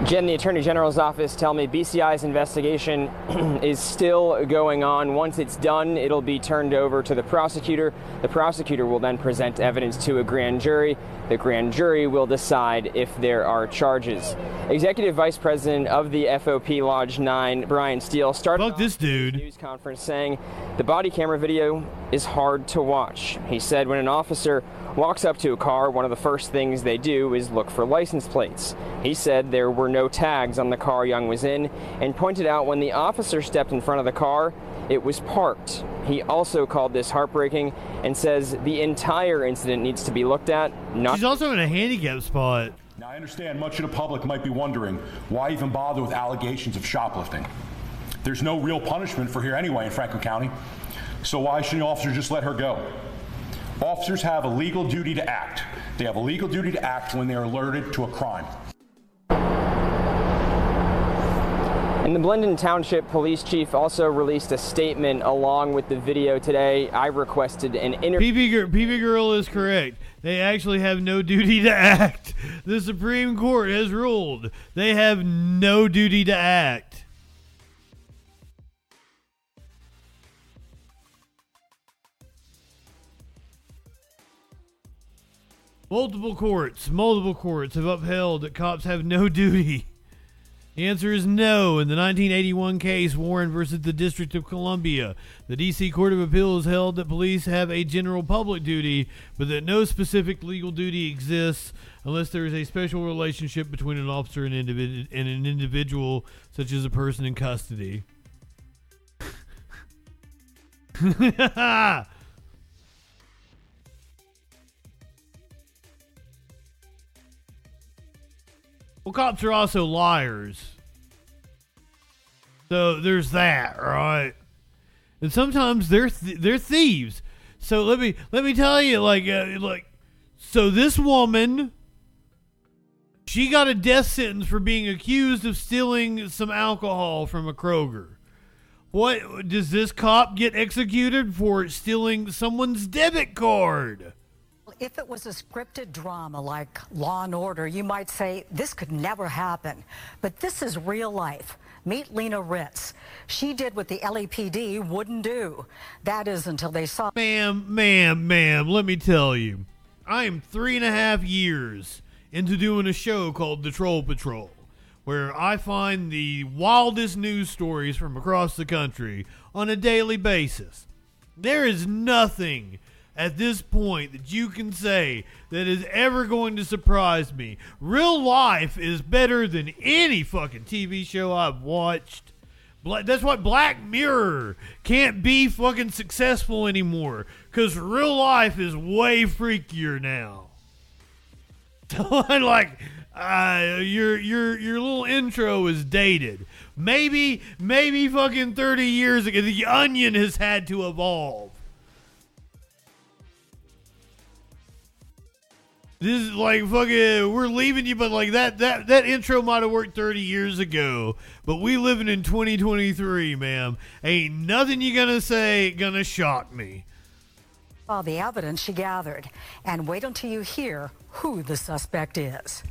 Jen, the Attorney General's office tell me BCI's investigation is still going on. Once it's done, it'll be turned over to the prosecutor. The prosecutor will then present evidence to a grand jury. The grand jury will decide if there are charges. Executive Vice President of the FOP Lodge 9, Brian Steele, started Fuck this dude. news conference saying the body camera video is hard to watch. He said when an officer walks up to a car, one of the first things they do is look for license plates. He said there were no tags on the car Young was in and pointed out when the officer stepped in front of the car, it was parked. He also called this heartbreaking and says the entire incident needs to be looked at, not She's also in a handicap spot. Now, I understand much of the public might be wondering why even bother with allegations of shoplifting. There's no real punishment for here anyway in Franklin County, so why shouldn't the officer just let her go? Officers have a legal duty to act. They have a legal duty to act when they're alerted to a crime. And the Blendon Township Police Chief also released a statement along with the video today. I requested an interview. PV, Gir- PV Girl is correct. They actually have no duty to act. The Supreme Court has ruled they have no duty to act. Multiple courts, multiple courts have upheld that cops have no duty. The answer is no. In the 1981 case, Warren versus the District of Columbia, the D.C. Court of Appeals held that police have a general public duty, but that no specific legal duty exists unless there is a special relationship between an officer and, individ- and an individual, such as a person in custody. Well, cops are also liars. So there's that, right? And sometimes they're th- they're thieves. So let me let me tell you, like uh, like, so this woman, she got a death sentence for being accused of stealing some alcohol from a Kroger. What does this cop get executed for stealing someone's debit card? If it was a scripted drama like Law and Order, you might say this could never happen. But this is real life. Meet Lena Ritz. She did what the LAPD wouldn't do. That is until they saw. Ma'am, ma'am, ma'am, let me tell you. I am three and a half years into doing a show called The Troll Patrol, where I find the wildest news stories from across the country on a daily basis. There is nothing at this point that you can say that is ever going to surprise me. Real life is better than any fucking TV show I've watched. That's why Black Mirror can't be fucking successful anymore because real life is way freakier now. Like uh, your your your little intro is dated. Maybe maybe fucking thirty years ago, the Onion has had to evolve. This is like fucking. We're leaving you, but like that that that intro might have worked thirty years ago. But we living in 2023, ma'am. Ain't nothing you gonna say gonna shock me. All the evidence she gathered. And wait until you hear who the suspect is.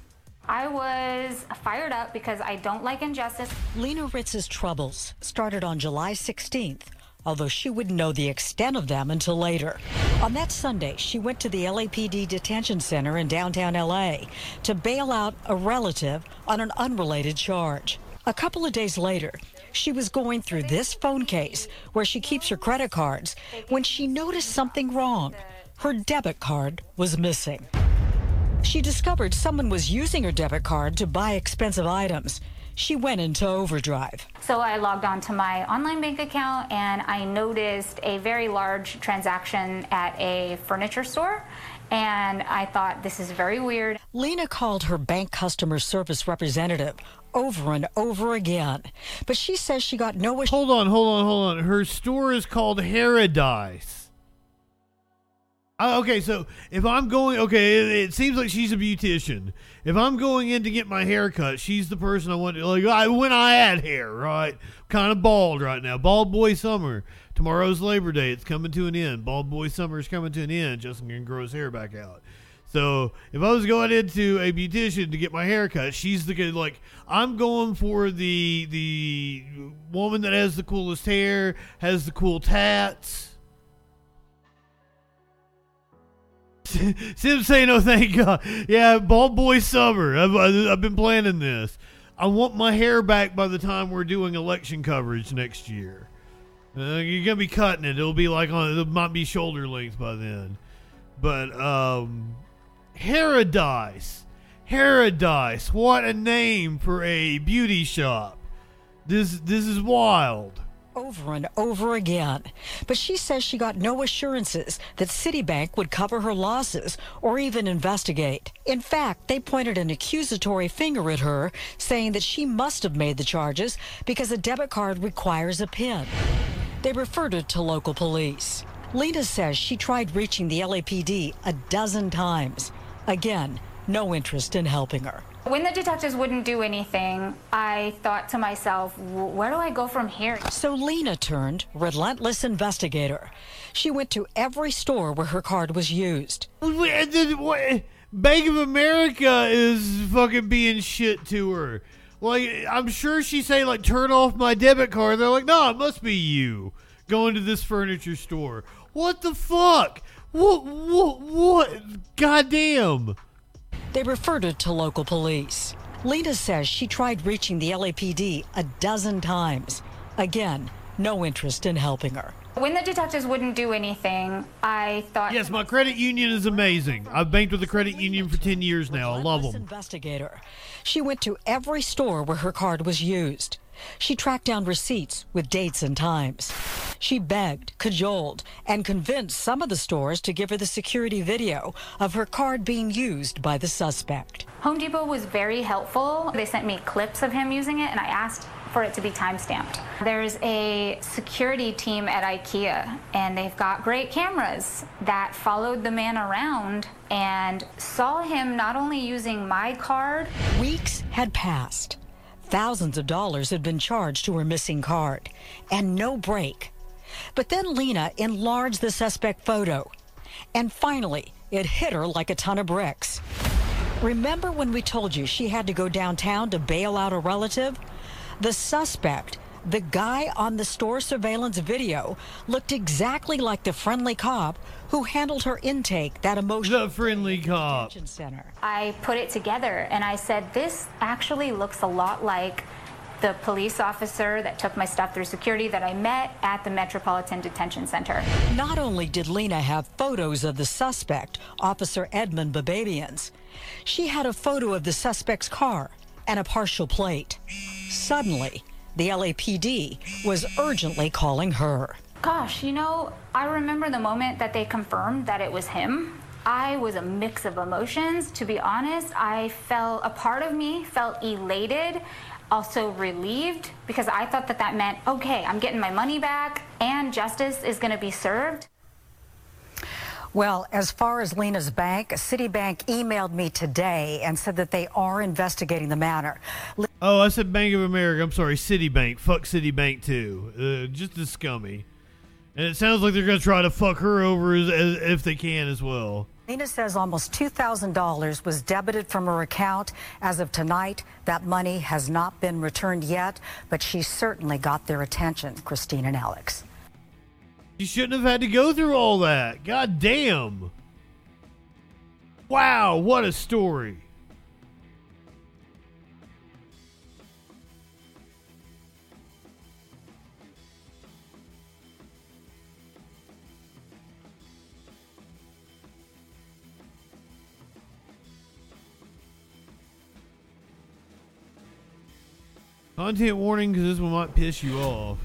I was fired up because I don't like injustice. Lena Ritz's troubles started on July 16th, although she wouldn't know the extent of them until later. On that Sunday, she went to the LAPD detention center in downtown LA to bail out a relative on an unrelated charge. A couple of days later, she was going through this phone case where she keeps her credit cards when she noticed something wrong. Her debit card was missing. She discovered someone was using her debit card to buy expensive items. She went into overdrive. So I logged on to my online bank account and I noticed a very large transaction at a furniture store. And I thought, this is very weird. Lena called her bank customer service representative over and over again, but she says she got no. Hold on, hold on, hold on. Her store is called Paradise. Uh, okay, so if I'm going, okay, it, it, seems like she's a beautician. If I'm going in to get my hair cut, she's the person I want to, like, I, when I had hair, right? Kind of bald right now. Bald boy summer. Tomorrow's Labor Day. It's coming to an end. Bald boy summer is coming to an end. Justin can grow his hair back out. So if I was going into a beautician to get my hair cut, she's the good. Like I'm going for the the woman that has the coolest hair, has the cool tats Sim say no, thank God. Yeah, bald boy summer. I've, I've been planning this. I want my hair back by the time we're doing election coverage next year. Uh, you're gonna be cutting it. It'll be like on. It might be shoulder length by then. But um, Paradise. What a name for a beauty shop. This this is wild over and over again. But she says she got no assurances that Citibank would cover her losses or even investigate. In fact, they pointed an accusatory finger at her, saying that she must have made the charges because a debit card requires a PIN. They referred her to local police. Lena says she tried reaching the LAPD a dozen times. Again, no interest in helping her. When the detectives wouldn't do anything, I thought to myself, where do I go from here? So Lena turned relentless investigator. She went to every store where her card was used. Bank of America is fucking being shit to her. Like, I'm sure she's saying, like, turn off my debit card. They're like, no, it must be you going to this furniture store. What the fuck? What? What? What? Goddamn. They referred it to local police. Lena says she tried reaching the LAPD a dozen times. Again, no interest in helping her. When the detectives wouldn't do anything, I thought. Yes, my credit union is amazing. I've banked with the credit union for 10 years now. I love them. Investigator. She went to every store where her card was used. She tracked down receipts with dates and times. She begged, cajoled, and convinced some of the stores to give her the security video of her card being used by the suspect. Home Depot was very helpful. They sent me clips of him using it, and I asked for it to be time stamped. There's a security team at IKEA, and they've got great cameras that followed the man around and saw him not only using my card. Weeks had passed. Thousands of dollars had been charged to her missing card, and no break. But then Lena enlarged the suspect photo, and finally, it hit her like a ton of bricks. Remember when we told you she had to go downtown to bail out a relative? The suspect, the guy on the store surveillance video, looked exactly like the friendly cop who handled her intake, that emotional the friendly cop center. I put it together and I said, this actually looks a lot like the police officer that took my stuff through security that I met at the Metropolitan Detention Center. Not only did Lena have photos of the suspect, Officer Edmund Bababians, she had a photo of the suspect's car and a partial plate. Suddenly, the LAPD was urgently calling her. Gosh, you know, I remember the moment that they confirmed that it was him. I was a mix of emotions. To be honest, I felt a part of me felt elated, also relieved, because I thought that that meant, okay, I'm getting my money back and justice is going to be served. Well, as far as Lena's bank, Citibank emailed me today and said that they are investigating the matter. Oh, I said Bank of America. I'm sorry, Citibank. Fuck Citibank too. Uh, just as scummy. And it sounds like they're going to try to fuck her over as, as, if they can as well. Lena says almost $2,000 was debited from her account. As of tonight, that money has not been returned yet, but she certainly got their attention, Christine and Alex. You shouldn't have had to go through all that. God damn. Wow, what a story. Content warning because this one might piss you off.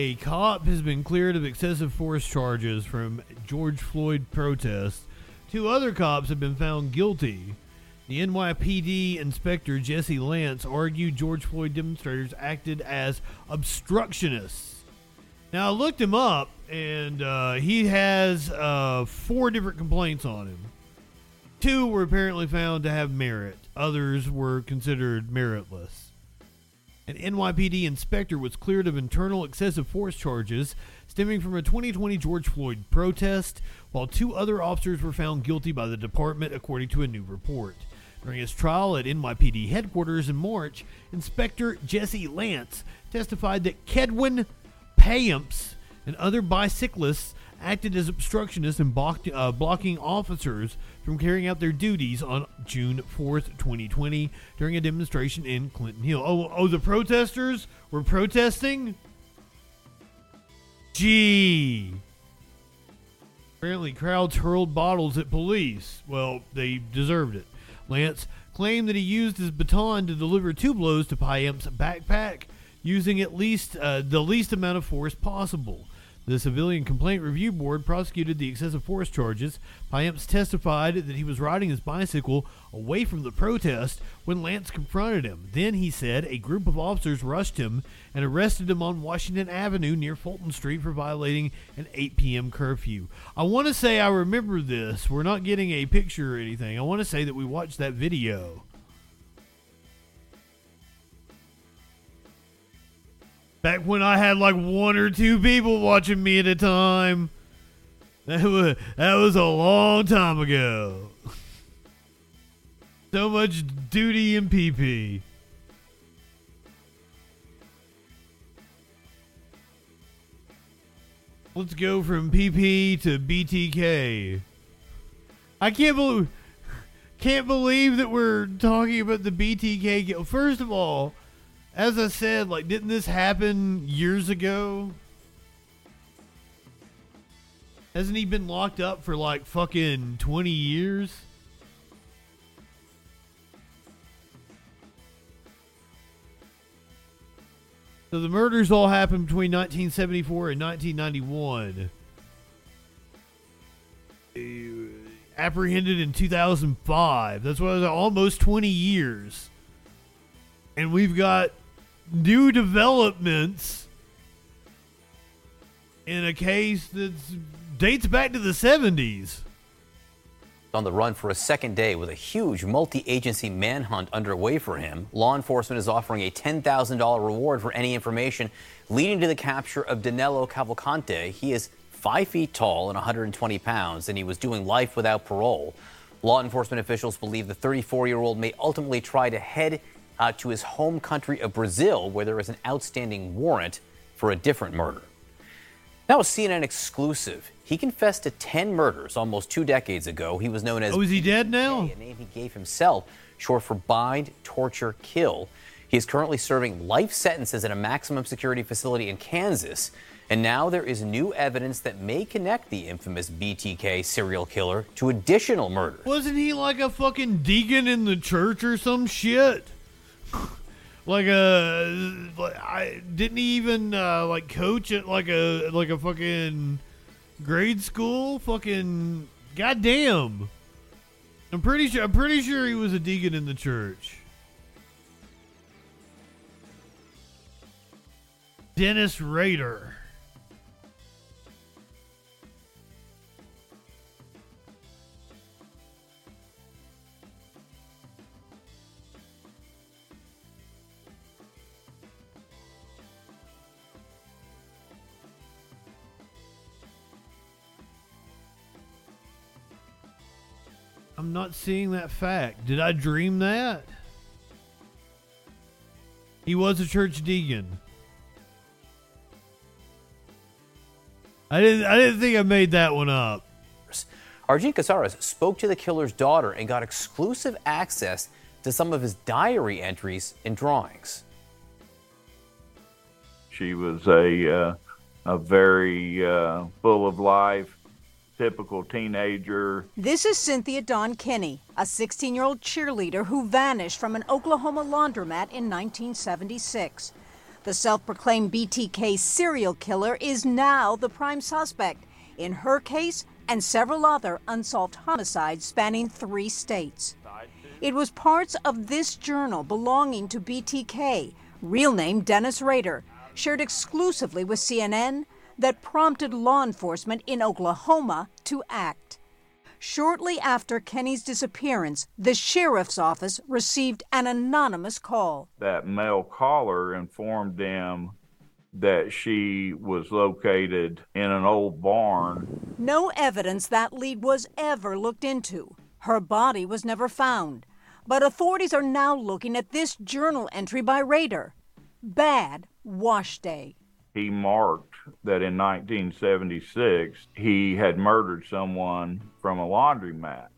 A cop has been cleared of excessive force charges from George Floyd protests. Two other cops have been found guilty. The NYPD inspector Jesse Lance argued George Floyd demonstrators acted as obstructionists. Now I looked him up, and uh, he has uh, four different complaints on him. Two were apparently found to have merit. Others were considered meritless. An NYPD inspector was cleared of internal excessive force charges stemming from a 2020 George Floyd protest, while two other officers were found guilty by the department, according to a new report. During his trial at NYPD headquarters in March, Inspector Jesse Lance testified that Kedwin Payamps and other bicyclists acted as obstructionists and blocked, uh, blocking officers from carrying out their duties on June 4th, 2020, during a demonstration in Clinton Hill. Oh, oh, the protesters were protesting? Gee. Apparently, crowds hurled bottles at police. Well, they deserved it. Lance claimed that he used his baton to deliver two blows to Payamps' backpack, using at least uh, the least amount of force possible. The Civilian Complaint Review Board prosecuted the excessive force charges. Payamps testified that he was riding his bicycle away from the protest when Lance confronted him. Then, he said, a group of officers rushed him and arrested him on Washington Avenue near Fulton Street for violating an 8 p.m. curfew. I want to say I remember this. We're not getting a picture or anything. I want to say that we watched that video. Back when I had like one or two people watching me at a time. That was, that was a long time ago. so much duty and PP. Let's go from PP to BTK. I can't believe can't believe that we're talking about the BTK. First of all, as I said, like, didn't this happen years ago? Hasn't he been locked up for like fucking 20 years? So the murders all happened between 1974 and 1991. Uh, apprehended in 2005. That's what almost 20 years. And we've got new developments in a case that dates back to the 70s. On the run for a second day with a huge multi agency manhunt underway for him, law enforcement is offering a $10,000 reward for any information leading to the capture of Danilo Cavalcante. He is five feet tall and 120 pounds, and he was doing life without parole. Law enforcement officials believe the 34 year old may ultimately try to head uh, to his home country of Brazil, where there is an outstanding warrant for a different murder. Now, a CNN exclusive. He confessed to 10 murders almost two decades ago. He was known as. Oh, is he dead now? A name he gave himself, short for bind, torture, kill. He is currently serving life sentences in a maximum security facility in Kansas. And now there is new evidence that may connect the infamous BTK serial killer to additional murders. Wasn't he like a fucking deacon in the church or some shit? Like a I didn't even uh, like coach at like a like a fucking grade school? Fucking goddamn. I'm pretty sure I'm pretty sure he was a deacon in the church. Dennis Rader I'm not seeing that fact. Did I dream that? He was a church deacon. I didn't I didn't think I made that one up. Arjun Casarez spoke to the killer's daughter and got exclusive access to some of his diary entries and drawings. She was a uh, a very uh, full of life, typical teenager. This is Cynthia Dawn Kinney, a 16 year old cheerleader who vanished from an Oklahoma laundromat in 1976. The self proclaimed BTK serial killer is now the prime suspect in her case and several other unsolved homicides spanning three states. It was parts of this journal belonging to BTK, real name Dennis Rader, shared exclusively with CNN, that prompted law enforcement in Oklahoma to act. Shortly after Kinney's disappearance, the sheriff's office received an anonymous call. That male caller informed them that she was located in an old barn. No evidence that lead was ever looked into. Her body was never found. But authorities are now looking at this journal entry by Rader Bad wash day. He marked that in 1976 he had murdered someone from a laundromat.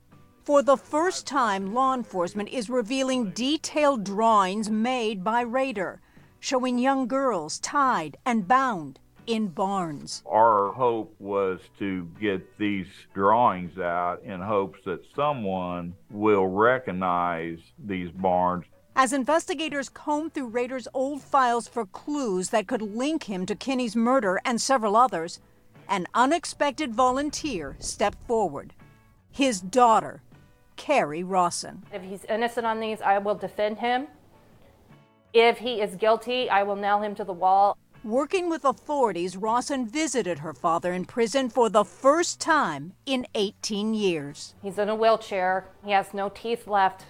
For the first time, law enforcement is revealing detailed drawings made by Rader showing young girls tied and bound in barns. Our hope was to get these drawings out in hopes that someone will recognize these barns. As investigators comb through Rader's old files for clues that could link him to Kinney's murder and several others, an unexpected volunteer stepped forward. His daughter, Kerri Rawson. If he's innocent on these, I will defend him. If he is guilty, I will nail him to the wall. Working with authorities, Rawson visited her father in prison for the first time in 18 years. He's in a wheelchair. He has no teeth left.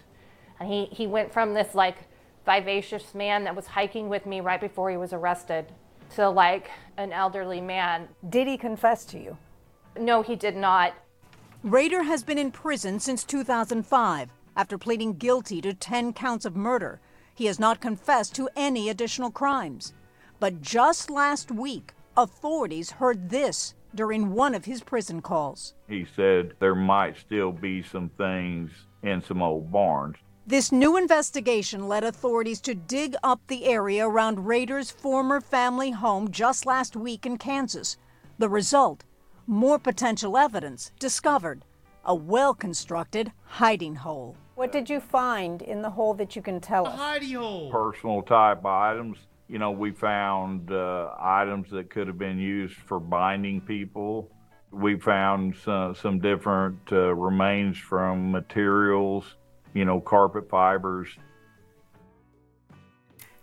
And he, he went from this like vivacious man that was hiking with me right before he was arrested to like an elderly man. Did he confess to you? No, he did not. Rader has been in prison since 2005 after pleading guilty to 10 counts of murder. He has not confessed to any additional crimes. But just last week, authorities heard this during one of his prison calls. He said there might still be some things in some old barns. This new investigation led authorities to dig up the area around Rader's former family home just last week in Kansas. The result more potential evidence discovered a well constructed hiding hole. What did you find in the hole that you can tell us? A hidey hole. Personal type items. You know, we found uh, items that could have been used for binding people. We found some, some different uh, remains from materials, you know, carpet fibers.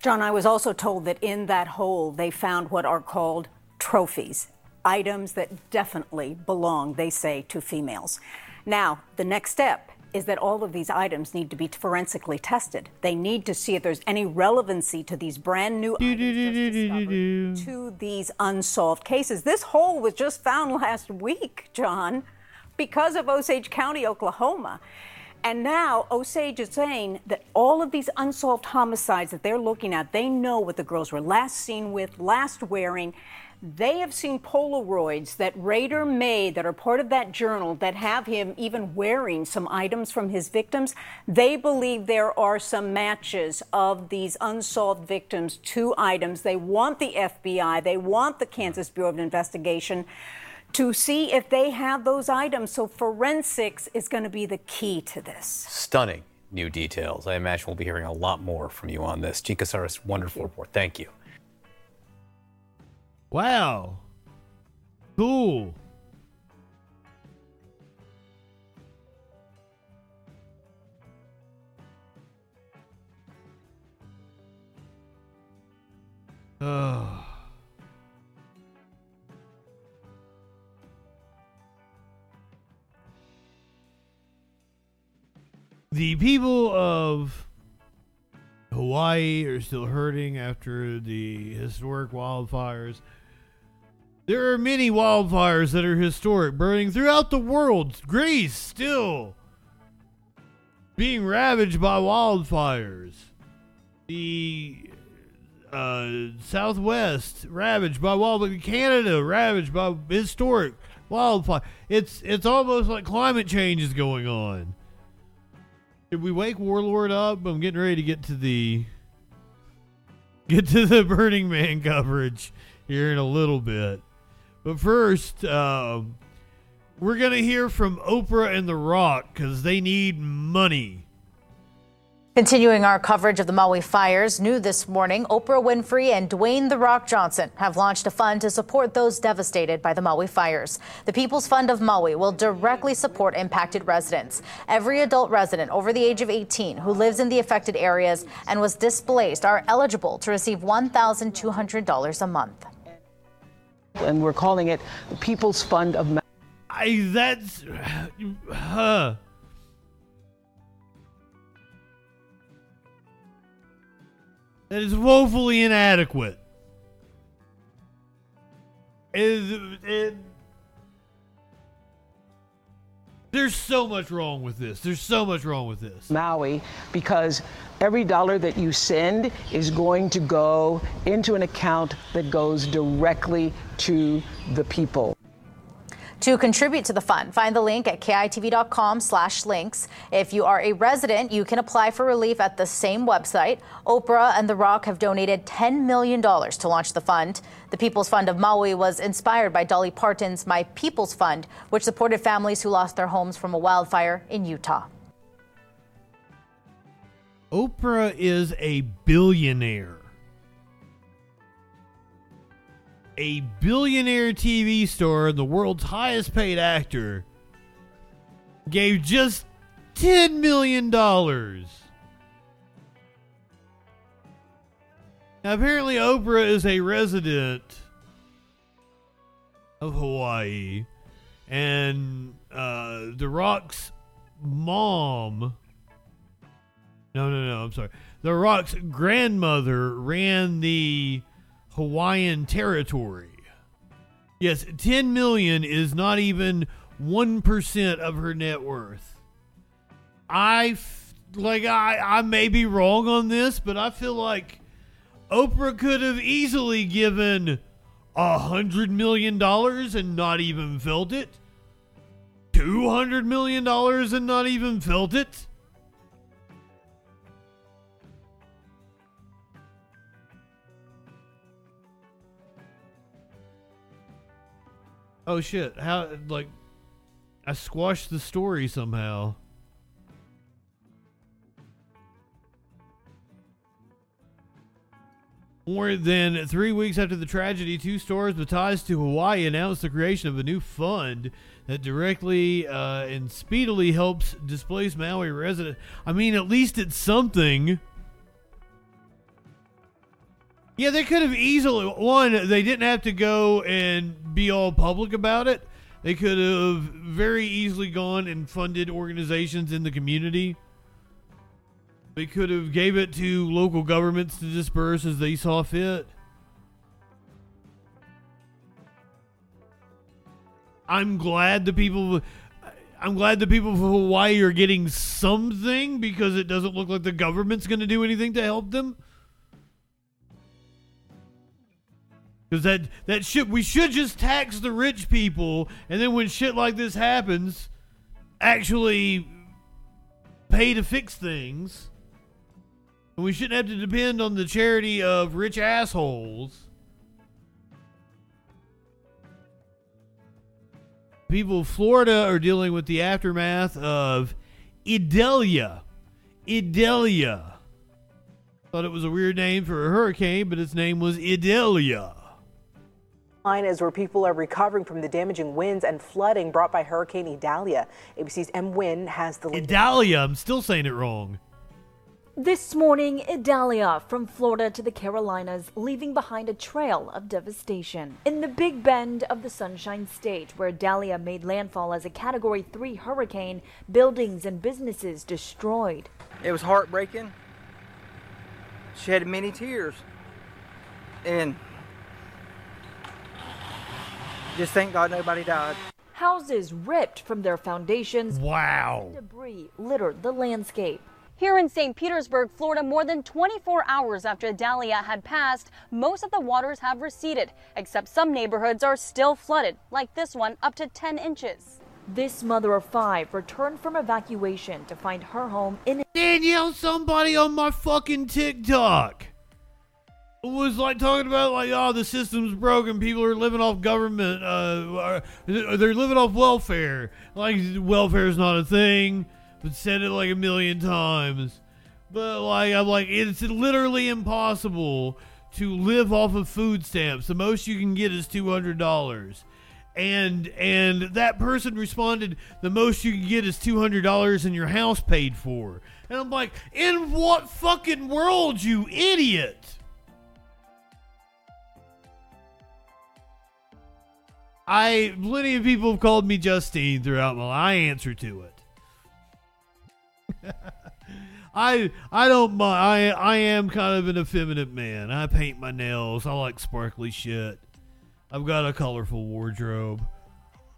John, I was also told that in that hole they found what are called trophies, items that definitely belong, they say, to females. Now, the next step is that all of these items need to be forensically tested. They need to see if there's any relevancy to these brand new items to these unsolved cases. This hole was just found last week, John, because of Osage County, Oklahoma. And now Osage is saying that all of these unsolved homicides that they're looking at, they know what the girls were last seen with, last wearing. They have seen Polaroids that Rader made that are part of that journal that have him even wearing some items from his victims. They believe there are some matches of these unsolved victims to items. They want the FBI, they want the Kansas Bureau of Investigation to see if they have those items. So forensics is going to be the key to this. Stunning new details. I imagine we'll be hearing a lot more from you on this. Jean Casarez, wonderful report. Thank you. Wow. Cool. Oh. The people of Hawaii are still hurting after the historic wildfires. There are many wildfires that are historic, burning throughout the world. Greece still being ravaged by wildfires. The uh, Southwest ravaged by wildfire. Canada ravaged by historic wildfire. It's it's almost like climate change is going on. Did we wake Warlord up? I'm getting ready to get to the get to the Burning Man coverage here in a little bit. But first, uh, we're gonna hear from Oprah and The Rock because they need money. Continuing our coverage of the Maui fires, new this morning, Oprah Winfrey and Dwayne The Rock Johnson have launched a fund to support those devastated by the Maui fires. The People's Fund of Maui will directly support impacted residents. Every adult resident over the age of 18 who lives in the affected areas and was displaced are eligible to receive $1,200 a month. And we're calling it the People's Fund of Maui. I that's uh, huh. That is woefully inadequate. Is it, there's so much wrong with this. There's so much wrong with this. Maui because every dollar that you send is going to go into an account that goes directly to the people. To contribute to the fund, find the link at kitv.com slash links. If you are a resident, you can apply for relief at the same website. Oprah and The Rock have donated $10 million to launch the fund. The People's Fund of Maui was inspired by Dolly Parton's My People's Fund, which supported families who lost their homes from a wildfire in Utah. Oprah is a billionaire. A billionaire TV star and the world's highest paid actor gave just $10 million. Apparently, Oprah is a resident of Hawaii, and uh, The Rock's mom. No, no, no, I'm sorry. The Rock's grandmother ran the Hawaiian territory. Yes, 10 million is not even 1% of her net worth. I f- like I I may be wrong on this, but I feel like Oprah could have easily given a hundred million dollars and not even felt it. Two hundred million dollars and not even felt it. Oh shit! How like I squashed the story somehow. More than three weeks after the tragedy, two stores with ties to Hawaii announced the creation of a new fund that directly uh, and speedily helps displaced Maui residents. I mean, at least it's something. Yeah, they could have easily one. They didn't have to go and be all public about it. They could have very easily gone and funded organizations in the community. They could have gave it to local governments to disperse as they saw fit. I'm glad the people I'm glad the people of Hawaii are getting something because it doesn't look like the government's going to do anything to help them. Because that that shit, we should just tax the rich people, and then when shit like this happens, actually pay to fix things. And we shouldn't have to depend on the charity of rich assholes. People of Florida are dealing with the aftermath of Idalia. Idalia. Thought it was a weird name for a hurricane, but its name was Idalia is where people are recovering from the damaging winds and flooding brought by Hurricane Idalia. ABC's M. Wynn has the Idalia. I'm still saying it wrong. This morning, Idalia from Florida to the Carolinas, leaving behind a trail of devastation. In the Big Bend of the Sunshine State, where Idalia made landfall as a Category 3 hurricane, buildings and businesses destroyed. It was heartbreaking. Shed many tears. And just thank God nobody died. Houses ripped from their foundations. Wow. Debris littered the landscape. Here in St. Petersburg, Florida, more than 24 hours after Idalia had passed, most of the waters have receded, except some neighborhoods are still flooded, like this one, up to 10 inches. This mother of five returned from evacuation to find her home in Danielle, somebody on my fucking TikTok was like talking about like oh the system's broken people are living off government uh they're living off welfare like welfare is not a thing but said it like a million times But like I'm like it's literally impossible to live off of food stamps. The most you can get is two hundred dollars. And and that person responded, the most you can get is two hundred dollars and your house paid for. And I'm like, in what fucking world, you idiot? I plenty of people have called me Justine throughout my life. I answer to it. I I don't mind. I I am kind of an effeminate man. I paint my nails. I like sparkly shit. I've got a colorful wardrobe.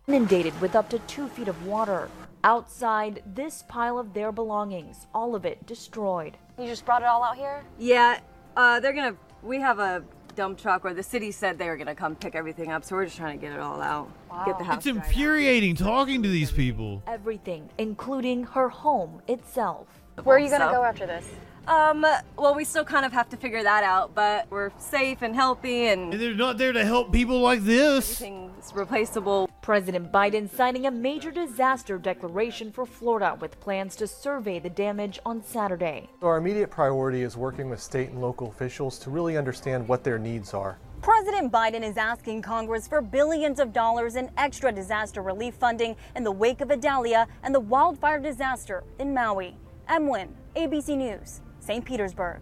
Inundated with up to two feet of water. Outside, this pile of their belongings, all of it destroyed. You just brought it all out here? Yeah, uh, they're gonna. We have a dump truck, or the city said they were gonna come pick everything up, so we're just trying to get it all out. Get the house. It's infuriating talking to these people. Everything, including her home itself. Where are you gonna So- go after this? Um, well, we still kind of have to figure that out, but we're safe and healthy, and, And they're not there to help people like this. everything's replaceable. President Biden signing a major disaster declaration for Florida with plans to survey the damage on Saturday. So our immediate priority is working with state and local officials to really understand what their needs are. President Biden is asking Congress for billions of dollars in extra disaster relief funding in the wake of Idalia and the wildfire disaster in Maui. Emwin, ABC News, St. Petersburg.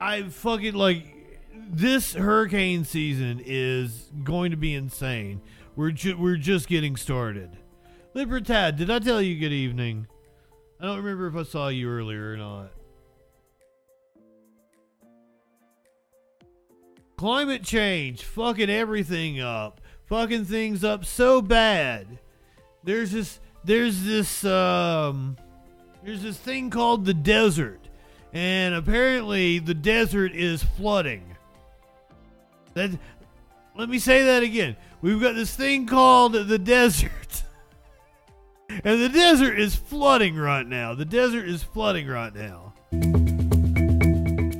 I fucking like this hurricane season is going to be insane. We're ju- we're just getting started. Libertad, did I tell you good evening? I don't remember if I saw you earlier or not. Climate change, fucking everything up, fucking things up so bad. There's this, there's this, um, there's this thing called the desert, and apparently the desert is flooding. That, let me say that again. We've got this thing called the desert, and the desert is flooding right now. The desert is flooding right now.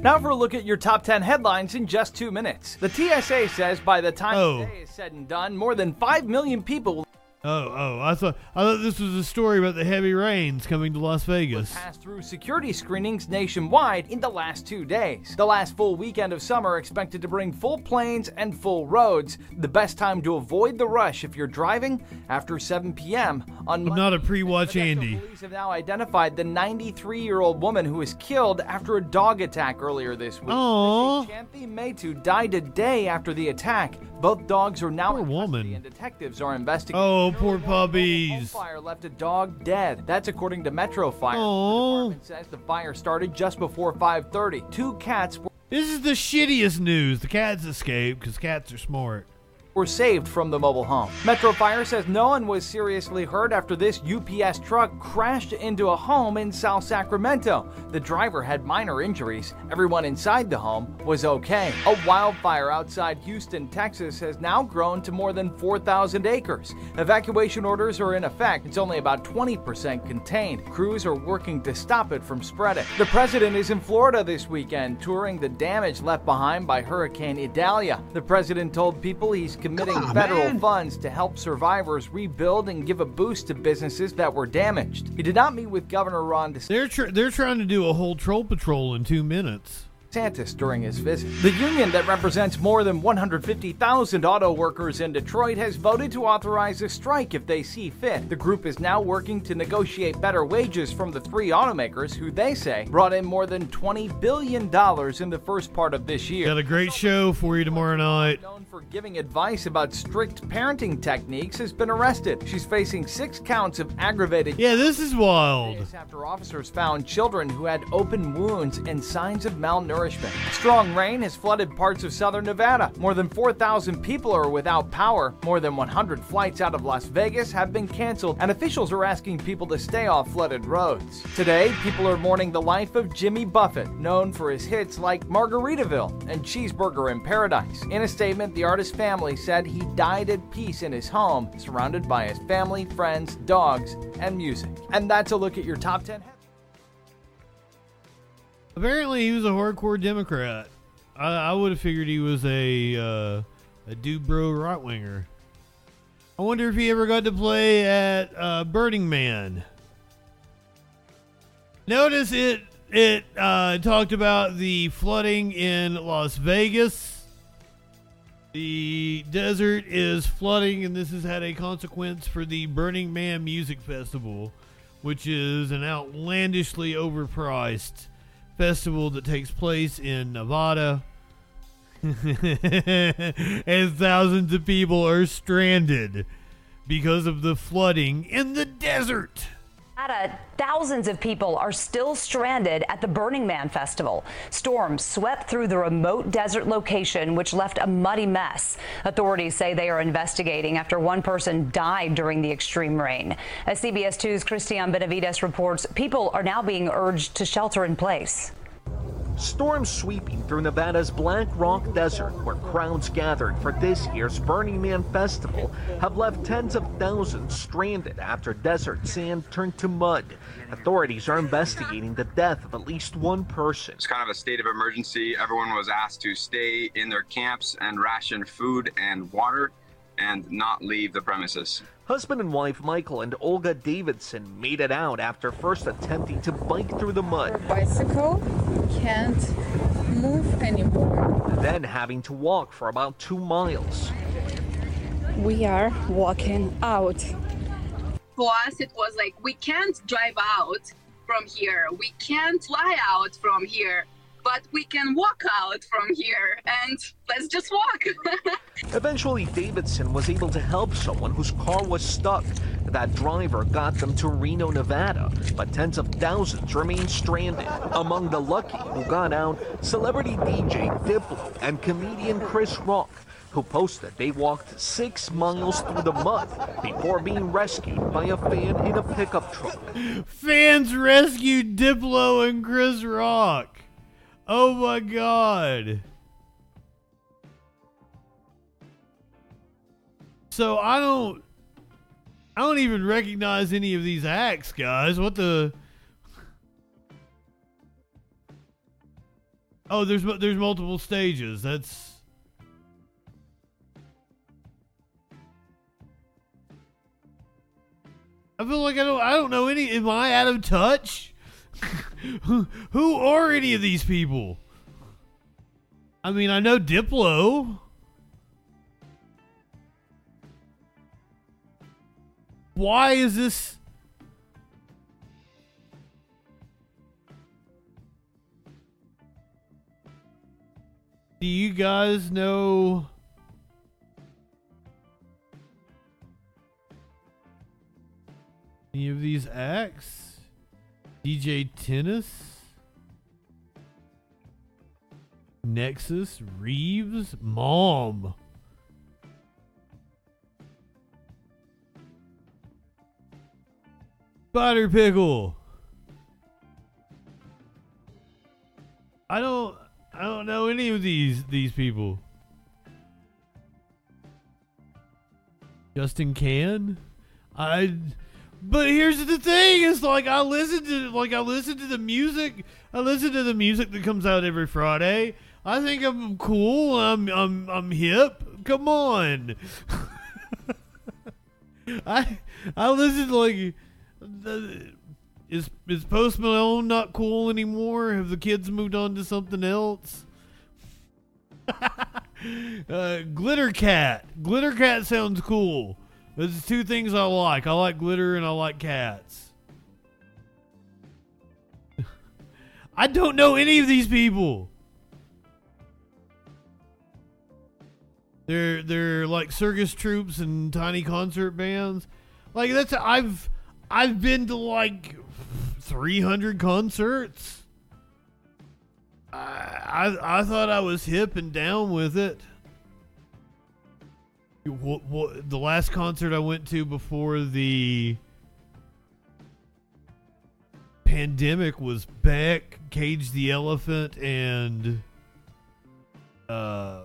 Now for a look at your top 10 headlines in just two minutes. The TSA says by the time Oh. the day is said and done, more than 5 million people will Oh, oh! I thought I thought this was a story about the heavy rains coming to Las Vegas. Passed through security screenings nationwide in the last two days. The last full weekend of summer expected to bring full planes and full roads. The best time to avoid the rush if you're driving after 7 p.m. on I'm not a pre-watch Andy. Police have now identified the 93 year old woman who was killed after a dog attack earlier this week. Aww. Chanthy Metu died a day after the attack. Both dogs are now Poor in woman. and detectives are investigating. Oh, poor puppies. Fire left a dog dead. That's according to Metro Fire. The department says the fire started just before 5:30. Two cats were This is the shittiest news. The cats escaped because cats are smart. Were saved from the mobile home. Metro Fire says no one was seriously hurt after this UPS truck crashed into a home in South Sacramento. The driver had minor injuries. Everyone inside the home was okay. A wildfire outside Houston, Texas has now grown to more than 4,000 acres. Evacuation orders are in effect. It's only about 20% contained. Crews are working to stop it from spreading. The president is in Florida this weekend, touring the damage left behind by Hurricane Idalia. The president told people he's committing on, federal man. funds to help survivors rebuild and give a boost to businesses that were damaged. He did not meet with Governor Ron DeSantis. They're tr- they're trying to do a whole troll patrol in two minutes. DeSantis during his visit. The union that represents more than 150,000 auto workers in Detroit has voted to authorize a strike if they see fit. The group is now working to negotiate better wages from the three automakers who they say brought in more than $20 billion in the first part of this year. Got a great show for you tomorrow night. known for giving advice about strict parenting techniques has been arrested. She's facing six counts of aggravated. Yeah, this is wild. After officers found children who had open wounds and signs of Strong rain has flooded parts of southern Nevada. More than 4,000 people are without power. More than 100 flights out of Las Vegas have been canceled, and officials are asking people to stay off flooded roads. Today, people are mourning the life of Jimmy Buffett, known for his hits like Margaritaville and Cheeseburger in Paradise. In a statement, the artist's family said he died at peace in his home, surrounded by his family, friends, dogs, and music. And that's a look at your top 10 Apparently, he was a hardcore Democrat. I, I would have figured he was a uh, a dude bro right winger. I wonder if he ever got to play at uh, Burning Man. Notice it it uh, talked about the flooding in Las Vegas. The desert is flooding, and this has had a consequence for the Burning Man Music Festival, which is an outlandishly overpriced festival that takes place in Nevada. and thousands of people are stranded because of the flooding in the desert. Nevada, thousands of people are still stranded at the Burning Man Festival. Storms swept through the remote desert location, which left a muddy mess. Authorities say they are investigating after one person died during the extreme rain. As CBS 2's Cristian Benavides reports, people are now being urged to shelter in place. Storms sweeping through Nevada's Black Rock Desert, where crowds gathered for this year's Burning Man Festival, have left tens of thousands stranded after desert sand turned to mud. Authorities are investigating the death of at least one person. It's kind of a state of emergency. Everyone was asked to stay in their camps and ration food and water and not leave the premises. Husband and wife Michael and Olga Davidson made it out after first attempting to bike through the mud. bicycle can't move anymore. Then having to walk for about two miles. We are walking out. For us, it was like we can't drive out from here, we can't fly out from here, but we can walk out from here and let's just walk. Eventually, Davidson was able to help someone whose car was stuck. That driver got them to Reno, Nevada, but tens of thousands remain stranded. Among the lucky who got out, celebrity DJ Diplo and comedian Chris Rock, who posted they walked six miles through the mud before being rescued by a fan in a pickup truck. Fans rescued Diplo and Chris Rock. Oh my god. So I don't I don't even recognize any of these acts, guys. What the Oh, there's there's multiple stages. That's I feel like I don't I don't know any am I out of touch? Who, who are any of these people? I mean, I know Diplo. Why is this? Do you guys know? Any of these acts? DJ Tennis? Nexus? Reeves? Mom? Spider Pickle. I don't I don't know any of these these people. Justin Can? I but here's the thing, it's like I listen to like I listen to the music I listen to the music that comes out every Friday. I think I'm cool, I'm I'm I'm hip. Come on. I I listen to like the, is is Post Malone not cool anymore? Have the kids moved on to something else? uh, glitter cat. Glitter cat sounds cool. There's two things I like. I like glitter and I like cats. I don't know any of these people. They're they're like circus troops and tiny concert bands. Like that's I've I've been to like 300 concerts. I, I I thought I was hip and down with it. What, what, the last concert I went to before the pandemic was Beck, Cage the Elephant, and uh,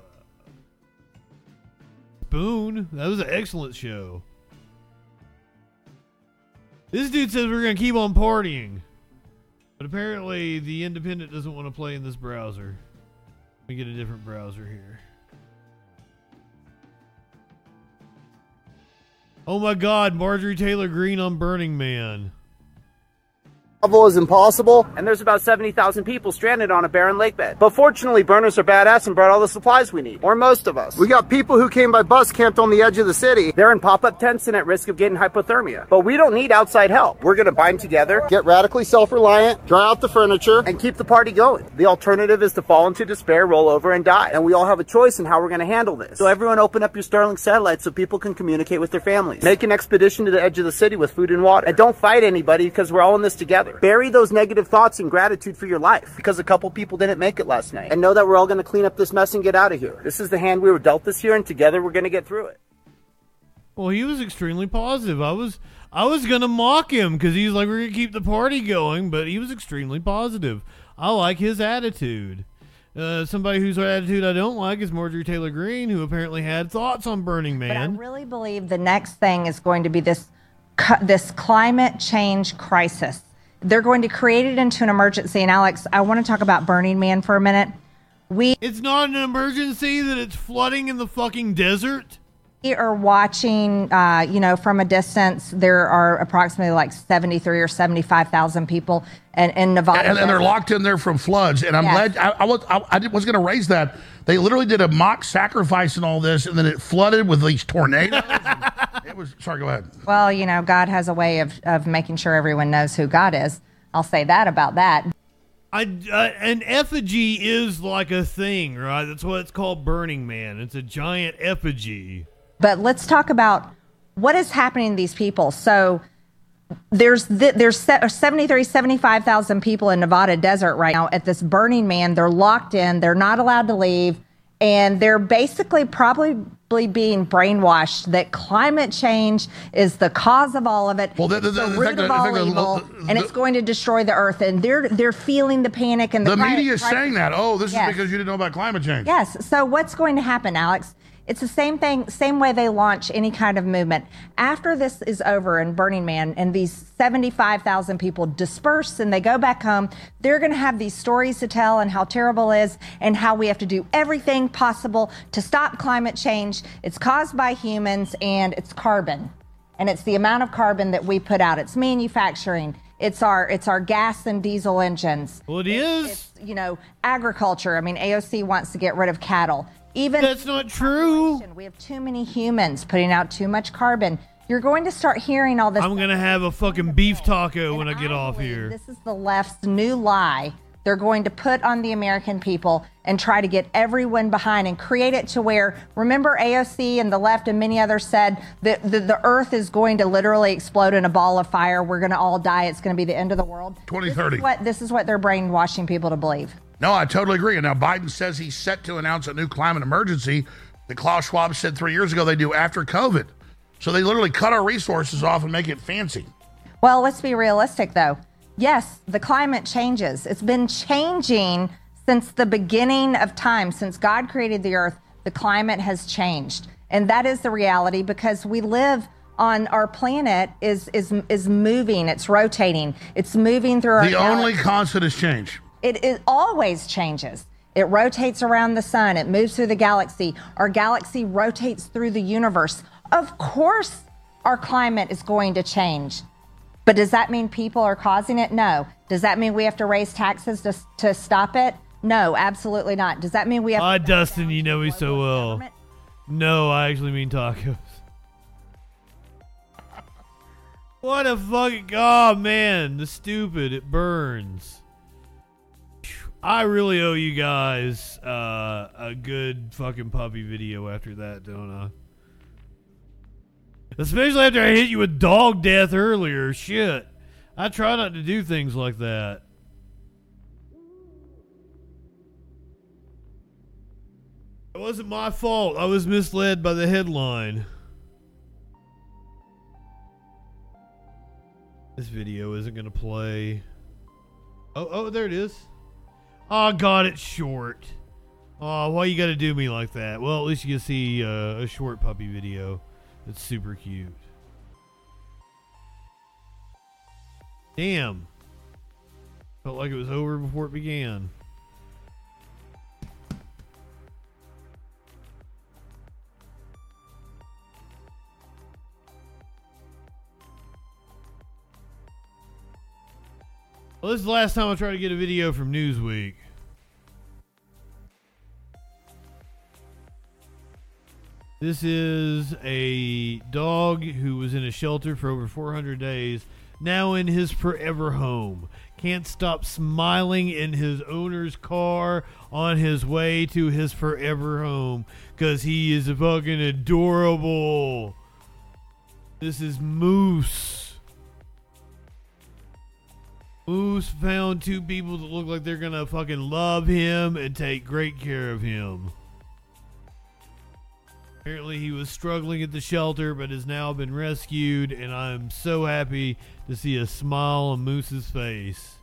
Spoon. That was an excellent show. This dude says we're gonna keep on partying. But apparently the independent doesn't want to play in this browser. Let me get a different browser here. Oh my god, Marjorie Taylor Greene on Burning Man. Level is impossible. and there's about 70,000 people stranded on a barren lake bed. But fortunately, burners are badass and brought all the supplies we need, or most of us. We got people who came by bus camped on the edge of the city. They're in pop-up tents and at risk of getting hypothermia. But we don't need outside help. We're going to bind together, Get radically self-reliant, dry out the furniture. and keep the party going. The alternative is to fall into despair, roll over, and die. And we all have a choice in how we're going to handle this. So everyone open up your Starlink satellites so people can communicate with their families. Make an expedition to the edge of the city with food and water. And don't fight anybody because we're all in this together. Bury those negative thoughts and gratitude for your life because a couple people didn't make it last night. And know that we're all going to clean up this mess and get out of here. This is the hand we were dealt this year, and together we're going to get through it. Well, he was extremely positive. I was I was gonna mock him because he's like we're gonna keep the party going, but he was extremely positive. I like his attitude. Uh, somebody whose attitude I don't like is Marjorie Taylor Greene, who apparently had thoughts on Burning But I really believe the next thing is going to be this cu- this climate change crisis. They're going to create it into an emergency. And Alex, I want to talk about Burning Man for a minute. We It's not an emergency that it's flooding in the fucking desert. We are watching, uh, you know, from a distance. There are approximately like 73 or 75,000 people in, in Nevada. and, and they're locked in there from floods. And I'm Yes. glad I, I was I, I was going to raise that. They literally did a mock sacrifice and all this, and then it flooded with these tornadoes. it was sorry. Go ahead. Well, you know, God has a way of, of making sure everyone knows who God is. I'll say that about that. I, uh, an effigy is like a thing, right? That's what it's called Burning Man. It's a giant effigy. But let's talk about what is happening to these people. So there's th- there's se- 73 75,000 people in Nevada desert right now at this Burning Man. They're locked in. They're not allowed to leave and they're basically probably being brainwashed that climate change is the cause of all of it. Well, the- the- the- the root of all evil, and it's going to destroy the earth. And they're they're feeling the panic and the, media is saying that. Oh, this Yes. is because you didn't know about climate change. Yes. So what's going to happen, Alex? It's the same thing, same way they launch any kind of movement. After this is over in Burning Man and these 75,000 people disperse and they go back home, they're going to have these stories to tell and how terrible it is and how we have to do everything possible to stop climate change. It's caused by humans and it's carbon. And it's the amount of carbon that we put out. It's manufacturing. It's our it's our gas and diesel engines. Well, it is. It's, you know, agriculture. I mean, AOC wants to get rid of cattle. Even that's not true. We have too many humans putting out too much carbon. You're going to start hearing all this. I'm gonna have a fucking beef taco when I get off here. This is the left's new lie. They're going to put on the American people and try to get everyone behind and create it to where, remember, AOC and the left and many others said that the, the earth is going to literally explode in a ball of fire. We're going to all die. It's going to be the end of the world. 2030. This is what, this is what they're brainwashing people to believe. No, I totally agree. And now Biden says he's set to announce a new climate emergency that Klaus Schwab said three years ago they do after COVID. So they literally cut our resources off and make it fancy. Well, let's be realistic though. Yes, the climate changes. It's been changing since the beginning of time. Since God created the earth, the climate has changed. And that is the reality because we live on our planet is is is moving, it's rotating. It's moving through our The only constant is change. It, it always changes. It rotates around the sun. It moves through the galaxy. Our galaxy rotates through the universe. Of course, our climate is going to change. But does that mean people are causing it? No. Does that mean we have to raise taxes to, to stop it? No, absolutely not. Does that mean we have Ah, Dustin, you know me so well. No, I actually mean tacos. What a fucking oh man, the stupid it burns. I really owe you guys uh, a good fucking puppy video after that, don't I? Especially after I hit you with dog death earlier. Shit. I try not to do things like that. It wasn't my fault. I was misled by the headline. This video isn't going to play. Oh, oh, there it is. Oh, God, it's short. Oh, why you got to do me like that? Well, at least you can see uh, a short puppy video. It's super cute. Damn. Felt like it was over before it began. Well, this is the last time I try to get a video from Newsweek. This is a dog who was in a shelter for over 400 days, now in his forever home. Can't stop smiling in his owner's car on his way to his forever home because he is fucking adorable. This is Moose. Moose found two people that look like they're gonna fucking love him and take great care of him. Apparently, he was struggling at the shelter, but has now been rescued, and I'm so happy to see a smile on Moose's face.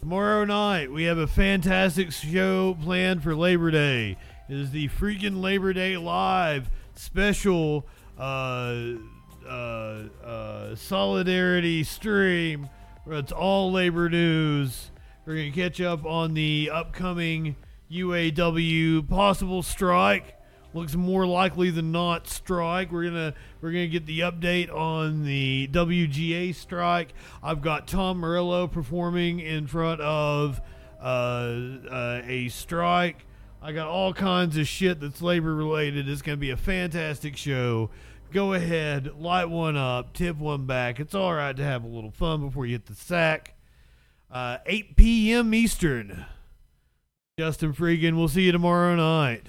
Tomorrow night, we have a fantastic show planned for Labor Day. It is the freaking Labor Day Live special uh, uh, solidarity stream. It's all labor news. We're going to catch up on the upcoming UAW possible strike. Looks more likely than not strike. We're gonna we're gonna get the update on the WGA strike. I've got Tom Morello performing in front of uh, uh, a strike. I got all kinds of shit that's labor related. It's gonna be a fantastic show. Go ahead, light one up, tip one back. It's all right to have a little fun before you hit the sack. Uh, 8 p.m. Eastern. Justin Freakin. We'll see you tomorrow night.